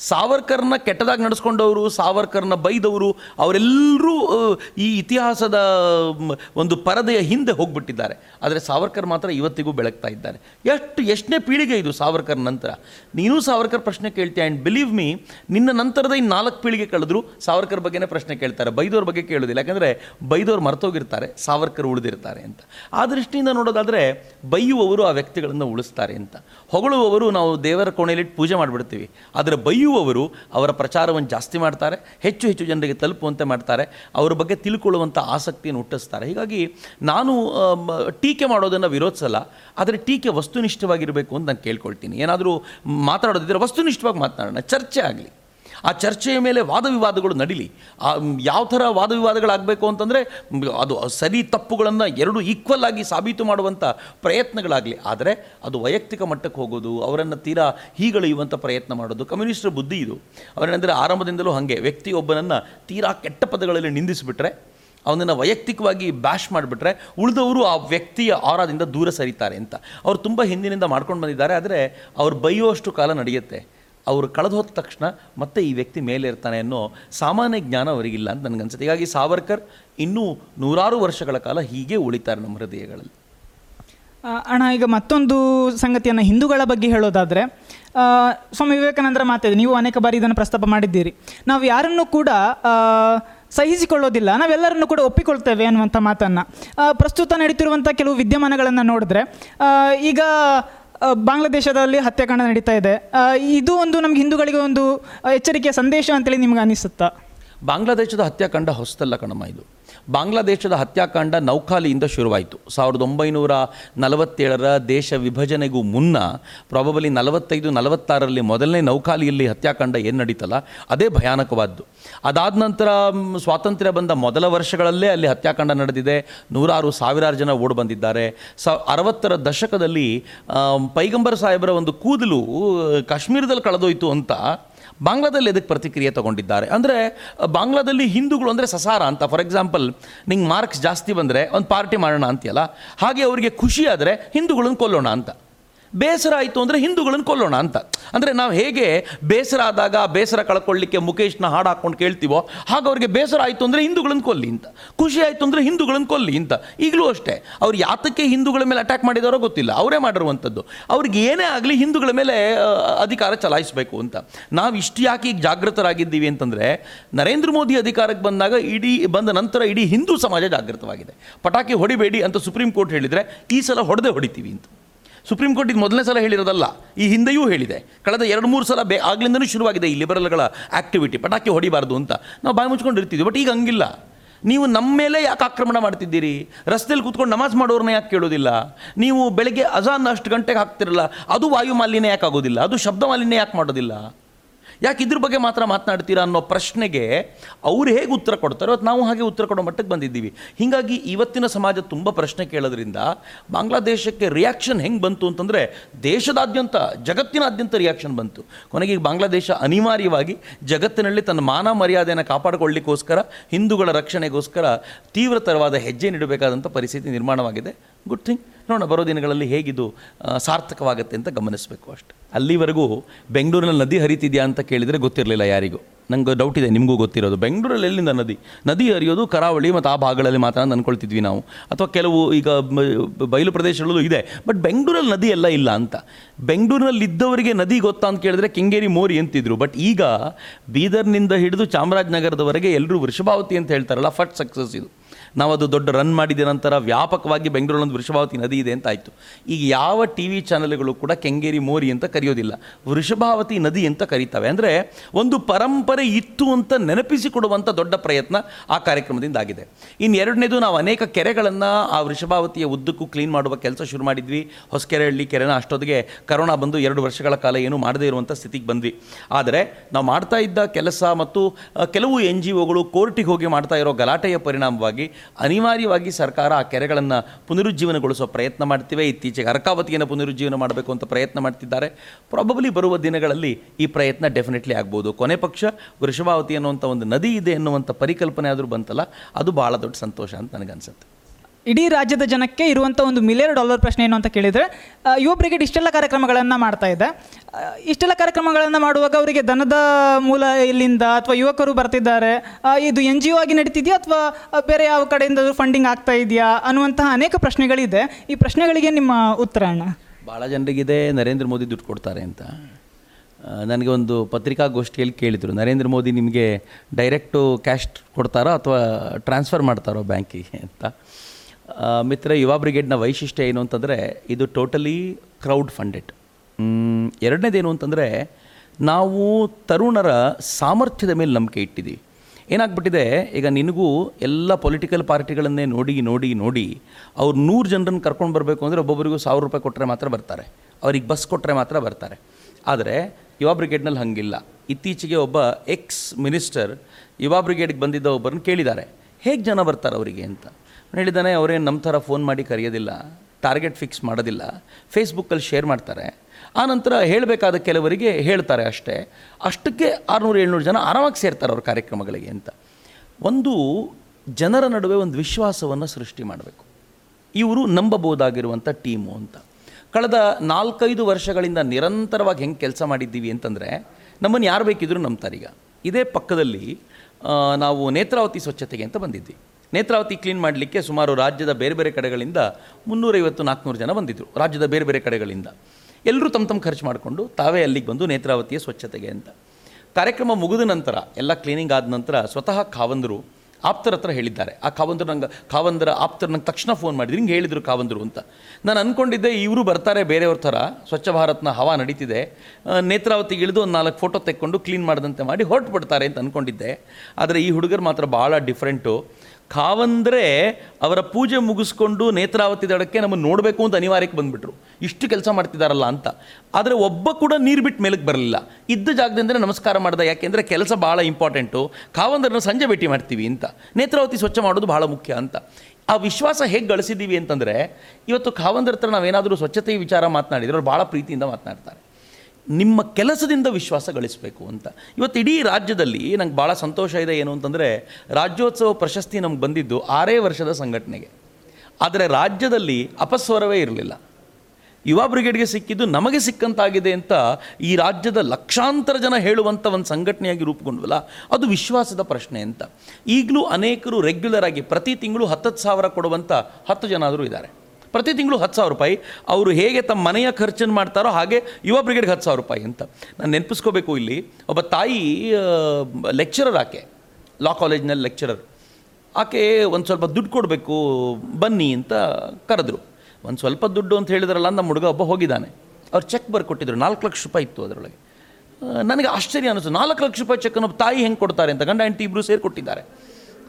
[SPEAKER 13] ಸಾವರ್ಕರ್ನ ಕೆಟ್ಟದಾಗಿ ನಡೆಸ್ಕೊಂಡವರು, ಸಾವರ್ಕರ್ನ ಬೈದವರು ಅವರೆಲ್ಲರೂ ಈ ಇತಿಹಾಸದ ಒಂದು ಪರದೆಯ ಹಿಂದೆ ಹೋಗ್ಬಿಟ್ಟಿದ್ದಾರೆ. ಆದರೆ ಸಾವರ್ಕರ್ ಮಾತ್ರ ಇವತ್ತಿಗೂ ಬೆಳಗ್ತಾ ಇದ್ದಾರೆ. ಎಷ್ಟು, ಎಷ್ಟನೇ ಪೀಳಿಗೆ ಇದು ಸಾವರ್ಕರ್ ನಂತರ? ನೀನು ಸಾವರ್ಕರ್ ಪ್ರಶ್ನೆ ಕೇಳ್ತೀಯ ಆ್ಯಂಡ್ ಬಿಲೀವ್ ಮೀ ನಿನ್ನ ನಂತರದ ಇನ್ನು ನಾಲ್ಕು ಪೀಳಿಗೆ ಕಳೆದ್ರು ಸಾವರ್ಕರ್ ಬಗ್ಗೆನೇ ಪ್ರಶ್ನೆ ಕೇಳ್ತಾರೆ. ಬೈದವ್ರ ಬಗ್ಗೆ ಕೇಳೋದಿಲ್ಲ. ಯಾಕಂದರೆ ಬೈದವ್ರು ಮರ್ತೋಗಿರ್ತಾರೆ, ಸಾವರ್ಕರ್ ಉಳಿದಿರ್ತಾರೆ ಅಂತ. ಆ ದೃಷ್ಟಿಯಿಂದ ನೋಡೋದಾದರೆ ಬೈಯುವವರು ಆ ವ್ಯಕ್ತಿಗಳನ್ನು ಉಳಿಸ್ತಾರೆ ಅಂತ. ಹೊಗಳುವವರು ನಾವು ದೇವರ ಕೋಣೆಯಲ್ಲಿಟ್ಟು ಪೂಜೆ ಮಾಡಿಬಿಡ್ತೀವಿ. ಆದರೆ ಬೈಯುವವರು ಅವರ ಪ್ರಚಾರವನ್ನು ಜಾಸ್ತಿ ಮಾಡ್ತಾರೆ, ಹೆಚ್ಚು ಹೆಚ್ಚು ಜನರಿಗೆ ತಲುಪುವಂತೆ ಮಾಡ್ತಾರೆ, ಅವರ ಬಗ್ಗೆ ತಿಳ್ಕೊಳ್ಳುವಂಥ ಆಸಕ್ತಿಯನ್ನು ಹುಟ್ಟಿಸ್ತಾರೆ. ಹೀಗಾಗಿ ನಾನು ಟೀಕೆ ಮಾಡೋದನ್ನು ವಿರೋಧಿಸಲ್ಲ, ಆದರೆ ಟೀಕೆ ವಸ್ತುನಿಷ್ಠವಾಗಿರಬೇಕು ಅಂತ ನಾನು ಕೇಳ್ಕೊಳ್ತೀನಿ. ಏನಾದರೂ ಮಾತಾಡೋದಿದ್ದರೆ ವಸ್ತುನಿಷ್ಠವಾಗಿ ಮಾತನಾಡೋಣ, ಚರ್ಚೆ ಆಗಲಿ. ಆ ಚರ್ಚೆಯ ಮೇಲೆ ವಾದ ವಿವಾದಗಳು ನಡೀಲಿ ಯಾವ ಥರ ವಾದ ವಿವಾದಗಳಾಗಬೇಕು ಅಂತಂದರೆ ಅದು ಸರಿ ತಪ್ಪುಗಳನ್ನು ಎರಡು ಈಕ್ವಲ್ ಆಗಿ ಸಾಬೀತು ಮಾಡುವಂಥ ಪ್ರಯತ್ನಗಳಾಗಲಿ. ಆದರೆ ಅದು ವೈಯಕ್ತಿಕ ಮಟ್ಟಕ್ಕೆ ಹೋಗೋದು, ಅವರನ್ನು ತೀರಾ ಹೀಗಳೆಯುವಂಥ ಪ್ರಯತ್ನ ಮಾಡೋದು, ಕಮ್ಯುನಿಸ್ಟರ ಬುದ್ಧಿ ಇದು. ಅವರೇನೆಂದರೆ ಆರಂಭದಿಂದಲೂ ಹಾಗೆ, ವ್ಯಕ್ತಿಯೊಬ್ಬನನ್ನು ತೀರಾ ಕೆಟ್ಟ ಪದಗಳಲ್ಲಿ ನಿಂದಿಸಿಬಿಟ್ರೆ, ಅವನನ್ನು ವೈಯಕ್ತಿಕವಾಗಿ ಬ್ಯಾಶ್ ಮಾಡಿಬಿಟ್ರೆ, ಉಳಿದವರು ಆ ವ್ಯಕ್ತಿಯ ಆರಾದಿಂದ ದೂರ ಸರಿತಾರೆ ಅಂತ. ಅವರು ತುಂಬ ಹಿಂದಿನಿಂದ ಮಾಡ್ಕೊಂಡು ಬಂದಿದ್ದಾರೆ, ಆದರೆ ಅವ್ರು ಬೈಯುವಷ್ಟು ಕಾಲ ನಡೆಯುತ್ತೆ. ಅವರು ಕಳೆದು ಹೋದ ತಕ್ಷಣ ಮತ್ತೆ ಈ ವ್ಯಕ್ತಿ ಮೇಲೆ ಇರ್ತಾನೆ ಅನ್ನೋ ಸಾಮಾನ್ಯ ಜ್ಞಾನ ಅವರಿಗಿಲ್ಲ ಅಂತ ನನಗನ್ಸುತ್ತೆ. ಹೀಗಾಗಿ ಸಾವರ್ಕರ್ ಇನ್ನೂ ನೂರಾರು ವರ್ಷಗಳ ಕಾಲ ಹೀಗೆ ಉಳಿತಾರೆ ನಮ್ಮ ಹೃದಯಗಳಲ್ಲಿ.
[SPEAKER 12] ಅಣ್ಣ, ಈಗ ಮತ್ತೊಂದು ಸಂಗತಿಯನ್ನು ಹಿಂದೂಗಳ ಬಗ್ಗೆ ಹೇಳೋದಾದರೆ ಸ್ವಾಮಿ ವಿವೇಕಾನಂದರ ಮಾತಿದೆ, ನೀವು ಅನೇಕ ಬಾರಿ ಇದನ್ನು ಪ್ರಸ್ತಾಪ ಮಾಡಿದ್ದೀರಿ. ನಾವು ಯಾರನ್ನು ಕೂಡ ಸಹಿಸಿಕೊಳ್ಳೋದಿಲ್ಲ, ನಾವೆಲ್ಲರನ್ನು ಕೂಡ ಒಪ್ಪಿಕೊಳ್ತೇವೆ ಅನ್ನುವಂಥ ಮಾತನ್ನು. ಪ್ರಸ್ತುತ ನಡೀತಿರುವಂಥ ಕೆಲವು ವಿದ್ಯಮಾನಗಳನ್ನು ನೋಡಿದ್ರೆ ಈಗ ಬಾಂಗ್ಲಾದೇಶದಲ್ಲಿ ಹತ್ಯಾಕಾಂಡ ನಡೀತಾ ಇದೆ. ಇದು ಒಂದು ನಮ್ಗೆ ಹಿಂದೂಗಳಿಗೆ ಒಂದು ಎಚ್ಚರಿಕೆಯ ಸಂದೇಶ ಅಂತೇಳಿ ನಿಮ್ಗೆ ಅನಿಸುತ್ತಾ?
[SPEAKER 13] ಬಾಂಗ್ಲಾದೇಶದ ಹತ್ಯಾಕಾಂಡ ಹೊಸತಲ್ಲ ಕಣಮ್ಮ ಇದು. ಬಾಂಗ್ಲಾದೇಶದ ಹತ್ಯಾಕಾಂಡ ನೌಖಾಲಿಯಿಂದ ಶುರುವಾಯಿತು. ಸಾವಿರದ ಒಂಬೈನೂರ ನಲವತ್ತೇಳರ ದೇಶ ವಿಭಜನೆಗೂ ಮುನ್ನ ಪ್ರಾಬಬಲಿ ನಲವತ್ತೈದು ನಲವತ್ತಾರರಲ್ಲಿ ಮೊದಲನೇ ನೌಖಾಲಿಯಲ್ಲಿ ಹತ್ಯಾಕಾಂಡ ಏನು ನಡೀತಲ್ಲ, ಅದೇ ಭಯಾನಕವಾದ್ದು. ಅದಾದ ನಂತರ ಸ್ವಾತಂತ್ರ್ಯ ಬಂದ ಮೊದಲ ವರ್ಷಗಳಲ್ಲೇ ಅಲ್ಲಿ ಹತ್ಯಾಕಾಂಡ ನಡೆದಿದೆ. ನೂರಾರು ಸಾವಿರಾರು ಜನ ಓಡಿ ಬಂದಿದ್ದಾರೆ. ಸ, ಅರವತ್ತರ ದಶಕದಲ್ಲಿ ಪೈಗಂಬರ್ ಸಾಹೇಬರ ಒಂದು ಕೂದಲು ಕಾಶ್ಮೀರದಲ್ಲಿ ಕಳೆದೋಯ್ತು ಅಂತ ಬಾಂಗ್ಲಾದಲ್ಲಿ ಅದಕ್ಕೆ ಪ್ರತಿಕ್ರಿಯೆ ತಗೊಂಡಿದ್ದಾರೆ? ಅಂದರೆ, ಬಾಂಗ್ಲಾದಲ್ಲಿ ಹಿಂದೂಗಳು ಅಂದರೆ ಸಸಾರ ಅಂತ. ಫಾರ್ ಎಕ್ಸಾಂಪಲ್ ನಿಂಗೆ ಮಾರ್ಕ್ಸ್ ಜಾಸ್ತಿ ಬಂದರೆ ಒಂದು ಪಾರ್ಟಿ ಮಾಡೋಣ ಅಂತೀಯಲ್ಲ? ಹಾಗೆ ಅವರಿಗೆ ಖುಷಿ ಆದರೆ ಹಿಂದೂಗಳನ್ನು ಕೊಲ್ಲೋಣ ಅಂತ. ಬೇಸರ ಆಯಿತು ಅಂದರೆ ಹಿಂದೂಗಳನ್ನು ಕೊಲ್ಲೋಣ ಅಂತ. ಅಂದರೆ ನಾವು ಹೇಗೆ ಬೇಸರ ಆದಾಗ ಬೇಸರ ಕಳ್ಕೊಳ್ಳಿಕ್ಕೆ ಮುಖೇಶ್ನ ಹಾಡು ಹಾಕ್ಕೊಂಡು ಕೇಳ್ತೀವೋ, ಹಾಗೆ ಅವ್ರಿಗೆ ಬೇಸರ ಆಯಿತು ಅಂದರೆ ಹಿಂದೂಗಳನ್ನು ಕೊಲ್ಲಿ ಅಂತ. ಖುಷಿ ಆಯಿತು ಅಂದರೆ ಹಿಂದೂಗಳನ್ನು ಕೊಲ್ಲಿ ಅಂತ. ಈಗಲೂ ಅಷ್ಟೇ. ಅವ್ರು ಯಾತಕ್ಕೆ ಹಿಂದೂಗಳ ಮೇಲೆ ಅಟ್ಯಾಕ್ ಮಾಡಿದಾರೋ ಗೊತ್ತಿಲ್ಲ. ಅವರೇ ಮಾಡಿರುವಂಥದ್ದು. ಅವ್ರಿಗೆ ಏನೇ ಆಗಲಿ ಹಿಂದೂಗಳ ಮೇಲೆ ಅಧಿಕಾರ ಚಲಾಯಿಸಬೇಕು ಅಂತ. ನಾವು ಇಷ್ಟು ಯಾಕೆ ಈಗ ಜಾಗೃತರಾಗಿದ್ದೀವಿ ಅಂತಂದರೆ, ನರೇಂದ್ರ ಮೋದಿ ಅಧಿಕಾರಕ್ಕೆ ಬಂದಾಗ ಇಡೀ, ಬಂದ ನಂತರ ಇಡೀ ಹಿಂದೂ ಸಮಾಜ ಜಾಗೃತವಾಗಿದೆ. ಪಟಾಕಿ ಹೊಡಿಬೇಡಿ ಅಂತ ಸುಪ್ರೀಂ ಕೋರ್ಟ್ ಹೇಳಿದರೆ, ಈ ಸಲ ಹೊಡೆದೇ ಹೊಡಿತೀವಿ ಅಂತ. ಸುಪ್ರೀಂ ಕೋರ್ಟ್ ಇದು ಮೊದಲನೇ ಸಲ ಹೇಳಿರೋದಲ್ಲ. ಈ ಹಿಂದೆಯೂ ಹೇಳಿದೆ. ಕಳೆದ ಎರಡು ಮೂರು ಸಲ ಬೇ ಆಗ್ಲಿಂದನೂ ಶುರುವಾಗಿದೆ ಈ ಲಿಬರಲ್ಗಳ ಆಕ್ಟಿವಿಟಿ ಪಟಾಕಿ ಹೊಡಿಬಾರ್ದು ಅಂತ. ನಾವು ಬಾಯಿ ಮುಚ್ಕೊಂಡು ಇರ್ತಿದ್ವಿ ಬಟ್ ಈಗ ಹಂಗಿಲ್ಲ. ನೀವು ನಮ್ಮ ಮೇಲೆ ಯಾಕೆ ಆಕ್ರಮಣ ಮಾಡ್ತಿದ್ದೀರಿ? ರಸ್ತೆಯಲ್ಲಿ ಕೂತ್ಕೊಂಡು ನಮಾಜ್ ಮಾಡೋರನ್ನ ಯಾಕೆ ಕೇಳೋದಿಲ್ಲ? ನೀವು ಬೆಳಗ್ಗೆ ಅಜಾನ್ ಅಷ್ಟು ಗಂಟೆಗೆ ಹಾಕ್ತಿರಲ್ಲ, ಅದು ವಾಯು ಮಾಲಿನ್ಯ ಯಾಕೆ ಆಗೋದಿಲ್ಲ ಅದು ಶಬ್ದ ಮಾಲಿನ್ಯ ಯಾಕೆ ಮಾಡೋದಿಲ್ಲ? ಯಾಕೆ ಇದ್ರ ಬಗ್ಗೆ ಮಾತ್ರ ಮಾತನಾಡ್ತೀರಾ ಅನ್ನೋ ಪ್ರಶ್ನೆಗೆ ಅವ್ರು ಹೇಗೆ ಉತ್ತರ ಕೊಡ್ತಾರೋ ಅದು ನಾವು ಹಾಗೆ ಉತ್ತರ ಕೊಡೋ ಮಟ್ಟಕ್ಕೆ ಬಂದಿದ್ದೀವಿ. ಹೀಗಾಗಿ ಇವತ್ತಿನ ಸಮಾಜ ತುಂಬ ಪ್ರಶ್ನೆ ಕೇಳೋದ್ರಿಂದ ಬಾಂಗ್ಲಾದೇಶಕ್ಕೆ ರಿಯಾಕ್ಷನ್ ಹೆಂಗೆ ಬಂತು ಅಂತಂದರೆ ದೇಶದಾದ್ಯಂತ, ಜಗತ್ತಿನಾದ್ಯಂತ ರಿಯಾಕ್ಷನ್ ಬಂತು. ಕೊನೆಗೆ ಬಾಂಗ್ಲಾದೇಶ ಅನಿವಾರ್ಯವಾಗಿ ಜಗತ್ತಿನಲ್ಲಿ ತನ್ನ ಮಾನ ಮರ್ಯಾದೆಯನ್ನು ಕಾಪಾಡಿಕೊಳ್ಳಿಕ್ಕೋಸ್ಕರ, ಹಿಂದೂಗಳ ರಕ್ಷಣೆಗೋಸ್ಕರ ತೀವ್ರತರವಾದ ಹೆಜ್ಜೆ ನೀಡಬೇಕಾದಂಥ ಪರಿಸ್ಥಿತಿ ನಿರ್ಮಾಣವಾಗಿದೆ. ಗುಡ್ ಥಿಂಗ್ ನೋಡೋಣ, ಬರೋ ದಿನಗಳಲ್ಲಿ ಹೇಗಿದು ಸಾರ್ಥಕವಾಗುತ್ತೆ ಅಂತ ಗಮನಿಸಬೇಕು ಅಷ್ಟೆ. ಅಲ್ಲಿವರೆಗೂ ಬೆಂಗಳೂರಿನಲ್ಲಿ ನದಿ ಹರಿತಿದೆಯಾ ಅಂತ ಕೇಳಿದರೆ ಗೊತ್ತಿರಲಿಲ್ಲ ಯಾರಿಗೂ. ನಂಗೆ ಡೌಟ್ ಇದೆ, ನಿಮಗೂ ಗೊತ್ತಿರೋದು. ಬೆಂಗಳೂರಲ್ಲಿ ಎಲ್ಲಿಂದ ನದಿ? ನದಿ ಹರಿಯೋದು ಕರಾವಳಿ ಮತ್ತು ಆ ಭಾಗಗಳಲ್ಲಿ ಮಾತ್ರ ಅಂತ ಅಂದ್ಕೊಳ್ತಿದ್ವಿ ನಾವು. ಅಥವಾ ಕೆಲವು ಈಗ ಬಯಲು ಪ್ರದೇಶಗಳಲ್ಲೂ ಇದೆ. ಬಟ್ ಬೆಂಗಳೂರಲ್ಲಿ ನದಿ ಎಲ್ಲ ಇಲ್ಲ ಅಂತ. ಬೆಂಗಳೂರಿನಲ್ಲಿ ಇದ್ದವರಿಗೆ ನದಿ ಗೊತ್ತಾ ಅಂತ ಕೇಳಿದ್ರೆ ಕೆಂಗೇರಿ ಮೋರಿ ಅಂತಿದ್ರು. ಬಟ್ ಈಗ ಬೀದರ್ನಿಂದ ಹಿಡಿದು ಚಾಮರಾಜನಗರದವರೆಗೆ ಎಲ್ಲರೂ ವೃಷಭಾವತಿ ಅಂತ ಹೇಳ್ತಾರಲ್ಲ ಫಸ್ಟ್ ಸಕ್ಸಸ್ ಇದು. ನಾವು ಅದು ದೊಡ್ಡ ರನ್ ಮಾಡಿದ ನಂತರ ವ್ಯಾಪಕವಾಗಿ ಬೆಂಗಳೂರಲ್ಲಿ ವೃಷಭಾವತಿ ನದಿ ಇದೆ ಅಂತ ಆಯಿತು ಈಗ ಯಾವ ಟಿ ವಿ ಚಾನೆಲ್ಗಳು ಕೂಡ ಕೆಂಗೇರಿ ಮೋರಿ ಅಂತ ಕರೆಯೋದಿಲ್ಲ. ವೃಷಭಾವತಿ ನದಿ ಅಂತ ಕರೀತವೆ. ಅಂದರೆ ಒಂದು ಪರಂಪರೆ ಇತ್ತು ಅಂತ ನೆನಪಿಸಿಕೊಡುವಂಥ ದೊಡ್ಡ ಪ್ರಯತ್ನ ಆ ಕಾರ್ಯಕ್ರಮದಿಂದ ಆಗಿದೆ. ಇನ್ನು ಎರಡನೇದು ನಾವು ಅನೇಕ ಕೆರೆಗಳನ್ನು ಆ ವೃಷಭಾವತಿಯ ಉದ್ದಕ್ಕೂ ಕ್ಲೀನ್ ಮಾಡುವ ಕೆಲಸ ಶುರು ಮಾಡಿದ್ವಿ. ಹೊಸಕೆರೆಹಳ್ಳಿ ಕೆರೆನ ಅಷ್ಟೊತ್ತಿಗೆ ಕರೋನಾ ಬಂದು ಎರಡು ವರ್ಷಗಳ ಕಾಲ ಏನೂ ಮಾಡದೇ ಇರುವಂಥ ಸ್ಥಿತಿಗೆ ಬಂದ್ವಿ. ಆದರೆ ನಾವು ಮಾಡ್ತಾ ಇದ್ದ ಕೆಲಸ ಮತ್ತು ಕೆಲವು ಎನ್ ಜಿ ಒಗಳು ಕೋರ್ಟಿಗೆ ಹೋಗಿ ಮಾಡ್ತಾ ಇರೋ ಗಲಾಟೆಯ ಪರಿಣಾಮವಾಗಿ ಅನಿವಾರ್ಯವಾಗಿ ಸರ್ಕಾರ ಆ ಕೆರೆಗಳನ್ನು ಪುನರುಜ್ಜೀವನಗೊಳಿಸುವ ಪ್ರಯತ್ನ ಮಾಡ್ತೀವಿ. ಇತ್ತೀಚೆಗೆ ಅರ್ಕಾವತಿಯನ್ನು ಪುನರುಜ್ಜೀವನ ಮಾಡಬೇಕು ಅಂತ ಪ್ರಯತ್ನ ಮಾಡ್ತಿದ್ದಾರೆ. ಪ್ರಾಬಬಲಿ ಬರುವ ದಿನಗಳಲ್ಲಿ ಈ ಪ್ರಯತ್ನ ಡೆಫಿನೆಟ್ಲಿ ಆಗ್ಬೋದು. ಕೊನೆ ಪಕ್ಷ ವೃಷಭಾವತಿ ಅನ್ನುವಂಥ ಒಂದು ನದಿ ಇದೆ ಅನ್ನುವಂಥ ಪರಿಕಲ್ಪನೆ ಆದರೂ ಬಂತಲ್ಲ, ಅದು ಭಾಳ ದೊಡ್ಡ ಸಂತೋಷ ಅಂತ ನನಗನ್ಸುತ್ತೆ.
[SPEAKER 12] ಇಡೀ ರಾಜ್ಯದ ಜನಕ್ಕೆ ಇರುವಂಥ ಒಂದು ಮಿಲಿಯನ್ ಡಾಲರ್ ಪ್ರಶ್ನೆ ಏನು ಅಂತ ಕೇಳಿದರೆ ಯುವ ಬ್ರಿಗೇಡ್ ಇಷ್ಟೆಲ್ಲ ಕಾರ್ಯಕ್ರಮಗಳನ್ನು ಮಾಡ್ತಾ ಇದೆ. ಇಷ್ಟೆಲ್ಲ ಕಾರ್ಯಕ್ರಮಗಳನ್ನು ಮಾಡುವಾಗ ಅವರಿಗೆ ಧನದ ಮೂಲ ಇಲ್ಲಿಂದ ಅಥವಾ ಯುವಕರು ಬರ್ತಿದ್ದಾರೆ ಇದು ಎನ್ ಜಿ ಒ ಆಗಿ ನಡೀತಿದೆಯಾ ಅಥವಾ ಬೇರೆ ಯಾವ ಕಡೆಯಿಂದ ಫಂಡಿಂಗ್ ಆಗ್ತಾ ಇದೆಯಾ ಅನ್ನುವಂತಹ ಅನೇಕ ಪ್ರಶ್ನೆಗಳಿದೆ. ಈ ಪ್ರಶ್ನೆಗಳಿಗೆ ನಿಮ್ಮ ಉತ್ತರ ಅಣ್ಣ.
[SPEAKER 13] ಭಾಳ ಜನರಿಗಿದೆ, ನರೇಂದ್ರ ಮೋದಿ ದುಡ್ಡು ಕೊಡ್ತಾರೆ ಅಂತ. ನನಗೆ ಒಂದು ಪತ್ರಿಕಾಗೋಷ್ಠಿಯಲ್ಲಿ ಕೇಳಿದರು, ನರೇಂದ್ರ ಮೋದಿ ನಿಮಗೆ ಡೈರೆಕ್ಟು ಕ್ಯಾಶ್ ಕೊಡ್ತಾರೋ ಅಥವಾ ಟ್ರಾನ್ಸ್ಫರ್ ಮಾಡ್ತಾರೋ ಬ್ಯಾಂಕಿಗೆ ಅಂತ. ಮಿತ್ರ ಯುವ ಬ್ರಿಗೇಡ್ನ ವೈಶಿಷ್ಟ್ಯ ಏನು ಅಂತಂದರೆ, ಇದು ಟೋಟಲಿ ಕ್ರೌಡ್ ಫಂಡೆಡ್. ಎರಡನೇದೇನು ಅಂತಂದರೆ, ನಾವು ತರುಣರ ಸಾಮರ್ಥ್ಯದ ಮೇಲೆ ನಂಬಿಕೆ ಇಟ್ಟಿದ್ದೀವಿ. ಏನಾಗ್ಬಿಟ್ಟಿದೆ, ಈಗ ನಿನಗೂ ಎಲ್ಲ ಪೊಲಿಟಿಕಲ್ ಪಾರ್ಟಿಗಳನ್ನೇ ನೋಡಿ ನೋಡಿ ನೋಡಿ, ಅವ್ರು ನೂರು ಜನರನ್ನು ಕರ್ಕೊಂಡು ಬರಬೇಕು ಅಂದರೆ ಒಬ್ಬೊಬ್ಬರಿಗೂ ಸಾವಿರ ರೂಪಾಯಿ ಕೊಟ್ಟರೆ ಮಾತ್ರ ಬರ್ತಾರೆ. ಅವ್ರಿಗೆ ಬಸ್ ಕೊಟ್ಟರೆ ಮಾತ್ರ ಬರ್ತಾರೆ. ಆದರೆ, ಯುವ ಬ್ರಿಗೇಡ್ನಲ್ಲಿ ಹಂಗಿಲ್ಲ. ಇತ್ತೀಚೆಗೆ ಒಬ್ಬ ಎಕ್ಸ್ ಮಿನಿಸ್ಟರ್ ಯುವ ಬ್ರಿಗೇಡ್ಗೆ ಬಂದಿದ್ದ ಒಬ್ಬರನ್ನ ಕೇಳಿದ್ದಾರೆ. ಹೇಗೆ ಜನ ಬರ್ತಾರೆ ಅವರಿಗೆ ಅಂತ? ಅವ್ನು ಹೇಳಿದ್ದಾನೆ ಅವರೇನು ನಮ್ಮ ಥರ ಫೋನ್ ಮಾಡಿ ಕರೆಯೋದಿಲ್ಲ, ಟಾರ್ಗೆಟ್ ಫಿಕ್ಸ್ ಮಾಡೋದಿಲ್ಲ, ಫೇಸ್ಬುಕ್ಕಲ್ಲಿ ಶೇರ್ ಮಾಡ್ತಾರೆ. ಆನಂತರ ಹೇಳಬೇಕಾದ ಕೆಲವರಿಗೆ ಹೇಳ್ತಾರೆ ಅಷ್ಟೇ. ಅಷ್ಟಕ್ಕೆ ಆರುನೂರು, ಏಳ್ನೂರು ಜನ ಆರಾಮಾಗಿ ಸೇರ್ತಾರೆ ಅವ್ರ ಕಾರ್ಯಕ್ರಮಗಳಿಗೆ ಅಂತ. ಒಂದು ಜನರ ನಡುವೆ ಒಂದು ವಿಶ್ವಾಸವನ್ನು ಸೃಷ್ಟಿ ಮಾಡಬೇಕು. ಇವರು ನಂಬಬಹುದಾಗಿರುವಂಥ ಟೀಮು ಅಂತ. ಕಳೆದ ನಾಲ್ಕೈದು ವರ್ಷಗಳಿಂದ ನಿರಂತರವಾಗಿ ಹೆಂಗೆ ಕೆಲಸ ಮಾಡಿದ್ದೀವಿ ಅಂತಂದರೆ ನಮ್ಮನ್ನು ಯಾರು ಬೇಕಿದ್ರೂ ನಂಬ್ತಾರೀಗ ಇದೇ ಪಕ್ಕದಲ್ಲಿ ನಾವು ನೇತ್ರಾವತಿ ಸ್ವಚ್ಛತೆಗೆ ಅಂತ ಬಂದಿದ್ವಿ. ನೇತ್ರಾವತಿ ಕ್ಲೀನ್ ಮಾಡಲಿಕ್ಕೆ ಸುಮಾರು ರಾಜ್ಯದ ಬೇರೆ ಬೇರೆ ಕಡೆಗಳಿಂದ ಮುನ್ನೂರೈವತ್ತು ನಾಲ್ಕುನೂರು ಜನ ಬಂದಿದ್ದರು ರಾಜ್ಯದ ಬೇರೆ ಬೇರೆ ಕಡೆಗಳಿಂದ. ಎಲ್ಲರೂ ತಮ್ಮ ತಮ್ಮ ಖರ್ಚು ಮಾಡಿಕೊಂಡು ತಾವೇ ಅಲ್ಲಿಗೆ ಬಂದು ನೇತ್ರಾವತಿಯ ಸ್ವಚ್ಛತೆಗೆ ಅಂತ. ಕಾರ್ಯಕ್ರಮ ಮುಗಿದ ನಂತರ, ಎಲ್ಲ ಕ್ಲೀನಿಂಗ್ ಆದ ನಂತರ ಸ್ವತಃ ಖಾವಂದರು ಆಪ್ತರ ಹತ್ರ ಹೇಳಿದ್ದಾರೆ. ಆ ಕಾವಂದರು ನಂಗೆ, ಕಾವಂದರ ಆಪ್ತರು ನಂಗೆ ತಕ್ಷಣ ಫೋನ್ ಮಾಡಿದ್ರು. ಹಿಂಗೆ ಹೇಳಿದರು ಕಾವಂದರು ಅಂತ. ನಾನು ಅಂದ್ಕೊಂಡಿದ್ದೆ ಇವರು ಬರ್ತಾರೆ ಬೇರೆಯವ್ರ ಥರ, ಸ್ವಚ್ಛ ಭಾರತ್ನ ಹವಾ ನಡೀತಿದೆ. ನೇತ್ರಾವತಿಗೆ ಇಳಿದು ಒಂದು ನಾಲ್ಕು ಫೋಟೋ ತೆಕ್ಕೊಂಡು ಕ್ಲೀನ್ ಮಾಡಿದಂತೆ ಮಾಡಿ ಹೊರಟು ಬಿಡ್ತಾರೆ ಅಂತ ಅಂದ್ಕೊಂಡಿದ್ದೆ ಆದರೆ ಈ ಹುಡುಗರು ಮಾತ್ರ ಭಾಳ ಡಿಫ್ರೆಂಟು ಕಾವಂದ್ರೆ ಅವರ ಪೂಜೆ ಮುಗಿಸ್ಕೊಂಡು ನೇತ್ರಾವತಿ ದಡಕ್ಕೆ ನಮ್ಮನ್ನು ನೋಡಬೇಕು ಅಂತ ಅನಿವಾರ್ಯಕ್ಕೆ ಬಂದುಬಿಟ್ರು. ಇಷ್ಟು ಕೆಲಸ ಮಾಡ್ತಿದ್ದಾರಲ್ಲ ಅಂತ. ಆದರೆ ಒಬ್ಬ ಕೂಡ ನೀರು ಬಿಟ್ಟು ಮೇಲಕ್ಕೆ ಬರಲಿಲ್ಲ. ಇದ್ದ ಜಾಗದಿಂದಲೇ ನಮಸ್ಕಾರ ಮಾಡ್ದೆ ಯಾಕೆಂದರೆ ಕೆಲಸ ಭಾಳ ಇಂಪಾರ್ಟೆಂಟು ಕಾವಂದರನ್ನ ಸಂಜೆ ಭೇಟಿ ಮಾಡ್ತೀವಿ ಅಂತ. ನೇತ್ರಾವತಿ ಸ್ವಚ್ಛ ಮಾಡೋದು ಭಾಳ ಮುಖ್ಯ ಅಂತ. ಆ ವಿಶ್ವಾಸ ಹೇಗೆ ಗಳಿಸಿದ್ದೀವಿ ಅಂತಂದರೆ, ಇವತ್ತು ಕಾವಂದರ ಹತ್ರ ನಾವೇನಾದರೂ ಸ್ವಚ್ಛತೆಯ ವಿಚಾರ ಮಾತನಾಡಿದರೆ ಅವ್ರು ಭಾಳ ಪ್ರೀತಿಯಿಂದ ಮಾತನಾಡ್ತಾರೆ. ನಿಮ್ಮ ಕೆಲಸದಿಂದ ವಿಶ್ವಾಸ ಗಳಿಸಬೇಕು ಅಂತ. ಇವತ್ತು ಇಡೀ ರಾಜ್ಯದಲ್ಲಿ ನಂಗೆ ಭಾಳ ಸಂತೋಷ ಇದೆ ಏನು ಅಂತಂದರೆ, ರಾಜ್ಯೋತ್ಸವ ಪ್ರಶಸ್ತಿ ನಮ್ಗೆ ಬಂದಿದ್ದು ಆರೇ ವರ್ಷದ ಸಂಘಟನೆಗೆ. ಆದರೆ ರಾಜ್ಯದಲ್ಲಿ ಅಪಸ್ವರವೇ ಇರಲಿಲ್ಲ. ಯುವ ಬ್ರಿಗೇಡ್ಗೆ ಸಿಕ್ಕಿದ್ದು ನಮಗೆ ಸಿಕ್ಕಂತಾಗಿದೆ ಅಂತ ಈ ರಾಜ್ಯದ ಲಕ್ಷಾಂತರ ಜನ ಹೇಳುವಂಥ ಒಂದು ಸಂಘಟನೆಯಾಗಿ ರೂಪುಗೊಂಡ್ವಲ್ಲ, ಅದು ವಿಶ್ವಾಸದ ಪ್ರಶ್ನೆ ಅಂತ. ಈಗಲೂ ಅನೇಕರು ರೆಗ್ಯುಲರ್ ಆಗಿ ಪ್ರತಿ ತಿಂಗಳು ಹತ್ತತ್ತು ಸಾವಿರ ಕೊಡುವಂಥ ಹತ್ತು ಜನ ಆದರೂ ಇದ್ದಾರೆ. ಪ್ರತಿ ತಿಂಗಳು ಹತ್ತು ಸಾವಿರ ರೂಪಾಯಿ. ಅವರು ಹೇಗೆ ತಮ್ಮ ಮನೆಯ ಖರ್ಚನ್ನು ಮಾಡ್ತಾರೋ ಹಾಗೆ ಯುವ ಬ್ರಿಗೇಡ್ಗೆ ಹತ್ತು ಸಾವಿರ ರೂಪಾಯಿ ಅಂತ. ನಾನು ನೆನಪಿಸ್ಕೋಬೇಕು ಇಲ್ಲಿ. ಒಬ್ಬ ತಾಯಿ ಲೆಕ್ಚರರ್ ಆಕೆ. ಲಾ ಕಾಲೇಜ್ನಲ್ಲಿ ಲೆಕ್ಚರರ್ ಆಕೆ ಒಂದು ಸ್ವಲ್ಪ ದುಡ್ಡು ಕೊಡಬೇಕು, ಬನ್ನಿ ಅಂತ ಕರೆದ್ರು. ಒಂದು ಸ್ವಲ್ಪ ದುಡ್ಡು ಅಂತ ಹೇಳಿದ್ರಲ್ಲ ನಮ್ಮ ಹುಡುಗ ಒಬ್ಬ ಹೋಗಿದ್ದಾನೆ. ಅವ್ರು ಚೆಕ್ ಬರ್ಕೊಟ್ಟಿದ್ರು ನಾಲ್ಕು ಲಕ್ಷ ರೂಪಾಯಿ ಇತ್ತು ಅದರೊಳಗೆ. ನನಗೆ ಆಶ್ಚರ್ಯ ಅನಿಸ್ತು ನಾಲ್ಕು ಲಕ್ಷ ರೂಪಾಯಿ ಒಬ್ಬ ತಾಯಿ ಹೆಂಗೆ ಕೊಡ್ತಾರೆ ಅಂತ. ಗಂಡ, ಹೆಂಡತಿ ಇಬ್ಬರು ಸೇರಿ ಕೊಟ್ಟಿದ್ದಾರೆ.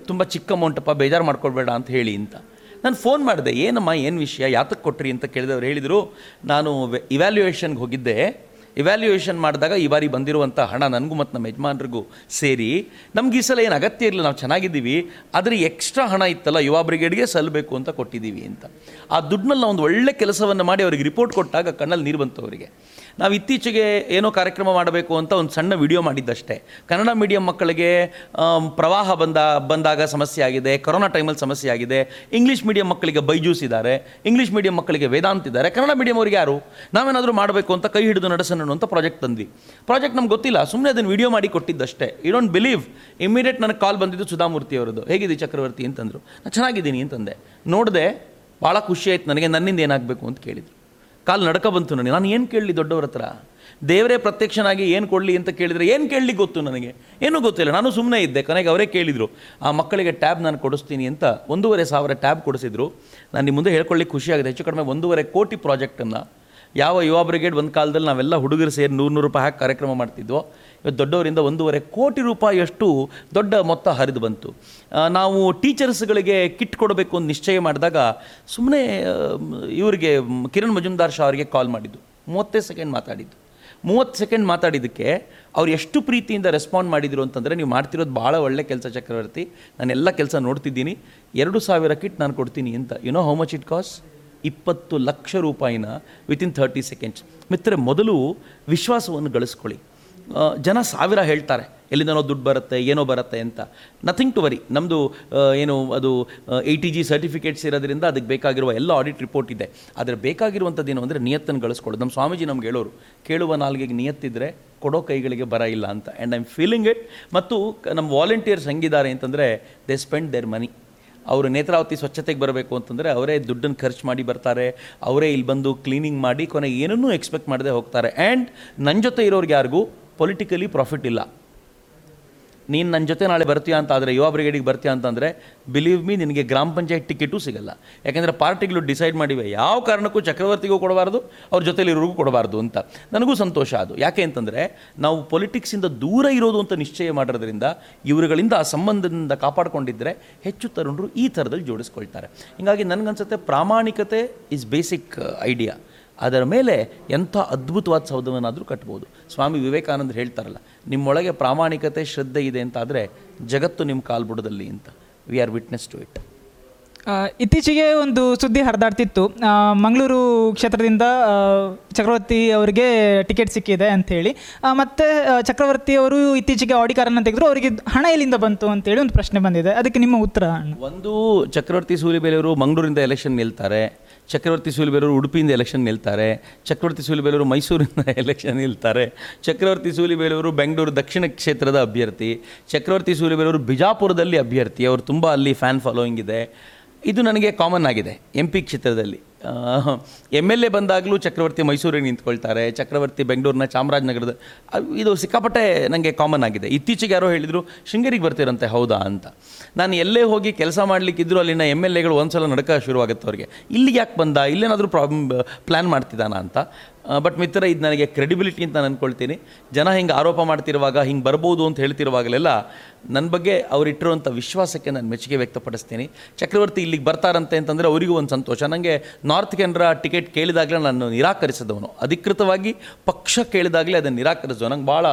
[SPEAKER 13] ತುಂಬ ಚಿಕ್ಕ ಅಮೌಂಟಪ್ಪ ಬೇಜಾರು ಮಾಡ್ಕೊಳ್ಬೇಡ ಅಂತ ಹೇಳಿ ಅಂತ. ನಾನು ಫೋನ್ ಮಾಡಿದೆ, ಏನಮ್ಮ, ಏನು ವಿಷಯ? ಯಾತಕ್ಕೆ ಕೊಟ್ರಿ? ಅಂತ ಕೇಳಿದವ್ರು ಹೇಳಿದರು, ನಾನು ಇವ್ಯಾಲ್ಯೂಯೇಷನ್ಗೆ ಹೋಗಿದ್ದೆ. ಇವ್ಯಾಲ್ಯೂಯೇಷನ್ ಮಾಡಿದಾಗ ಈ ಬಾರಿ ಬಂದಿರುವಂಥ ಹಣ ನನಗೂ ಮತ್ತು ನಮ್ಮ ಯಜಮಾನ್ರಿಗೂ ಸೇರಿ, ನಮ್ಗೆ ಈ ಸಲ ಏನು ಅಗತ್ಯ ಇರಲಿಲ್ಲ, ನಾವು ಚೆನ್ನಾಗಿದ್ದೀವಿ, ಆದರೆ ಎಕ್ಸ್ಟ್ರಾ ಹಣ ಇತ್ತಲ್ಲ, ಯುವ ಬ್ರಿಗೇಡ್ಗೆ ಸಲ್ಲಬೇಕು ಅಂತ ಕೊಟ್ಟಿದ್ದೀವಿ ಅಂತ. ಆ ದುಡ್ಡಿನಲ್ಲಿ ನಾವು ಒಂದು ಒಳ್ಳೆ ಕೆಲಸವನ್ನು ಮಾಡಿ ಅವರಿಗೆ ರಿಪೋರ್ಟ್ ಕೊಟ್ಟಾಗ ಕಣ್ಣಲ್ಲಿ ನೀರು ಬಂತು ಅವರಿಗೆ. ನಾವು ಇತ್ತೀಚೆಗೆ ಏನೋ ಕಾರ್ಯಕ್ರಮ ಮಾಡಬೇಕು ಅಂತ ಒಂದು ಸಣ್ಣ ವಿಡಿಯೋ ಮಾಡಿದ್ದಷ್ಟೇ. ಕನ್ನಡ ಮೀಡಿಯಂ ಮಕ್ಕಳಿಗೆ ಪ್ರವಾಹ ಬಂದ, ಬಂದಾಗ ಸಮಸ್ಯೆ ಆಗಿದೆ, ಕೊರೋನಾ ಟೈಮಲ್ಲಿ ಸಮಸ್ಯೆ ಆಗಿದೆ ಇಂಗ್ಲೀಷ್ ಮೀಡಿಯಂ ಮಕ್ಕಳಿಗೆ ಬೈಜೂಸ್ ಇದ್ದಾರೆ ಇಂಗ್ಲೀಷ್ ಮೀಡಿಯಂ ಮಕ್ಕಳಿಗೆ ವೇದಾಂತ ಇದ್ದಾರೆ, ಕನ್ನಡ ಮೀಡಿಯಂ ಅವ್ರಿಗೆ ಯಾರು? ನಾವೇನಾದರೂ ಮಾಡಬೇಕು ಅಂತ ಕೈ ಹಿಡಿದು ನಡೆಸೋಣ ಅಂತ ಪ್ರಾಜೆಕ್ಟ್ ತಂದ್ವಿ. ಪ್ರಾಜೆಕ್ಟ್ ನಮ್ಗೆ ಗೊತ್ತಿಲ್ಲ ಸುಮ್ಮನೆ ಅದನ್ನು ವಿಡಿಯೋ ಮಾಡಿ ಕೊಟ್ಟಿದ್ದಷ್ಟೇ. ಯು ಡೋಂಟ್ ಬಿಲೀವ್ ಇಮಿಡಿಯೇಟ್ ನನಗೆ ಕಾಲ್ ಬಂದಿದ್ದು ಸುಧಾಮೂರ್ತಿ ಅವರದ್ದು. ಹೇಗಿದೆ ಚಕ್ರವರ್ತಿ ಅಂತಂದರು. ನಾನು ಚೆನ್ನಾಗಿದ್ದೀನಿ ಅಂತಂದೆ. ನೋಡಿದೆ, ಭಾಳ ಖುಷಿ ಆಯ್ತು ನನಗೆ, ನನ್ನಿಂದ ಏನಾಗಬೇಕು ಅಂತ ಕೇಳಿದರು. ಕಾಲು ನಡ್ಕ ಬಂತು ನನಗೆ. ನಾನು ಏನು ಕೇಳಲಿ ದೊಡ್ಡವ್ರ ಹತ್ರ? ದೇವರೇ ಪ್ರತ್ಯಕ್ಷನಾಗಿ ಏನು ಕೊಡಲಿ ಅಂತ ಕೇಳಿದರೆ ಏನು ಕೇಳಲಿ ಗೊತ್ತು ನನಗೆ? ಏನೂ ಗೊತ್ತಿಲ್ಲ. ನಾನು ಸುಮ್ಮನೆ ಇದ್ದೆ. ಕೊನೆಗೆ ಅವರೇ ಕೇಳಿದರು, ಆ ಮಕ್ಕಳಿಗೆ ಟ್ಯಾಬ್ ನಾನು ಕೊಡಿಸ್ತೀನಿ ಅಂತ ಒಂದೂವರೆ ಸಾವಿರ ಟ್ಯಾಬ್ ಕೊಡಿಸಿದ್ರು. ನಾನು ನಿಮ್ಮ ಮುಂದೆ ಹೇಳ್ಕೊಳ್ಳಿಕ್ಕೆ ಖುಷಿಯಾಗಿದೆ ಹೆಚ್ಚು ಕಡಿಮೆ ಒಂದೂವರೆ ಕೋಟಿ ಪ್ರಾಜೆಕ್ಟನ್ನು ಯಾವ ಯುವ ಬ್ರಿಗೇಡ್ ಒಂದು ಕಾಲದಲ್ಲಿ ನಾವೆಲ್ಲ ಹುಡುಗರು ಸೇರಿ ನೂರು ನೂರು ರೂಪಾಯಿ ಹಾಕಿ ಕಾರ್ಯಕ್ರಮ ಮಾಡ್ತಿದ್ವೋ, ಇವತ್ತು ದೊಡ್ಡವರಿಂದ ಒಂದೂವರೆ ಕೋಟಿ ರೂಪಾಯಿಯಷ್ಟು ದೊಡ್ಡ ಮೊತ್ತ ಹರಿದು ಬಂತು. ನಾವು ಟೀಚರ್ಸ್ಗಳಿಗೆ ಕಿಟ್ ಕೊಡಬೇಕು ಅಂತ ನಿಶ್ಚಯ ಮಾಡಿದಾಗ ಸುಮ್ಮನೆ ಇವರಿಗೆ ಕಿರಣ್ ಮಜುಮ್ದಾರ್ ಶಾ ಅವರಿಗೆ ಕಾಲ್ ಮಾಡಿದ್ದು. ಮೂವತ್ತೇ ಸೆಕೆಂಡ್ ಮಾತಾಡಿದ್ದು. ಮೂವತ್ತು ಸೆಕೆಂಡ್ ಮಾತಾಡಿದ್ದಕ್ಕೆ ಅವ್ರು ಎಷ್ಟು ಪ್ರೀತಿಯಿಂದ ರೆಸ್ಪಾಂಡ್ ಮಾಡಿದ್ರು ಅಂತಂದರೆ ನೀವು ಮಾಡ್ತಿರೋದು ಭಾಳ ಒಳ್ಳೆ ಕೆಲಸ ಚಕ್ರವರ್ತಿ. ನಾನೆಲ್ಲ ಕೆಲಸ ನೋಡ್ತಿದ್ದೀನಿ. ಎರಡು ಸಾವಿರ ಕಿಟ್ ನಾನು ಕೊಡ್ತೀನಿ ಅಂತ. You know how much it cost ಇಪ್ಪತ್ತು ಲಕ್ಷ ರೂಪಾಯಿನ ವಿತಿನ್ ಥರ್ಟಿ ಸೆಕೆಂಡ್ಸ್ ಮಿತ್ರ ಮೊದಲು ವಿಶ್ವಾಸವನ್ನು ಗಳಿಸ್ಕೊಳ್ಳಿ. ಜನ ಸಾವಿರ ಹೇಳ್ತಾರೆ, ಎಲ್ಲಿಂದನೋ ದುಡ್ಡು ಬರುತ್ತೆ, ಏನೋ ಬರುತ್ತೆ ಅಂತ. ನಥಿಂಗ್ ಟು ವರಿ ನಮ್ಮದು ಏನು ಅದು ಎ ಟಿ ಜಿ ಸರ್ಟಿಫಿಕೇಟ್ಸ್ ಇರೋದ್ರಿಂದ ಅದಕ್ಕೆ ಬೇಕಾಗಿರುವ ಎಲ್ಲ ಆಡಿಟ್ ರಿಪೋರ್ಟ್ ಇದೆ. ಆದರೆ ಬೇಕಾಗಿರುವಂಥದ್ದು ಏನು ಅಂದರೆ ನಿಯತ್ತನ್ನು ಗಳಿಸ್ಕೊಳ್ಳೋದು. ನಮ್ಮ ಸ್ವಾಮೀಜಿ ನಮ್ಗೆ ಹೇಳೋರು, ಕೇಳುವ ನಾಲ್ಗೆಗೆ ನಿಯತ್ತಿದ್ರೆ ಕೊಡೋ ಕೈಗಳಿಗೆ ಬರ ಇಲ್ಲ ಅಂತ. And I am feeling it ಮತ್ತು ನಮ್ಮ ವಾಲಂಟಿಯರ್ಸ್ ಹೆಂಗಿದ್ದಾರೆ ಅಂತಂದರೆ ದೇ ಸ್ಪೆಂಡ್ ದೇರ್ ಮನಿ ಅವರು ನೇತ್ರಾವತಿ ಸ್ವಚ್ಛತೆಗೆ ಬರಬೇಕು ಅಂತಂದರೆ ಅವರೇ ದುಡ್ಡನ್ನು ಖರ್ಚು ಮಾಡಿ ಬರ್ತಾರೆ, ಅವರೇ ಇಲ್ಲಿ ಬಂದು ಕ್ಲೀನಿಂಗ್ ಮಾಡಿ ಕೊನೆಗೆ ಏನನ್ನೂ ಎಕ್ಸ್ಪೆಕ್ಟ್ ಮಾಡದೆ ಹೋಗ್ತಾರೆ. ಆ್ಯಂಡ್ ನನ್ನ ಜೊತೆ ಇರೋರಿಗೆ ಯಾರಿಗೂ ಪೊಲಿಟಿಕಲಿ ಪ್ರಾಫಿಟ್ ಇಲ್ಲ. ನೀನು ನನ್ನ ಜೊತೆ ನಾಳೆ ಬರ್ತೀಯಾ ಅಂತ ಆದರೆ ಯುವ ಬ್ರಿಗೇಡಿಗೆ ಬರ್ತೀಯಾ ಅಂತಂದರೆ ಬಿಲೀವ್ ಮೀ ನಿನಗೆ ಗ್ರಾಮ ಪಂಚಾಯತ್ ಟಿಕೆಟೂ ಸಿಗಲ್ಲ. ಯಾಕೆಂದರೆ ಪಾರ್ಟಿಗಳು ಡಿಸೈಡ್ ಮಾಡಿವೆ. ಯಾವ ಕಾರಣಕ್ಕೂ ಚಕ್ರವರ್ತಿಗೂ ಕೊಡಬಾರ್ದು, ಅವ್ರ ಜೊತೆಲಿರೋರಿಗೂ ಕೊಡಬಾರ್ದು ಅಂತ. ನನಗೂ ಸಂತೋಷ ಅದು. ಯಾಕೆ ಅಂತಂದರೆ, ನಾವು ಪೊಲಿಟಿಕ್ಸಿಂದ ದೂರ ಇರೋದು ಅಂತ ನಿಶ್ಚಯ ಮಾಡೋದ್ರಿಂದ ಇವರುಗಳಿಂದ ಆ ಸಂಬಂಧದಿಂದ ಕಾಪಾಡಿಕೊಂಡಿದ್ದರೆ ಹೆಚ್ಚು ತರುಣರು ಈ ಥರದಲ್ಲಿ ಜೋಡಿಸ್ಕೊಳ್ತಾರೆ. ಹೀಗಾಗಿ ನನಗನ್ಸುತ್ತೆ ಪ್ರಾಮಾಣಿಕತೆ ಇಸ್ ಬೇಸಿಕ್ ಐಡಿಯಾ ಅದರ ಮೇಲೆ ಎಂಥ ಅದ್ಭುತವಾದ ಸೌಧವನ್ನಾದರೂ ಕಟ್ಬೋದು. ಸ್ವಾಮಿ ವಿವೇಕಾನಂದರು ಹೇಳ್ತಾರಲ್ಲ ನಿಮ್ಮೊಳಗೆ ಪ್ರಾಮಾಣಿಕತೆ ಶ್ರದ್ಧೆ ಇದೆ ಅಂತಾದರೆ ಜಗತ್ತು ನಿಮ್ಮ ಕಾಲ್ಬುಡದಲ್ಲಿ ಅಂತ. We are witness to
[SPEAKER 12] it ಇತ್ತೀಚೆಗೆ ಒಂದು ಸುದ್ದಿ ಹರಿದಾಡ್ತಿತ್ತು. ಮಂಗಳೂರು ಕ್ಷೇತ್ರದಿಂದ ಚಕ್ರವರ್ತಿ ಅವರಿಗೆ ಟಿಕೆಟ್ ಸಿಕ್ಕಿದೆ ಅಂಥೇಳಿ ಮತ್ತು ಚಕ್ರವರ್ತಿ ಅವರು ಇತ್ತೀಚೆಗೆ ಆಡಿ ಕಾರನ್ನು ತೆಗೆದ್ರು ಅವರಿಗೆ ಹಣ ಎಲ್ಲಿಂದ ಬಂತು ಅಂತೇಳಿ ಒಂದು ಪ್ರಶ್ನೆ ಬಂದಿದೆ. ಅದಕ್ಕೆ ನಿಮ್ಮ ಉತ್ತರ
[SPEAKER 13] ಒಂದು ಚಕ್ರವರ್ತಿ ಸೂಲಿಬೇಲೆಯವರು ಮಂಗಳೂರಿಂದ ಎಲೆಕ್ಷನ್ ನಿಲ್ತಾರೆ. ಚಕ್ರವರ್ತಿ ಸೂಲಿಬೇಲೂರು ಉಡುಪಿಯಿಂದ ಎಲೆಕ್ಷನ್ ನಿಲ್ತಾರೆ, ಚಕ್ರವರ್ತಿ ಸೂಲಿಬೇಲೂರು ಮೈಸೂರಿಂದ ಎಲೆಕ್ಷನ್ ನಿಲ್ತಾರೆ, ಚಕ್ರವರ್ತಿ ಸೂಲಿಬೇಲೂರು ಬೆಂಗಳೂರು ದಕ್ಷಿಣ ಕ್ಷೇತ್ರದ ಅಭ್ಯರ್ಥಿ, ಚಕ್ರವರ್ತಿ ಸೂಲಿಬೇಲೂರು ಬಿಜಾಪುರದಲ್ಲಿ ಅಭ್ಯರ್ಥಿ, ಅವರು ತುಂಬ ಅಲ್ಲಿ ಫ್ಯಾನ್ ಫಾಲೋಯಿಂಗ್ ಇದೆ. ಇದು ನನಗೆ ಕಾಮನ್ ಆಗಿದೆ ಎಂ ಪಿ ಕ್ಷೇತ್ರದಲ್ಲಿ. ಎಂ ಎಲ್ ಎ ಬಂದಾಗಲೂ ಚಕ್ರವರ್ತಿ ಮೈಸೂರಿಗೆ ನಿಂತ್ಕೊಳ್ತಾರೆ, ಚಕ್ರವರ್ತಿ ಬೆಂಗಳೂರಿನ ಚಾಮರಾಜನಗರದ ಇದು ಸಿಕ್ಕಾಪಟ್ಟೆ ನನಗೆ ಕಾಮನ್ ಆಗಿದೆ. ಇತ್ತೀಚೆಗೆ ಯಾರೋ ಹೇಳಿದರು, ಶೃಂಗೇರಿಗೆ ಬರ್ತೀರಂತೆ, ಹೌದಾ ಅಂತ. ನಾನು ಎಲ್ಲೇ ಹೋಗಿ ಕೆಲಸ ಮಾಡಲಿಕ್ಕಿದ್ರು ಅಲ್ಲಿನ ಎಂ ಎಲ್ ಎಗಳು ಒಂದ್ಸಲ ನಡಕ ಶುರುವಾಗುತ್ತೆ ಅವ್ರಿಗೆ. ಇಲ್ಲಿಗೆ ಯಾಕೆ ಬಂದ? ಇಲ್ಲೇನಾದರೂ ಪ್ರಾಬ್ಲಮ್ ಪ್ಲ್ಯಾನ್ ಮಾಡ್ತಿದ್ದಾನ ಅಂತ. ಬಟ್ ಮಿತ್ರ, ಇದು ನನಗೆ ಕ್ರೆಡಿಬಿಲಿಟಿ ಅಂತ ನಾನು ಅಂದ್ಕೊಳ್ತೀನಿ ಜನ ಹಿಂಗೆ ಆರೋಪ ಮಾಡ್ತಿರುವಾಗ, ಹಿಂಗೆ ಬರ್ಬೋದು ಅಂತ ಹೇಳ್ತಿರುವಾಗಲೆಲ್ಲ ನನ್ನ ಬಗ್ಗೆ ಅವರಿಟ್ಟಿರುವಂಥ ವಿಶ್ವಾಸಕ್ಕೆ ನಾನು ಮೆಚ್ಚುಗೆ ವ್ಯಕ್ತಪಡಿಸ್ತೀನಿ. ಚಕ್ರವರ್ತಿ ಇಲ್ಲಿಗೆ ಬರ್ತಾರಂತೆ ಅಂತಂದರೆ ಅವರಿಗೂ ಒಂದು ಸಂತೋಷ. ನನಗೆ ನಾರ್ತ್ ಕೆನರಾ ಟಿಕೆಟ್ ಕೇಳಿದಾಗಲೇ ನಾನು ನಿರಾಕರಿಸಿದವನು. ಅಧಿಕೃತವಾಗಿ ಪಕ್ಷ ಕೇಳಿದಾಗಲೇ ಅದನ್ನು ನಿರಾಕರಿಸಿದವು ನಂಗೆ ಭಾಳ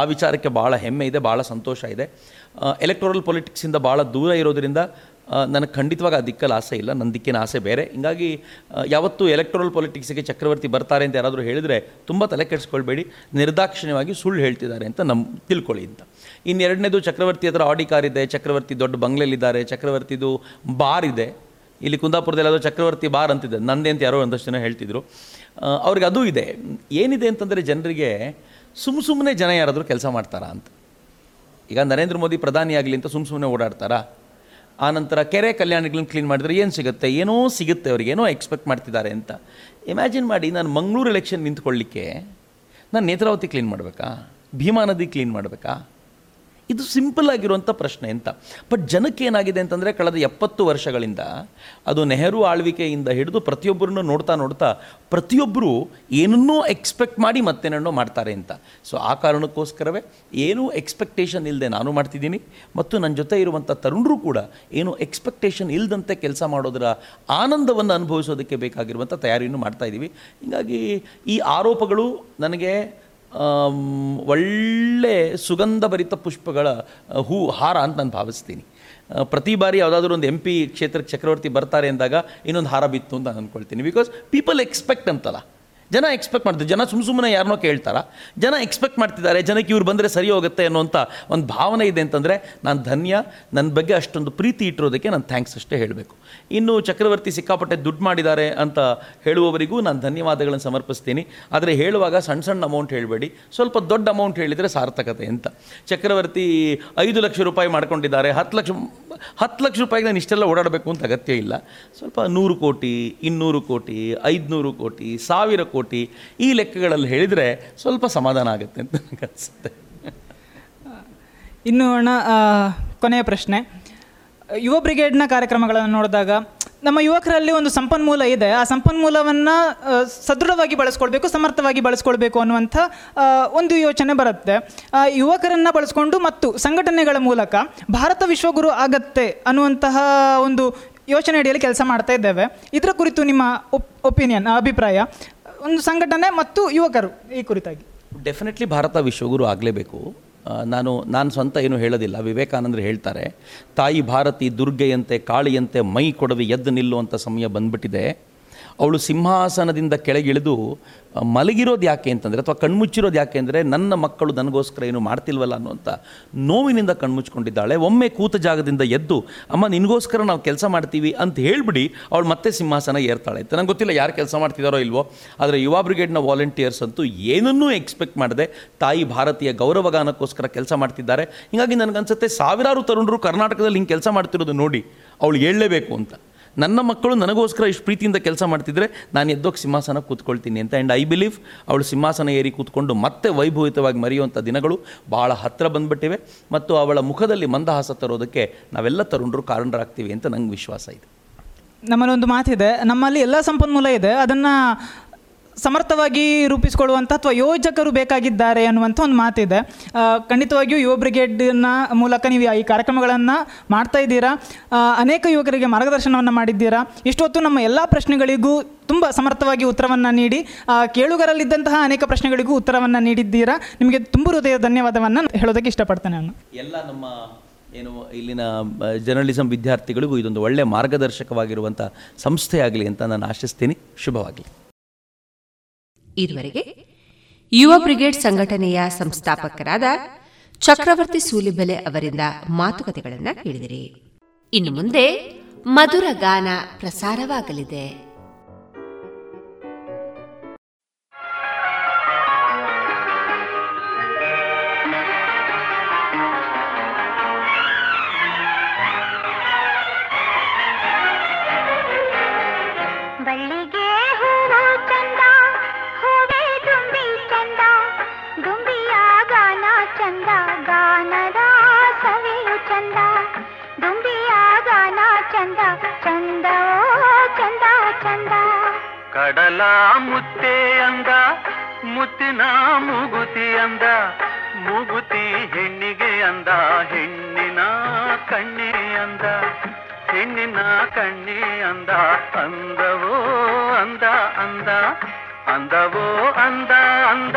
[SPEAKER 13] ಆ ವಿಚಾರಕ್ಕೆ ಭಾಳ ಹೆಮ್ಮೆ ಇದೆ ಭಾಳ ಸಂತೋಷ ಇದೆ. ಎಲೆಕ್ಟೋರಲ್ ಪೊಲಿಟಿಕ್ಸಿಂದ ಭಾಳ ದೂರ ಇರೋದರಿಂದ ನನಗೆ ಖಂಡಿತವಾಗಿ ಆ ದಿಕ್ಕಲ್ಲಿ ಆಸೆ ಇಲ್ಲ ನನ್ನ ದಿಕ್ಕಿನ ಆಸೆ ಬೇರೆ. ಹಿಂಗಾಗಿ ಯಾವತ್ತೂ ಎಲೆಕ್ಟ್ರಲ್ ಪೊಲಿಟಿಕ್ಸಿಗೆ ಚಕ್ರವರ್ತಿ ಬರ್ತಾರೆ ಅಂತ ಯಾರಾದರೂ ಹೇಳಿದರೆ ತುಂಬ ತಲೆ ಕೆಡಿಸ್ಕೊಳ್ಬೇಡಿ, ನಿರ್ದಾಕ್ಷಿಣ್ಯವಾಗಿ ಸುಳ್ಳು ಹೇಳ್ತಿದ್ದಾರೆ ಅಂತ ನಮ್ಮ ತಿಳ್ಕೊಳ್ಳಿ ಅಂತ. ಇನ್ನೆರಡನೇದು ಚಕ್ರವರ್ತಿ ಹತ್ರ ಆಡಿ ಕಾರ್ ಇದೆ, ಚಕ್ರವರ್ತಿ ದೊಡ್ಡ ಬಂಗ್ಲೆಲಿದ್ದಾರೆ ಚಕ್ರವರ್ತಿದು ಬಾರ್ ಇದೆ. ಇಲ್ಲಿ ಕುಂದಾಪುರದಲ್ಲಿ ಯಾವುದೋ ಚಕ್ರವರ್ತಿ ಬಾರ್ ಅಂತಿದೆ. ನಂದೇ ಅಂತ ಯಾರೋ ಒಂದಷ್ಟು ಜನ ಹೇಳ್ತಿದ್ರು. ಅವ್ರಿಗೆ ಅದು ಇದೆ. ಏನಿದೆ ಅಂತಂದರೆ ಜನರಿಗೆ ಸುಮ್ಮ ಸುಮ್ಮನೆ ಜನ ಯಾರಾದರೂ ಕೆಲಸ ಮಾಡ್ತಾರಾ ಅಂತ. ಈಗ ನರೇಂದ್ರ ಮೋದಿ ಪ್ರಧಾನಿ ಆಗಲಿ ಅಂತ ಸುಮ್ಮ ಸುಮ್ಮನೆ ಓಡಾಡ್ತಾರಾ? ಆನಂತರ ಕೆರೆ ಕಲ್ಯಾಣಗಳನ್ನು ಕ್ಲೀನ್ ಮಾಡಿದರೆ ಏನು ಸಿಗುತ್ತೆ? ಏನೋ ಸಿಗುತ್ತೆ ಅವ್ರಿಗೆ. ಏನೋ ಎಕ್ಸ್ಪೆಕ್ಟ್ ಮಾಡ್ತಿದ್ದಾರೆ ಅಂತ. ಇಮ್ಯಾಜಿನ್ ಮಾಡಿ ನಾನು ಮಂಗಳೂರು ಎಲೆಕ್ಷನ್ ನಿಂತ್ಕೊಳ್ಳಿಕ್ಕೆ ನಾನು ನೇತ್ರಾವತಿ ಕ್ಲೀನ್ ಮಾಡಬೇಕಾ? ಭೀಮಾ ನದಿ ಕ್ಲೀನ್ ಮಾಡಬೇಕಾ? ಇದು ಸಿಂಪಲ್ ಆಗಿರುವಂಥ ಪ್ರಶ್ನೆ ಅಂತ. ಬಟ್ ಜನಕ್ಕೆ ಏನಾಗಿದೆ ಅಂತಂದರೆ ಕಳೆದ ಎಪ್ಪತ್ತು ವರ್ಷಗಳಿಂದ ಅದು ನೆಹರು ಆಳ್ವಿಕೆಯಿಂದ ಹಿಡಿದು ಪ್ರತಿಯೊಬ್ಬರನ್ನು ನೋಡ್ತಾ ನೋಡ್ತಾ ಪ್ರತಿಯೊಬ್ಬರು ಏನನ್ನೂ ಎಕ್ಸ್ಪೆಕ್ಟ್ ಮಾಡಿ ಮತ್ತೇನನ್ನೋ ಮಾಡ್ತಾರೆ ಅಂತ. ಸೊ ಆ ಕಾರಣಕ್ಕೋಸ್ಕರವೇ ಏನೂ ಎಕ್ಸ್ಪೆಕ್ಟೇಷನ್ ಇಲ್ಲದೆ ನಾನು ಮಾಡ್ತಿದ್ದೀನಿ ಮತ್ತು ನನ್ನ ಜೊತೆ ಇರುವಂಥ ತರುಣರು ಕೂಡ ಏನು ಎಕ್ಸ್ಪೆಕ್ಟೇಷನ್ ಇಲ್ಲದಂತೆ ಕೆಲಸ ಮಾಡೋದರ ಆನಂದವನ್ನು ಅನುಭವಿಸೋದಕ್ಕೆ ಬೇಕಾಗಿರುವಂಥ ತಯಾರಿಯನ್ನು ಮಾಡ್ತಾ ಇದ್ದೀವಿ ಹೀಗಾಗಿ ಈ ಆರೋಪಗಳು ನನಗೆ ಒಳ್ಳೆ ಸುಗಂಧಭರಿತ ಪುಷ್ಪಗಳ ಹೂ, ಹಾರ ಅಂತ ನಾನು ಭಾವಿಸ್ತೀನಿ. ಪ್ರತಿ ಬಾರಿ ಯಾವುದಾದ್ರೂ ಒಂದು ಎಂ ಪಿ ಕ್ಷೇತ್ರಕ್ಕೆ ಚಕ್ರವರ್ತಿ ಬರ್ತಾರೆ ಅಂದಾಗ ಇನ್ನೊಂದು ಹಾರ ಬಿತ್ತು ಅಂತ ನಾನು ಅಂದ್ಕೊಳ್ತೀನಿ ಬಿಕಾಸ್ ಪೀಪಲ್ ಎಕ್ಸ್ಪೆಕ್ಟ್ ಅಂತಲ್ಲ. ಜನ ಎಕ್ಸ್ಪೆಕ್ಟ್ ಮಾಡ್ತಾರೆ ಜನ ಸುಮ್ಮ ಸುಮ್ಮನೆ ಯಾರನ್ನೋ ಕೇಳ್ತಾರ? ಜನ ಎಕ್ಸ್ಪೆಕ್ಟ್ ಮಾಡ್ತಿದ್ದಾರೆ, ಜನಕ್ಕೆ ಇವ್ರು ಬಂದರೆ ಸರಿ ಹೋಗುತ್ತೆ ಅನ್ನೋಂಥ ಒಂದು ಭಾವನೆ ಇದೆ ಅಂತಂದರೆ, ನಾನು ಧನ್ಯ ನನ್ನ ಬಗ್ಗೆ ಅಷ್ಟೊಂದು ಪ್ರೀತಿ ಇಟ್ಟಿರೋದಕ್ಕೆ ನಾನು ಥ್ಯಾಂಕ್ಸ್ ಅಷ್ಟೇ ಹೇಳಬೇಕು. ಇನ್ನು ಚಕ್ರವರ್ತಿ ಸಿಕ್ಕಾಪಟ್ಟೆ ದುಡ್ಡು ಮಾಡಿದ್ದಾರೆ ಅಂತ ಹೇಳುವವರಿಗೂ ನಾನು ಧನ್ಯವಾದಗಳನ್ನು ಸಮರ್ಪಿಸ್ತೀನಿ. ಆದರೆ ಹೇಳುವಾಗ ಸಣ್ಣ ಸಣ್ಣ ಅಮೌಂಟ್ ಹೇಳಬೇಡಿ. ಸ್ವಲ್ಪ ದೊಡ್ಡ ಅಮೌಂಟ್ ಹೇಳಿದರೆ ಸಾರ್ಥಕತೆ ಅಂತ. ಚಕ್ರವರ್ತಿ ಐದು ಲಕ್ಷ ರೂಪಾಯಿ ಮಾಡ್ಕೊಂಡಿದ್ದಾರೆ. ಹತ್ತು ಲಕ್ಷ ಹತ್ತು ಲಕ್ಷ ರೂಪಾಯಿಗೆ ನಾನು ಇಷ್ಟೆಲ್ಲ ಓಡಾಡಬೇಕು ಅಂತ ಅಗತ್ಯ ಇಲ್ಲ. ಸ್ವಲ್ಪ ನೂರು ಕೋಟಿ, ಇನ್ನೂರು ಕೋಟಿ, ಐದುನೂರು ಕೋಟಿ, ಸಾವಿರ ಕೋಟಿ ಈ ಲೆಕ್ಕಗಳಲ್ಲಿ ಹೇಳಿದರೆ ಸ್ವಲ್ಪ ಸಮಾಧಾನ ಆಗುತ್ತೆ ಅಂತ ನನಗೆ ಅನಿಸುತ್ತೆ.
[SPEAKER 12] ಇನ್ನು ಅಣ್ಣ ಕೊನೆಯ ಪ್ರಶ್ನೆ. ಯುವ ಬ್ರಿಗೇಡ್ನ ಕಾರ್ಯಕ್ರಮಗಳನ್ನು ನೋಡಿದಾಗ ನಮ್ಮ ಯುವಕರಲ್ಲಿ ಒಂದು ಸಂಪನ್ಮೂಲ ಇದೆ. ಆ ಸಂಪನ್ಮೂಲವನ್ನು ಸದೃಢವಾಗಿ ಬಳಸ್ಕೊಳ್ಬೇಕು, ಸಮರ್ಥವಾಗಿ ಬಳಸ್ಕೊಳ್ಬೇಕು ಅನ್ನುವಂಥ ಒಂದು ಯೋಚನೆ ಬರುತ್ತೆ. ಯುವಕರನ್ನು ಬಳಸ್ಕೊಂಡು ಮತ್ತು ಸಂಘಟನೆಗಳ ಮೂಲಕ ಭಾರತ ವಿಶ್ವಗುರು ಆಗತ್ತೆ ಅನ್ನುವಂತಹ ಒಂದು ಯೋಚನೆ ಅಡಿಯಲ್ಲಿ ಕೆಲಸ ಮಾಡ್ತಾ ಇದ್ದೇವೆ. ಇದರ ಕುರಿತು ನಿಮ್ಮ ಒಪಿನಿಯನ್, ಅಭಿಪ್ರಾಯ? ಒಂದು ಸಂಘಟನೆ ಮತ್ತು ಯುವಕರು ಈ ಕುರಿತಾಗಿ.
[SPEAKER 13] ಡೆಫಿನೆಟ್ಲಿ ಭಾರತ ವಿಶ್ವಗುರು ಆಗಲೇಬೇಕು. ನಾನು ನಾನು ಸ್ವಂತ ಏನು ಹೇಳೋದಿಲ್ಲ. ವಿವೇಕಾನಂದರು ಹೇಳ್ತಾರೆ, ತಾಯಿ ಭಾರತಿ ದುರ್ಗೆಯಂತೆ ಕಾಳಿಯಂತೆ ಮೈ ಕೊಡವಿ ಎದ್ದು ನಿಲ್ಲುವಂಥ ಸಮಯ ಬಂದ್ಬಿಟ್ಟಿದೆ. ಅವಳು ಸಿಂಹಾಸನದಿಂದ ಕೆಳಗಿಳಿದು ಮಲಗಿರೋದು ಯಾಕೆ ಅಂತಂದರೆ, ಅಥವಾ ಕಣ್ಮುಚ್ಚಿರೋದು ಯಾಕೆ ಅಂದರೆ, ನನ್ನ ಮಕ್ಕಳು ನನಗೋಸ್ಕರ ಏನು ಮಾಡ್ತಿಲ್ವಲ್ಲ ಅನ್ನುವಂಥ ನೋವಿನಿಂದ ಕಣ್ಮುಚ್ಕೊಂಡಿದ್ದಾಳೆ ಒಮ್ಮೆ ಕೂತ ಜಾಗದಿಂದ ಎದ್ದು, ಅಮ್ಮ, ನಿನಗೋಸ್ಕರ ನಾವು ಕೆಲಸ ಮಾಡ್ತೀವಿ ಅಂತ ಹೇಳಿಬಿಡಿ, ಅವಳು ಮತ್ತೆ ಸಿಂಹಾಸನ ಏರ್ತಾಳೆ. ಅಂತ ನಂಗೆ ಗೊತ್ತಿಲ್ಲ ಯಾರು ಕೆಲಸ ಮಾಡ್ತಿದ್ದಾರೋ ಇಲ್ವೋ, ಆದರೆ ಯುವ ಬ್ರಿಗೇಡ್ನ ವಾಲಂಟಿಯರ್ಸ್ ಅಂತೂ ಏನನ್ನೂ ಎಕ್ಸ್ಪೆಕ್ಟ್ ಮಾಡದೆ. ತಾಯಿ ಭಾರತೀಯ ಗೌರವಗಾನಕ್ಕೋಸ್ಕರ ಕೆಲಸ ಮಾಡ್ತಿದ್ದಾರೆ. ಹೀಗಾಗಿ ನನಗನ್ಸುತ್ತೆ, ಸಾವಿರಾರು ತರುಣರು ಕರ್ನಾಟಕದಲ್ಲಿ ಹಿಂಗೆ ಕೆಲಸ ಮಾಡ್ತಿರೋದು ನೋಡಿ, ಅವಳು ಹೇಳಲೇಬೇಕು ಅಂತ. ನನ್ನ ಮಕ್ಕಳು ನನಗೋಸ್ಕರ ಇಷ್ಟು ಪ್ರೀತಿಯಿಂದ ಕೆಲಸ ಮಾಡ್ತಿದ್ರೆ ನಾನು ಎದ್ದೋಗಿ ಸಿಂಹಾಸನ ಕೂತ್ಕೊಳ್ತೀನಿ ಅಂತ. ಆ್ಯಂಡ್ ಐ ಬಿಲೀವ್ ಅವಳು ಸಿಂಹಾಸನ ಏರಿ ಕೂತ್ಕೊಂಡು ಮತ್ತೆ ವೈಭವಿತವಾಗಿ ಮರೆಯುವಂಥ ದಿನಗಳು ಬಹಳ ಹತ್ತಿರ ಬಂದ್ಬಿಟ್ಟಿವೆ. ಮತ್ತು ಅವಳ ಮುಖದಲ್ಲಿ ಮಂದಹಾಸ ತರೋದಕ್ಕೆ ನಾವೆಲ್ಲ ತರುಣರು ಕಾರಣರಾಗ್ತೀವಿ ಅಂತ ನಂಗೆ ವಿಶ್ವಾಸ ಇದೆ.
[SPEAKER 12] ನಮ್ಮಲ್ಲಿ ಒಂದು ಮಾತಿದೆ. ನಮ್ಮಲ್ಲಿ ಎಲ್ಲ ಸಂಪನ್ಮೂಲ ಇದೆ. ಅದನ್ನು ಸಮರ್ಥವಾಗಿ ರೂಪಿಸಿಕೊಳ್ಳುವಂಥ ಅಥವಾ ಯೋಜಕರು ಬೇಕಾಗಿದ್ದಾರೆ ಅನ್ನುವಂಥ ಒಂದು ಮಾತಿದೆ. ಖಂಡಿತವಾಗಿಯೂ ಯುವ ಬ್ರಿಗೇಡ್ನ ಮೂಲಕ ನೀವು ಈ ಕಾರ್ಯಕ್ರಮಗಳನ್ನು ಮಾಡ್ತಾ ಇದ್ದೀರಾ? ಅನೇಕ ಯುವಕರಿಗೆ ಮಾರ್ಗದರ್ಶನವನ್ನು ಮಾಡಿದ್ದೀರಾ? ಇಷ್ಟೊತ್ತು ನಮ್ಮ ಎಲ್ಲ ಪ್ರಶ್ನೆಗಳಿಗೂ ತುಂಬ ಸಮರ್ಥವಾಗಿ ಉತ್ತರವನ್ನು ನೀಡಿ ಕೇಳುಗರಲ್ಲಿದ್ದಂತಹ ಅನೇಕ ಪ್ರಶ್ನೆಗಳಿಗೂ ಉತ್ತರವನ್ನು ನೀಡಿದ್ದೀರಾ? ನಿಮಗೆ ತುಂಬ ಹೃದಯ ಧನ್ಯವಾದವನ್ನು ಹೇಳೋದಕ್ಕೆ ಇಷ್ಟಪಡ್ತೇನೆ ನಾನು.
[SPEAKER 13] ಎಲ್ಲ ನಮ್ಮ ಏನು ಇಲ್ಲಿನ ಜರ್ನಲಿಸಂ ವಿದ್ಯಾರ್ಥಿಗಳಿಗೂ ಇದೊಂದು ಒಳ್ಳೆಯ ಮಾರ್ಗದರ್ಶಕವಾಗಿರುವಂಥ ಸಂಸ್ಥೆಯಾಗಲಿ ಅಂತ ನಾನು ಆಶಿಸ್ತೀನಿ. ಶುಭವಾಗಲಿ.
[SPEAKER 1] ಇದುವರೆಗೆ ಯುವ ಬ್ರಿಗೇಡ್ ಸಂಘಟನೆಯ ಸಂಸ್ಥಾಪಕರಾದ ಚಕ್ರವರ್ತಿ ಸೂಲಿಬೆಲೆ ಅವರಿಂದ ಮಾತುಕತೆಗಳನ್ನು ಕೇಳಿದಿರಿ. ಇನ್ನು ಮುಂದೆ ಮಧುರ ಗಾನ ಪ್ರಸಾರವಾಗಲಿದೆ.
[SPEAKER 14] ಕಡಲ ಮುತ್ತೆ ಅಂದ, ಮುತ್ತಿನ ಮುಗುತಿ ಅಂದ, ಮುಗುತಿ ಹೆಣ್ಣಿಗೆ ಅಂದ, ಹೆಣ್ಣಿನ ಕಣ್ಣಿ ಅಂದ, ಹೆಣ್ಣಿನ ಕಣ್ಣಿ ಅಂದ, ಅಂದವೋ ಅಂದ ಅಂದ, ಅಂದವೋ ಅಂದ ಅಂದ.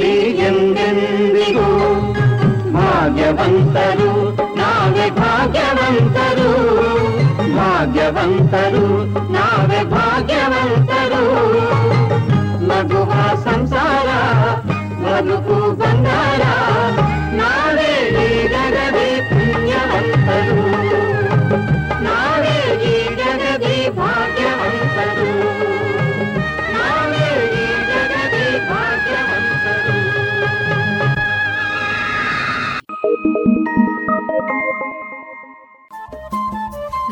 [SPEAKER 15] ಕಲಿ ಎಂದೆಂದಿಗೂ
[SPEAKER 16] ಭಾಗ್ಯವಂತರು ನಾವೇ ಭಾಗ್ಯವಂತರು ಭಾಗ್ಯವಂತರು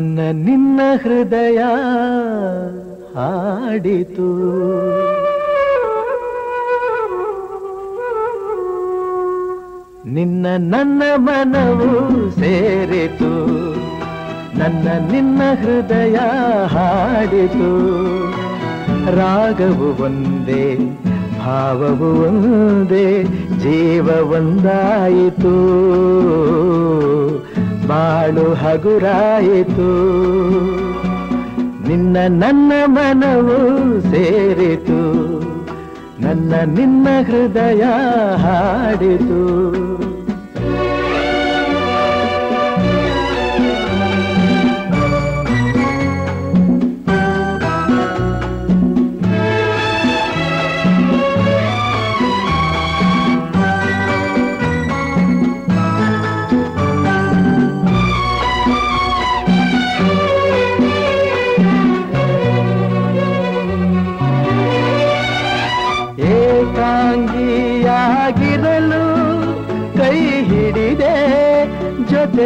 [SPEAKER 16] ನನ್ನ, ನಿನ್ನ ಹೃದಯ ಹಾಡಿತು. ನಿನ್ನ, ನನ್ನ ಮನವು ಸೇರಿತು. ನನ್ನ, ನಿನ್ನ ಹೃದಯ ಹಾಡಿತು. ರಾಗವು ಒಂದೇ, ಭಾವವು ಒಂದೇ, ಜೀವ ಒಂದಾಯಿತು. ಬಾಳು ಹಗುರಾಯಿತು. ನಿನ್ನ ನನ್ನ ಮನವು ಸೇರಿತು. ನನ್ನ ನಿನ್ನ ಹೃದಯ ಹಾಡಿತು.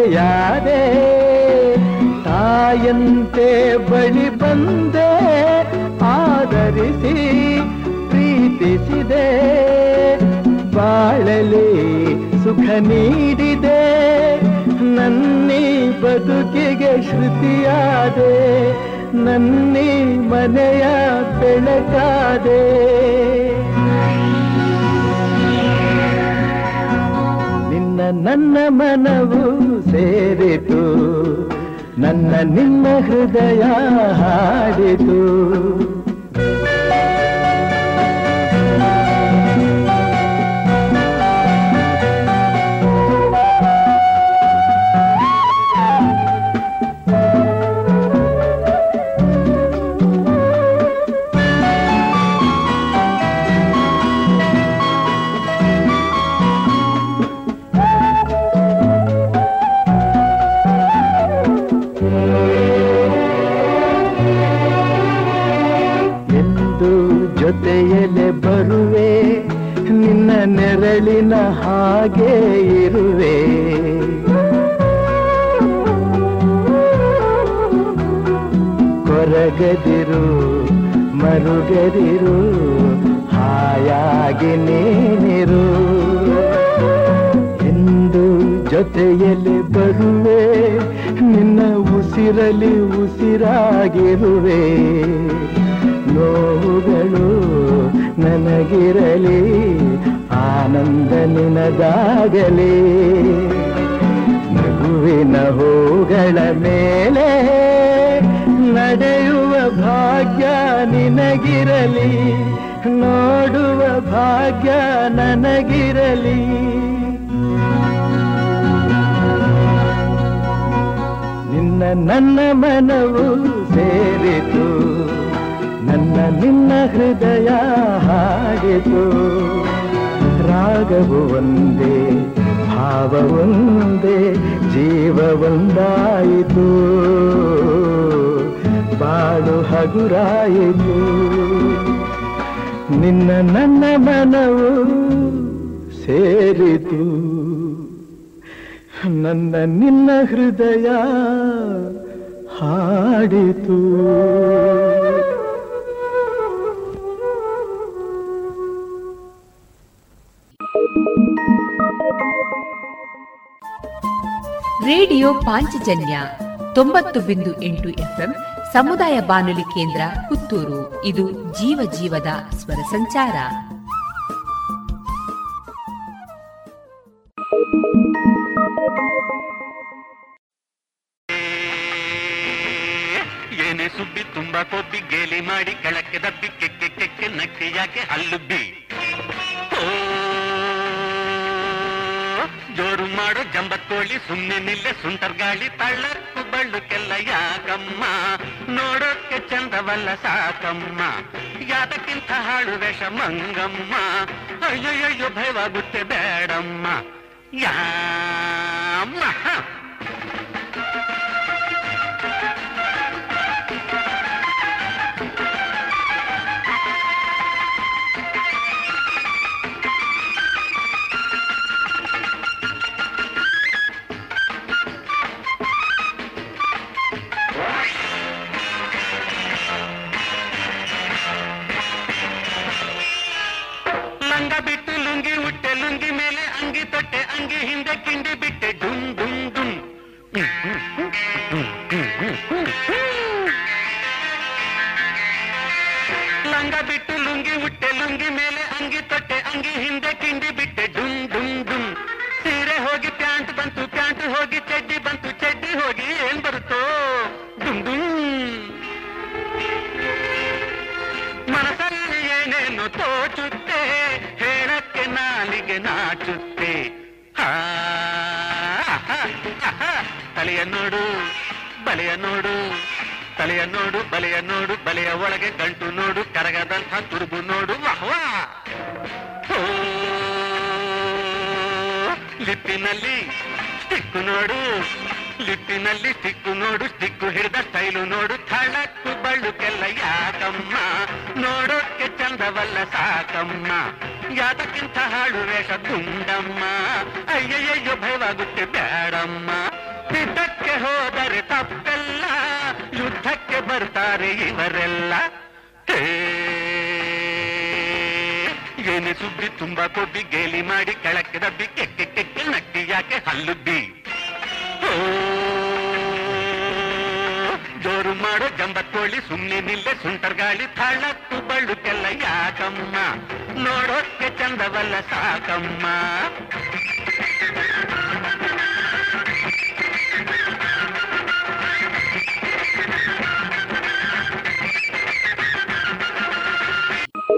[SPEAKER 16] ಮರೆಯಾದೆ ತಾಯಂತೆ ಬಳಿ ಬಂದೆ ಆದರಿಸಿ ಪ್ರೀತಿಸಿದೆ, ಬಾಳಲಿ ಸುಖ ನೀಡಿದೆ, ನನ್ನಿ ಬದುಕಿಗೆ ಶ್ರುತಿಯಾದೆ, ನನ್ನಿ ಮನೆಯ ಬೆಳಕಾದೆ. ನಿನ್ನ ಮನವು ಸೇರಿತು ನನ್ನ ನಿನ್ನ ಹೃದಯ ಹಾಡಿತು. ಜೊತೆಯಲೆ ಬರುವೆ, ನಿನ್ನ ನೆರಳಿನ ಹಾಗೆ ಇರುವೆ. ಕೊರಗದಿರು, ಮರುಗದಿರು, ಹಾಯಾಗಿ ನೀನಿರು. ಎಂದು ಜೊತೆಯಲ್ಲಿ ಬರುವೆ, ನಿನ್ನ ಉಸಿರಲಿ ಉಸಿರಾಗಿರುವೆ. ನೋವುಗಳು ನನಗಿರಲಿ, ಆನಂದ ನಿನಗಾಗಲಿ. ನಗುವಿನ ಹೂಗಳ ಮೇಲೆ ನಡೆಯುವ ಭಾಗ್ಯ ನಿನಗಿರಲಿ, ನೋಡುವ ಭಾಗ್ಯ ನನಗಿರಲಿ. ನಿನ್ನ ನನ್ನ ಮನವು ಸೇರಿತು. ನನ್ನ ನಿನ್ನ ಹೃದಯ ಹಾಡಿತು. ರಾಗವು ಒಂದೇ ಭಾವ ಒಂದೇ ಜೀವ ಒಂದಾಯಿತು ಬಾಳು ಹಗುರಾಯಿತು. ನಿನ್ನ ನನ್ನ ಮನವು ಸೇರಿತು. ನನ್ನ ನಿನ್ನ ಹೃದಯ ಹಾಡಿತು.
[SPEAKER 1] ರೇಡಿಯೋ ಪಾಂಚಜನ್ಯ ತೊಂಬತ್ತು ಬಿಂದು ಎಂಟು ಎಫ್ಎಂ ಸಮುದಾಯ ಬಾನುಲಿ ಕೇಂದ್ರ ಪುತ್ತೂರು. ಇದು ಜೀವ ಜೀವದ ಸ್ವರ ಸಂಚಾರ.
[SPEAKER 14] ಏನೇ ಸುಬ್ಬಿ ತುಂಬಾ ಕೊಬ್ಬಿ ಗೇಲಿ ಮಾಡಿ, ಕೆಳಕ್ಕೆ ದಬ್ಬಿ, ಕೆಕ್ಕೆ ಕೆಕ್ಕೆ ನಕ್ಕಿ ಯಾಕೆ ಜೋರು ಮಾಡೋ ಜಂಬತ್ತೋಳಿ ಸುಮ್ಮನೆ ನಿಲ್ಲೆ, ಸುಂಟರ್ ಗಾಳಿ ತಳ್ಳಕ್ಕು ಬಳ್ಳುಕ್ಕೆಲ್ಲ ಯಾಕಮ್ಮ? ನೋಡೋಕ್ಕೆ ಚಂದವಲ್ಲ ಸಾಕಮ್ಮ. ಯಾತಕ್ಕಿಂತ ಹಾಳು ವೇಷ ಮಂಗಮ್ಮ. ಅಯ್ಯಯ್ಯೋ ಭಯವಾಗುತ್ತೆ ಬೇಡಮ್ಮ. ಯಾಮ್ಮ ತಲೆಯ ನೋಡು ಬಲೆಯ ನೋಡು ತಲೆಯ ನೋಡು ಬಲೆಯ ನೋಡು ಬಲೆಯ ಒಳಗೆ ಗಂಟು ನೋಡು ಕರಗದಂಥ ತುರುಬು ನೋಡು ವಾಹ್ವಾ ಓ, ಲಿಪ್ಪಿನಲ್ಲಿ ಸ್ಟಿಕ್ಕು ನೋಡು ಲಿಪ್ಪಿನಲ್ಲಿ ಸ್ಟಿಕ್ಕು ನೋಡು ಸ್ಟಿಕ್ಕು ಹಿಡಿದ ಸ್ಟೈಲು ನೋಡು ಥಳಕ್ಕು ಬಳ್ಳುಕೆಲ್ಲ ಯಾಕಮ್ಮ ನೋಡೋಕ್ಕೆ ಚಂದವಲ್ಲ ಸಾಕಮ್ಮ ಯಾತಕ್ಕಿಂತ ಹಾಳು ವೇಷ ಗುಂಡಮ್ಮ ಅಯ್ಯಯ್ಯೋ ಭಯವಾಗುತ್ತೆ ಬೇಡಮ್ಮ ಬರ್ತಾರೆ ಇವರೆಲ್ಲ ಏನೆ ಸುದ್ದಿ ತುಂಬಾ ಕೊಬ್ಬಿ ಗೇಲಿ ಮಾಡಿ ಕೆಳಕ್ಕೆ ದಬ್ಬಿ ಕೆಕ್ಕೆ ಕೆಕ್ಕೆ ನಟ್ಟಿ ಯಾಕೆ ಹಲ್ಲುಬ್ಬಿ ಜೋರು ಮಾಡೋ ಜಂಬತ್ತೋಳಿ, ಸುಮ್ನೆ ನಿಲ್ಲೆ ಸುಂಟರ್ ಗಾಳಿ, ಥಳತ್ತು ಬಳ್ಳುಕೆಲ್ಲ ಯಾಕಮ್ಮ? ನೋಡೋಕ್ಕೆ ಚಂದವಲ್ಲ ಸಾಕಮ್ಮ.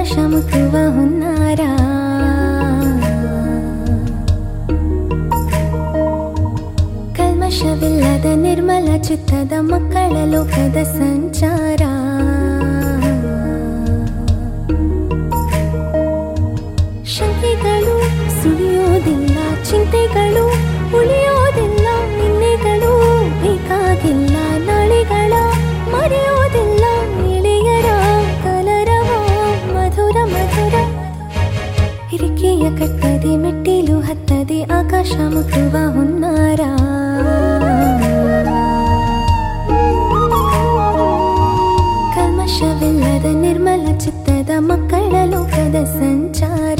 [SPEAKER 17] ಮುಟ್ಟುವ ಹುನ್ನಾರ. ಕಲ್ಮಶವಿಲ್ಲದ ನಿರ್ಮಲ ಚಿತ್ತದ ಮಕ್ಕಳ ಲೋಕದ ಸಂಚಾರ. ಶಂಕೆಗಳು ಸುಳಿಯೋದಿಲ್ಲ ಚಿಂತೆಗಳು ಕಟ್ಟದೆ ಮೆಟ್ಟಿಲು ಹತ್ತದೆ ಆಕಾಶ ಮುಟ್ಟುವ ಹುನ್ನಾರ ಕಲ್ಮಶವಿಲ್ಲದ ನಿರ್ಮಲ ಚಿತ್ತದ ಮಕ್ಕಳ ಲೋಕದ ಸಂಚಾರ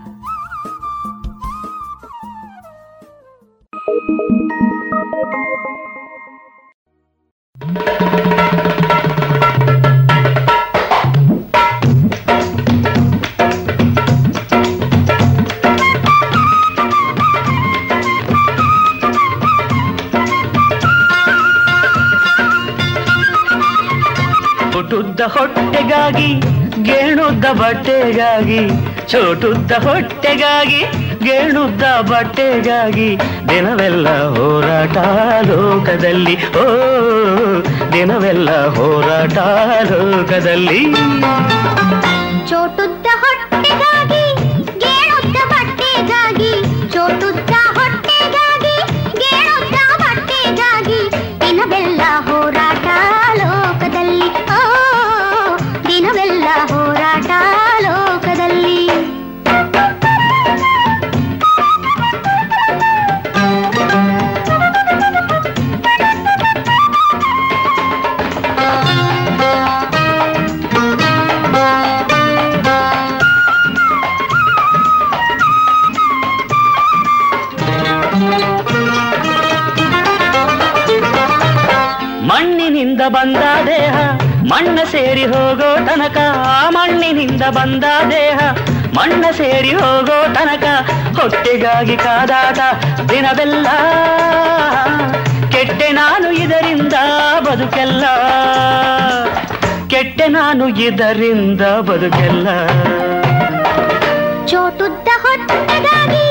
[SPEAKER 18] ಬಟ್ಟೆಗಾಗಿ ಚೋಟುದ್ದ ಹೊಟ್ಟೆಗಾಗಿ ಗೇಣುದ್ದ ಬಟ್ಟೆಗಾಗಿ ದಿನವೆಲ್ಲ ಹೋರಾಟ ಲೋಕದಲ್ಲಿ. ಓ ದಿನವೆಲ್ಲ ಹೋರಾಟ ಲೋಕದಲ್ಲಿ. ಮಣ್ಣಿನಿಂದ ಬಂದ ದೇಹ, ಮಣ್ಣ ಸೇರಿ ಹೋಗೋ ತನಕ ಮಣ್ಣಿನಿಂದ ಬಂದ ದೇಹ, ಮಣ್ಣ ಸೇರಿ ಹೋಗೋ ತನಕ, ಹೊಟ್ಟೆಗಾಗಿ ಕಾದಾಟ ದಿನವೆಲ್ಲ. ಕೆಟ್ಟೆ ನಾನು ಇದರಿಂದ ಬದುಕೆಲ್ಲ. ಕೆಟ್ಟೆ ನಾನು ಇದರಿಂದ ಬದುಕೆಲ್ಲ.
[SPEAKER 15] ಚೋಟುದ್ದ ಹೊಟ್ಟೆಗಾಗಿ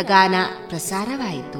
[SPEAKER 1] ಮಧುರಗಾನ ಪ್ರಸಾರವಾಯಿತು.